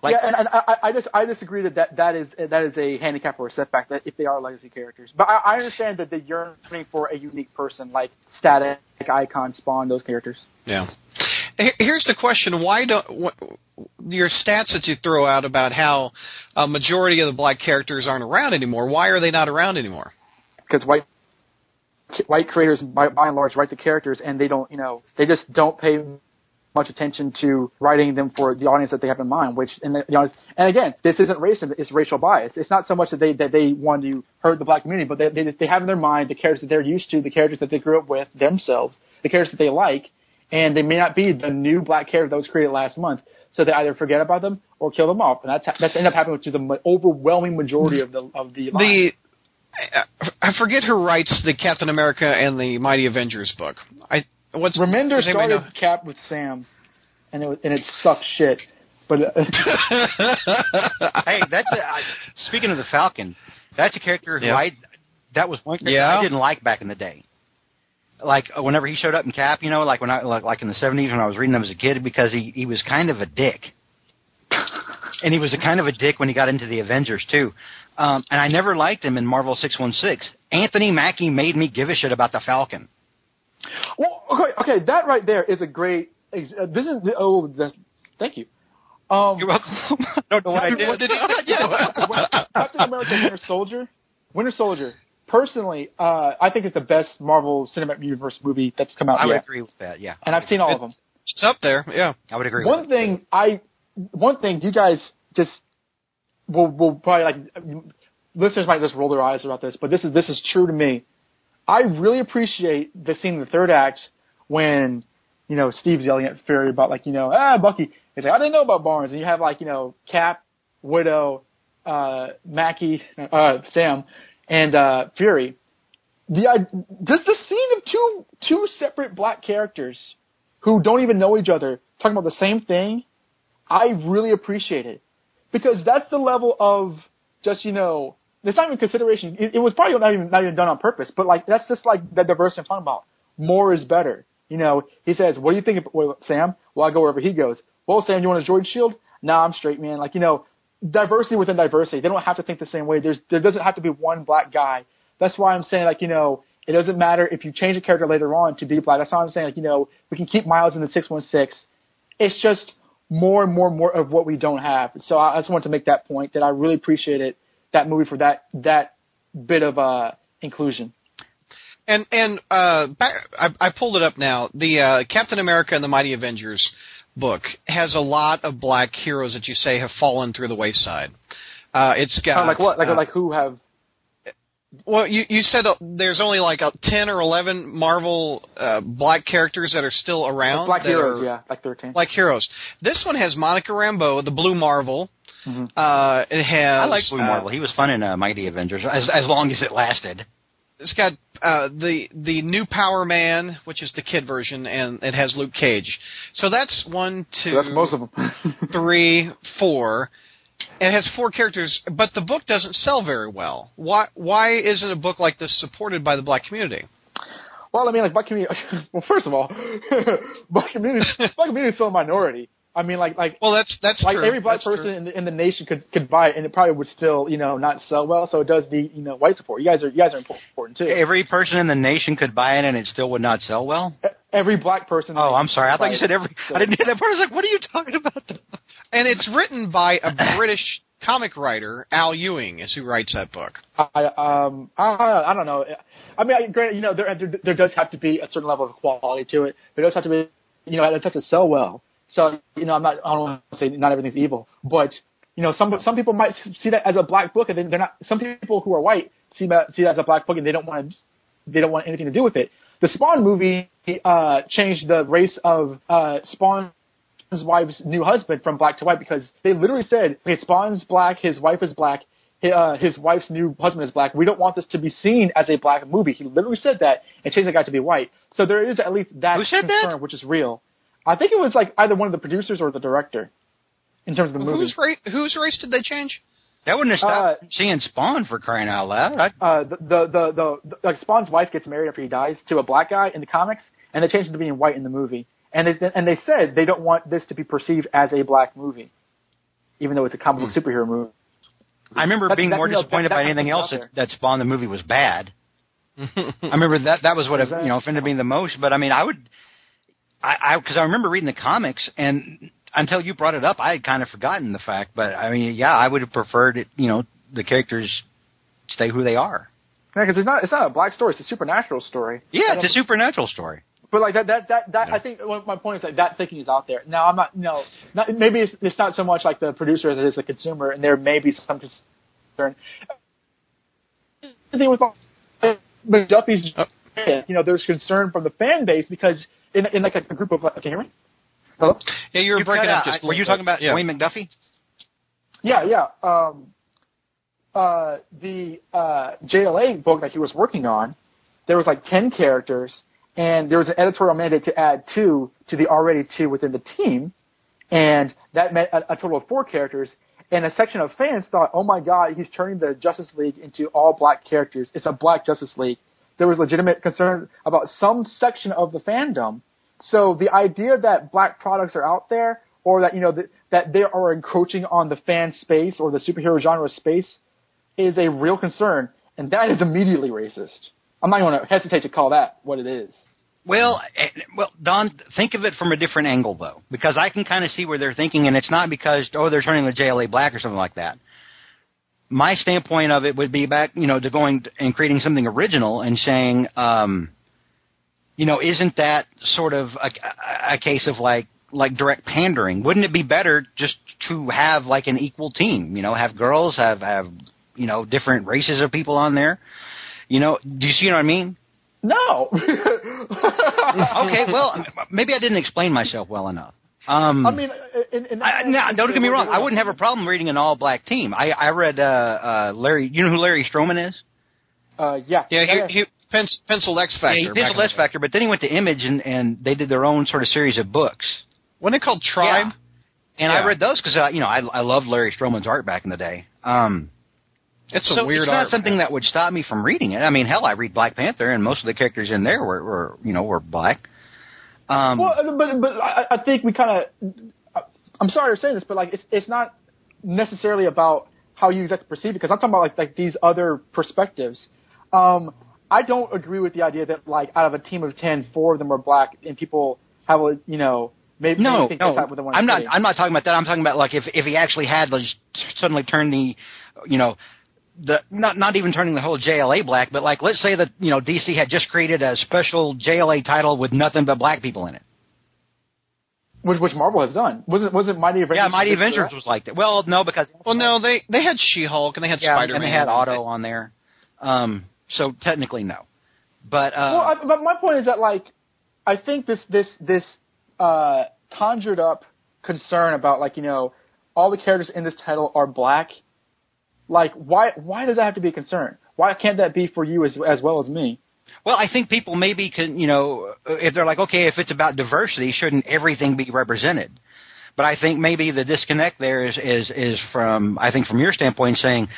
Like, yeah, and, and I, I just I disagree that, that that is that is a handicap or a setback that if they are legacy characters. But I, I understand that the yearning for a unique person like Static, Icon, Spawn, those characters. Yeah. Here's the question: Why don't what, your stats that you throw out about how a majority of the black characters aren't around anymore? Why are they not around anymore? Because white white creators, by, by and large, write the characters, and they don't, you know, they just don't pay much attention to writing them for the audience that they have in mind. Which, and the, the audience, and again, this isn't racist; it's racial bias. It's not so much that they that they want to hurt the black community, but they they, they have in their mind the characters that they're used to, the characters that they grew up with themselves, the characters that they like, and they may not be the new black character that was created last month. So they either forget about them or kill them off, and that's that's ended up happening to the overwhelming majority of the of the. The I forget who writes the Captain America and the Mighty Avengers book. I what's Remender started Cap with Sam, and it and it sucked shit. But uh, hey, that's a, I, speaking of the Falcon. That's a character who I that was one character yeah. I didn't like back in the day like uh, whenever he showed up in Cap, you know, like when I like, like in the seventies when I was reading them as a kid, because he he was kind of a dick, and he was a kind of a dick when he got into the Avengers too. Um, and I never liked him in Marvel six one six. Anthony Mackie made me give a shit about the Falcon. Well, okay, okay, that right there is a great. Uh, this is the, oh, this, thank you. Um, You're welcome. I don't know what I did. What did. Captain America: Winter Soldier. Winter Soldier personally, uh, I think it's the best Marvel Cinematic Universe movie that's come out. I yet. would agree with that. Yeah, and I've seen all of them. It's up there. Yeah, I would agree. One thing I, one thing you guys just will will probably like listeners might just roll their eyes about this, but this is this is true to me. I really appreciate the scene in the third act when you know Steve's yelling at Fury about like you know ah Bucky. He's like I didn't know about Barnes, and you have like you know Cap, Widow, uh, Mackie, uh, Sam and uh, Fury. The uh, just the scene of two two separate black characters who don't even know each other talking about the same thing. I really appreciate it because that's the level of just you know it's not even consideration. It, it was probably not even not even done on purpose, but like that's just like the diversity I'm talking about. More is better. You know, he says, "What do you think, of, well, Sam?" Well, I go wherever he goes. Well, Sam, you want a droid shield? Nah, I'm straight, man. Like you know, diversity within diversity. They don't have to think the same way. There's there doesn't have to be one black guy. That's why I'm saying like you know it doesn't matter if you change a character later on to be black. That's why I'm saying like you know we can keep Miles in the six one six. It's just more and more and more of what we don't have. So I, just wanted to make that point that I really appreciated that movie for that that bit of uh inclusion. And and uh, back, I, I pulled it up now. The uh, Captain America and the Mighty Avengers book has a lot of black heroes that you say have fallen through the wayside. Uh, it's got Uh, like what? Like uh, like who have? Well, you you said uh, there's only like uh, ten or eleven Marvel uh, black characters that are still around. Black heroes, are- yeah, like thirteen. Like heroes. This one has Monica Rambeau, the Blue Marvel. Mhm. Uh, it has. I like Blue uh, Marvel. He was fun in uh, Mighty Avengers, as as long as it lasted. It's got uh, the the new Power Man, which is the kid version, and it has Luke Cage. So that's one, two, so that's most of them. three, four. It has four characters, but the book doesn't sell very well. Why? Why isn't a book like this supported by the black community? Well, I mean, like black community. well, first of all, black community, black community is still a minority. I mean, like, like, Well, that's that's like true. every black That's person true. in the, in the nation could could buy it, and it probably would still, you know, not sell well. So it does need, you know, white support. You guys are you guys are important too. Every person in the nation could buy it, and it still would not sell well. Every black person. Oh, I'm sorry. I thought you said every. So- I didn't hear that part. I was like, "What are you talking about?" and it's written by a British comic writer, Al Ewing, is who writes that book. I um I, I don't know. I mean, I, granted, you know, there, there there does have to be a certain level of quality to it. There does have to be, you know, it has to sell well. So you know, I'm not I don't want to say not everything's evil, but you know, some some people might see that as a black book, and then they're not. Some people who are white see that see that as a black book, and they don't want to they don't want anything to do with it. The Spawn movie uh, changed the race of uh, Spawn's wife's new husband from black to white because they literally said, "Okay, Spawn's black, his wife is black, hi- uh, his wife's new husband is black. We don't want this to be seen as a black movie." He literally said that and changed the guy to be white. So there is at least that said that? concern, which is real. I think it was like either one of the producers or the director in terms of the movie. Whose race? Whose race did they change? That wouldn't have stopped Uh, seeing Spawn for crying out loud. I, uh, the, the, the, the, the, like Spawn's wife gets married after he dies to a black guy in the comics, and they changed him to being white in the movie. And they, and they said they don't want this to be perceived as a black movie, even though it's a comic book Hmm. superhero movie. I remember That- being that- more you disappointed that- by that anything else that, that Spawn the movie was bad. I remember that that was what that- you know offended me the most. But I mean, I would, I I because I remember reading the comics and until you brought it up, I had kind of forgotten the fact. But I mean, yeah, I would have preferred it. You know, the characters stay who they are. Yeah, because it's not it's not a black story; it's a supernatural story. Yeah, And it's a supernatural story. But like that, that, that, that I think my point is like that thinking is out there. Now I'm not, you know, not, maybe it's, it's not so much like the producer as it is the consumer, and there may be some concern. The thing with McDuffie's, oh. You know, there's concern from the fan base because in, in like a group of, can you hear me? Hello? Yeah, you were You breaking up. Just a were you talking about. Yeah. Dwayne McDuffie? Yeah, yeah. Um, uh, the uh, JLA book that he was working on, there was like ten characters, and there was an editorial mandate to add two to the already two within the team, and that meant a, a total of four characters. And a section of fans thought, "Oh my God, he's turning the Justice League into all black characters. It's a black Justice League." There was legitimate concern about some section of the fandom. So the idea that black products are out there, or that you know that, that they are encroaching on the fan space or the superhero genre space, is a real concern, and that is immediately racist. I'm not going to hesitate to call that what it is. Well, eh, well, Don, think of it from a different angle though, because I can kind of see where they're thinking, and it's not because oh they're turning the JLA black or something like that. My standpoint of it would be back, you know, to going and creating something original and saying, um, you know, isn't that sort of a, a- a case of like like direct pandering? Wouldn't it be better just to have like an equal team? You know, have girls, have have you know different races of people on there. You know, do you see what I mean? No. okay, well, maybe I didn't explain myself well enough. Um, I mean, in, in I, now, don't get me wrong. I wouldn't have a problem reading an all-black team. I, I read uh, uh, Larry. You know who Larry Stroman is? Uh, yeah. Yeah, he, he pen, penciled X Factor. yeah, he back penciled in the X. Factor, but then he went to Image and, and they did their own sort of series of books. Wasn't it called Tribe? and Yeah. I read those because uh, you know I I loved Larry Stroman's art back in the day. Um, It's so a weird it's not art, something man. that would stop me from reading it. I mean, hell, I read Black Panther, and most of the characters in there were, were you know were black. Um, Well, but but I, I think we kind of. I'm sorry to say this, but like it's it's not necessarily about how you exactly perceive it because I'm talking about like like these other perspectives. Um, I don't agree with the idea that like out of a team of ten, four of them are black, and people have a you know maybe, no, no, what they want I'm not. say. I'm not talking about that. I'm talking about like if if he actually had like, suddenly turned the, you know, the not not even turning the whole JLA black, but like let's say that you know DC had just created a special JLA title with nothing but black people in it. which which Marvel has done. Wasn't wasn't Mighty Avengers? Yeah, Mighty did? Avengers was like that. Well, no, because Well, no, they they had She-Hulk and they had yeah, Spider-Man and they had Otto on there. Um, so technically no, but uh, Well, I, but my point is that like I think this this this uh, conjured up concern about like you know all the characters in this title are black. Like why why does that have to be a concern? Why can't that be for you as as well as me? Well, I think people maybe can, you know, if they're like, okay, if it's about diversity, shouldn't everything be represented? But I think maybe the disconnect there is is is from I think from your standpoint saying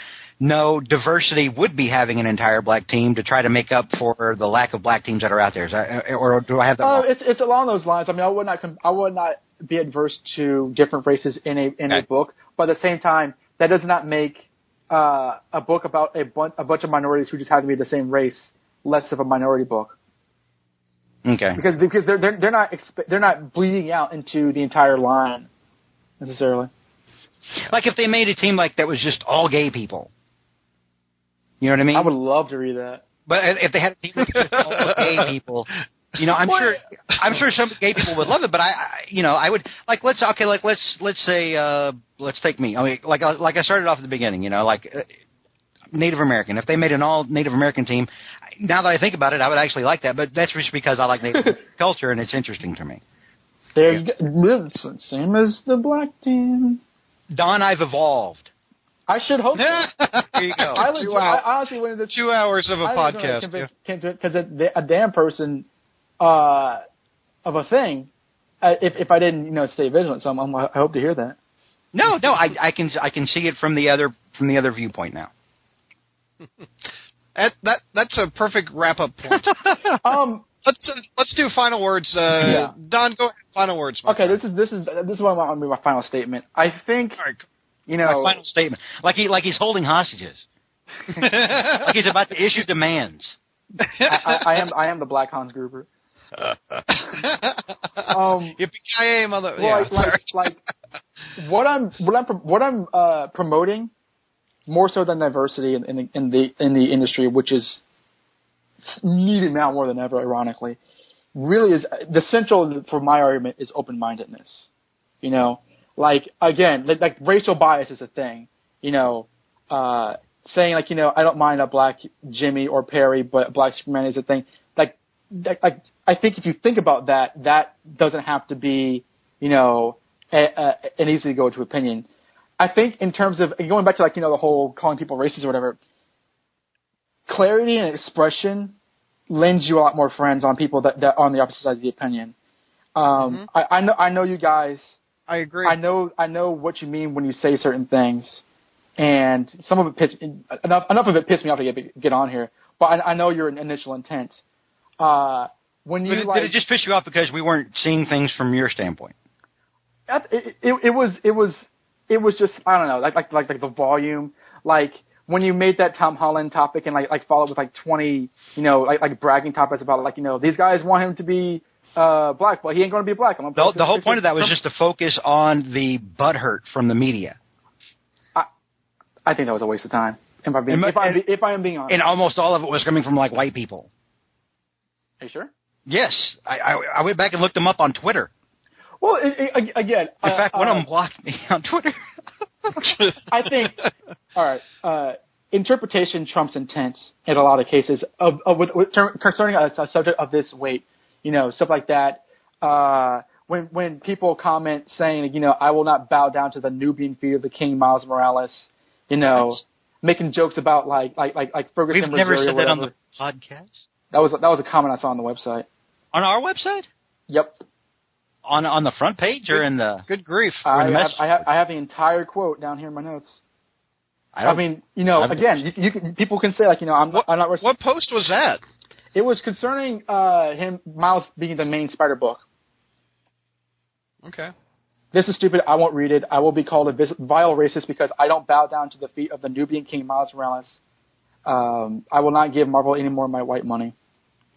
no diversity would be having an entire black team to try to make up for the lack of black teams that are out there. That, or do I have that? Uh, wrong? it's it's along those lines. I mean, I would not I would not be adverse to different races in a in a book, but at the same time, that does not make uh, a book about a, bun- a bunch of minorities who just have to be the same race less of a minority book. okay. because because they're they're, they're not exp- they're not bleeding out into the entire line necessarily. Like if they made a team like that was just all gay people. You know what I mean? I would love to read that. But if they had a team of just all gay people, you know, I'm Well, sure, I'm sure some gay people would love it. But I, I, you know, I would like let's okay, like let's let's say uh let's take me. I mean, like I- like I started off at the beginning, you know, like uh, Native American. If they made an all Native American team, now that I think about it, I would actually like that. But that's just because I like Native culture and it's interesting to me. There you go. The Same as the black team. Don, I've evolved. I should hope. so. There you go. I, legit, Two I hours. honestly went into Two hours of a podcast. because a, a damn person uh, of a thing. Uh, if if I didn't, you know, stay vigilant, so I'm, I'm, I hope to hear that. No, no, I, I can I can see it from the other from the other viewpoint now. That, that that's a perfect wrap up point. Um, let's uh, let's do final words. Uh, Yeah. Don, go ahead. Final words. okay, friend. this is this is this is what I want to be my final statement. I think All right. you My know. final statement, like he like he's holding hostages, like he's about to issue demands. I, I, I am I am the Black Hans Gruber. Um, Yippee mother. well, yeah, like, like, like what I'm what I'm what I'm uh, promoting more so than diversity in, in the in the in the industry, which is needed now more than ever. Ironically, really is the central for my argument is open mindedness. You know, like again, like, like racial bias is a thing. You know, uh, saying like you know I don't mind a black Jimmy or Perry, but black Superman is a thing. Like I think if you think about that, that doesn't have to be you know a, a, an easy to go to opinion. I think in terms of going back to like you know the whole calling people racist or whatever, clarity and expression lends you a lot more friends on people that, that are on the opposite side of the opinion. Um, I, I know I know you guys. I agree. I know I know what you mean when you say certain things, and some of it pissed enough enough of it pissed me off to get get on here. But I, I know your initial intent. Uh, when you But like, did it just piss you off because we weren't seeing things from your standpoint? It, it, it was it was it was just I don't know like like like like the volume like when you made that Tom Holland topic and like like followed with like twenty you know like like bragging topics about like you know these guys want him to be uh black but he ain't going to be black. I'm The, the whole point of that was just to focus on the butthurt from the media. I think that was a waste of time. If I'm being And- if I'm if I am being honest. And almost all of it was coming from like white people. Are you sure? Yes, I, I, I went back and looked them up on Twitter. Well, it, it, again, In uh, fact, one uh, of them blocked me on Twitter. I think, all right, uh, interpretation trumps intent in a lot of cases of, of with, with term, concerning a, a subject of this weight, you know, stuff like that. Uh, when when people comment saying, you know, I will not bow down to the Nubian feet of the King Miles Morales, you know, making jokes about like like like like Ferguson. We've never Missouri said that on the podcast. That was that was a comment I saw on the website. On our website? Yep. on on the front page or in the? Good grief. I have, I have I have the entire quote down here in my notes. I, I, mean, you know, I'm- again, you, you can, people can say like, you know, I'm What, I'm not. what post was that? It was concerning uh, him Miles being the main Spider book. Okay. This is stupid. I won't read it. I will be called a vis- vile racist because I don't bow down to the feet of the Nubian king Miles Morales. Um, I will not give Marvel any more of my white money.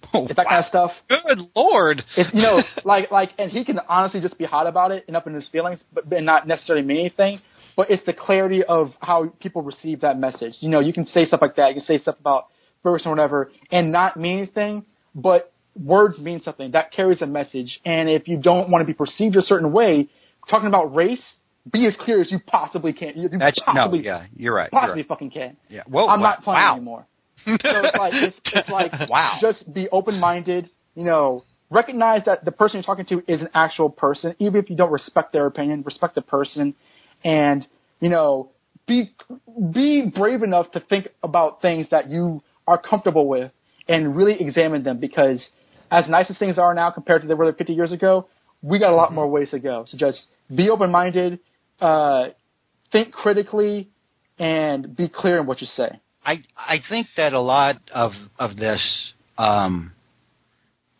Oh, It's that kind of stuff. Good lord. It's you know, like like, and he can honestly just be hot about it and up in his feelings, but and not necessarily mean anything. But it's the clarity of how people receive that message. You know, you can say stuff like that. You can say stuff about Ferguson or whatever, and not mean anything. But words mean something. That carries a message. And if you don't want to be perceived a certain way, talking about race, be as clear as you possibly can. You, you That's no, possibly, yeah, you're right. You're possibly right. fucking can. Yeah. Well, I'm wow. not playing wow. anymore. So it's like it's, it's like Wow. just be open minded. You know, recognize that the person you're talking to is an actual person, even if you don't respect their opinion. Respect the person, and you know, be be brave enough to think about things that you are comfortable with and really examine them. Because as nice as things are now compared to they were 50 years ago, we got a lot more ways to go. So just be open minded, uh, think critically, and be clear in what you say. I I think that a lot of of this, um,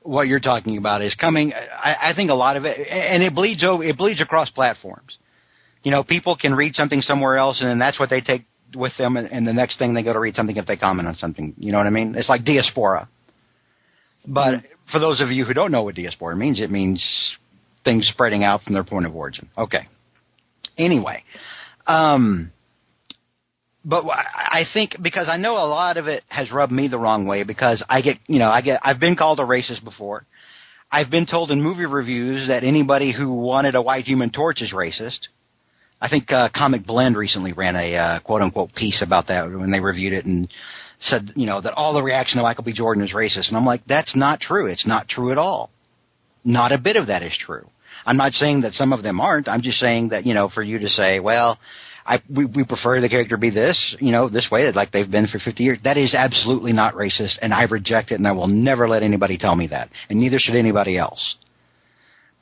what you're talking about is coming. I, I think a lot of it, and it bleeds over. It bleeds across platforms. You know, people can read something somewhere else, and then that's what they take with them, and, and the next thing they go to read something if they comment on something. You know what I mean? It's like diaspora. But for those of you who don't know what diaspora means, it means things spreading out from their point of origin. Okay. Anyway, um, but I think because I know a lot of it has rubbed me the wrong way because I get, you know, I get, I've been called a racist before. I've been told in movie reviews that anybody who wanted a white Human Torch is racist. I think uh, Comic Blend recently ran a uh, quote unquote piece about that when they reviewed it and said, you know, that all the reaction to Michael B. Jordan is racist. And I'm like, that's not true. It's not true at all. Not a bit of that is true. I'm not saying that some of them aren't. I'm just saying that, you know, for you to say, well, I, we, we prefer the character be this, you know, this way, like they've been for 50 years. That is absolutely not racist, and I reject it, and I will never let anybody tell me that, and neither should anybody else.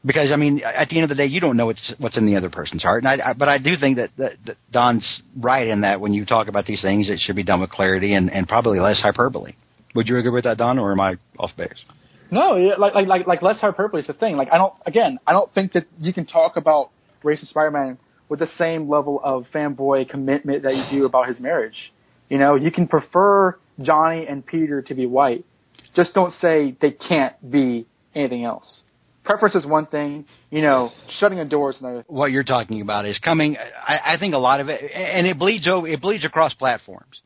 Because I mean, at the end of the day, you don't know what's what's in the other person's heart, and I, I, but I do think that, that, that Don's right in that when you talk about these things, it should be done with clarity and, and probably less hyperbole. Would you agree with that, Don, or am I off base? No, like like like like less hyperbole is the thing. Like I don't again, I don't think that you can talk about racist Spider-Man with the same level of fanboy commitment that you do about his marriage. You know, you can prefer Johnny and Peter to be white. Just don't say they can't be anything else. Preference is one thing. You know, shutting a door is another. what you're talking about is coming. I, I think a lot of it, and it bleeds over. It bleeds across platforms.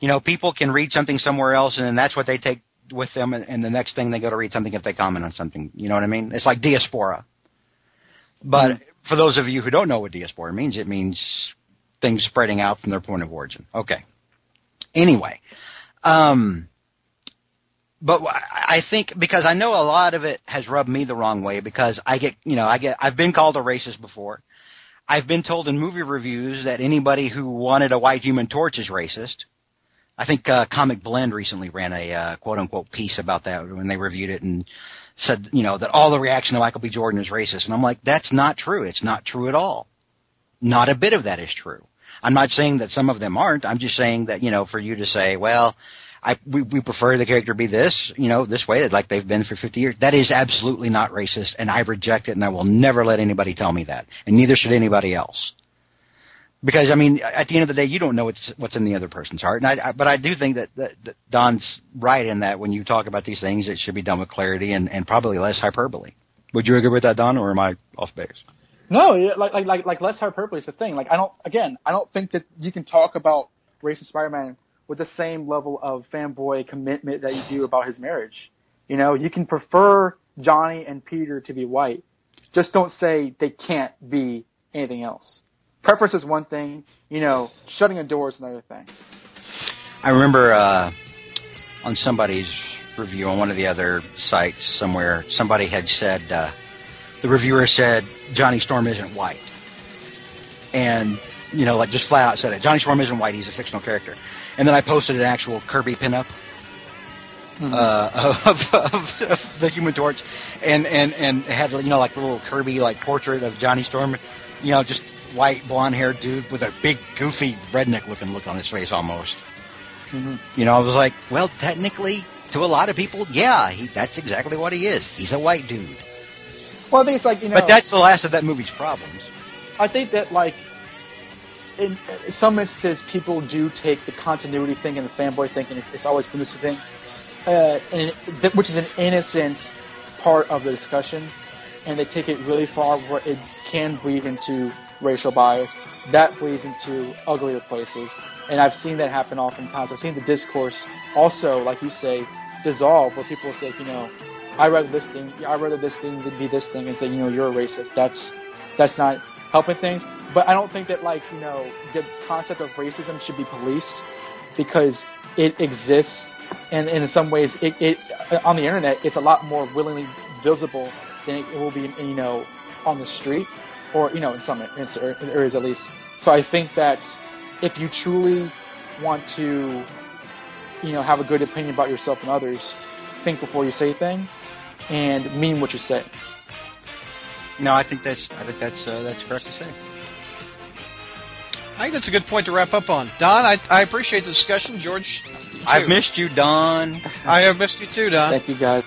You know, people can read something somewhere else, and then that's what they take with them, and, and the next thing they go to read something if they comment on something. You know what I mean? It's like diaspora. But mm-hmm. For those of you who don't know what diaspora means, it means things spreading out from their point of origin. Okay. Anyway, um, but I think because I know a lot of it has rubbed me the wrong way because I get, you know, I get, I've been called a racist before. I've been told in movie reviews that anybody who wanted a white Human Torch is racist. I think uh, Comic Blend recently ran a uh, quote unquote piece about that when they reviewed it and said, you know, that all the reaction to Michael B. Jordan is racist. And I'm like, that's not true. It's not true at all. Not a bit of that is true. I'm not saying that some of them aren't. I'm just saying that, you know, for you to say, well, I, we, we prefer the character be this, you know, this way, like they've been for 50 years. That is absolutely not racist, and I reject it, and I will never let anybody tell me that, and neither should anybody else. Because I mean, at the end of the day, you don't know what's what's in the other person's heart, and I, I but I do think that, that, that Don's right in that when you talk about these things, it should be done with clarity and, and probably less hyperbole. Would you agree with that, Don, or am I off base? No, like like like like less hyperbole is the thing. Like I don't again, I don't think that you can talk about racist Spider-Man with the same level of fanboy commitment that you do about his marriage. You know, you can prefer Johnny and Peter to be white. Just don't say they can't be anything else. Preference is one thing. You know, shutting a door is another thing. I remember uh, on somebody's review on one of the other sites somewhere, somebody had said uh, the reviewer said Johnny Storm isn't white, and you know, like just flat out said it. Johnny Storm isn't white; he's a fictional character. And then I posted an actual Kirby pinup uh, of, of, of the Human Torch, and and and had you know like a little Kirby like portrait of Johnny Storm, you know just white blonde haired dude with a big goofy redneck looking look on his face almost. Mhm. You know, I was like, well, technically, to a lot of people, yeah, he, that's exactly what he is. He's a white dude. Well, I think it's like you know. But that's the last of that movie's problems. I think that like in some instances, people do take the continuity thing and the fanboy thing, and it's, it's always been this thing, uh, and it, which is an innocent part of the discussion, and they take it really far where it can bleed into racial bias. That bleeds into uglier places, and I've seen that happen oftentimes. I've seen the discourse also, like you say, dissolve where people say, you know, I rather this thing, I rather this thing than be this thing, and say, you know, you're a racist. That's that's not helping things. But I don't think that like you know the concept of racism should be policed because it exists, and, and in some ways, it, it uh, on the internet it's a lot more willingly visible than it will be you know on the street or you know in some areas at least. So I think that if you truly want to you know have a good opinion about yourself and others, think before you say things and mean what you say. No, I think that's I think that's uh, that's correct to say. I think that's a good point to wrap up on. Don, I, I appreciate the discussion. George, I've missed you, Don. I have missed you too, Don. Thank you guys.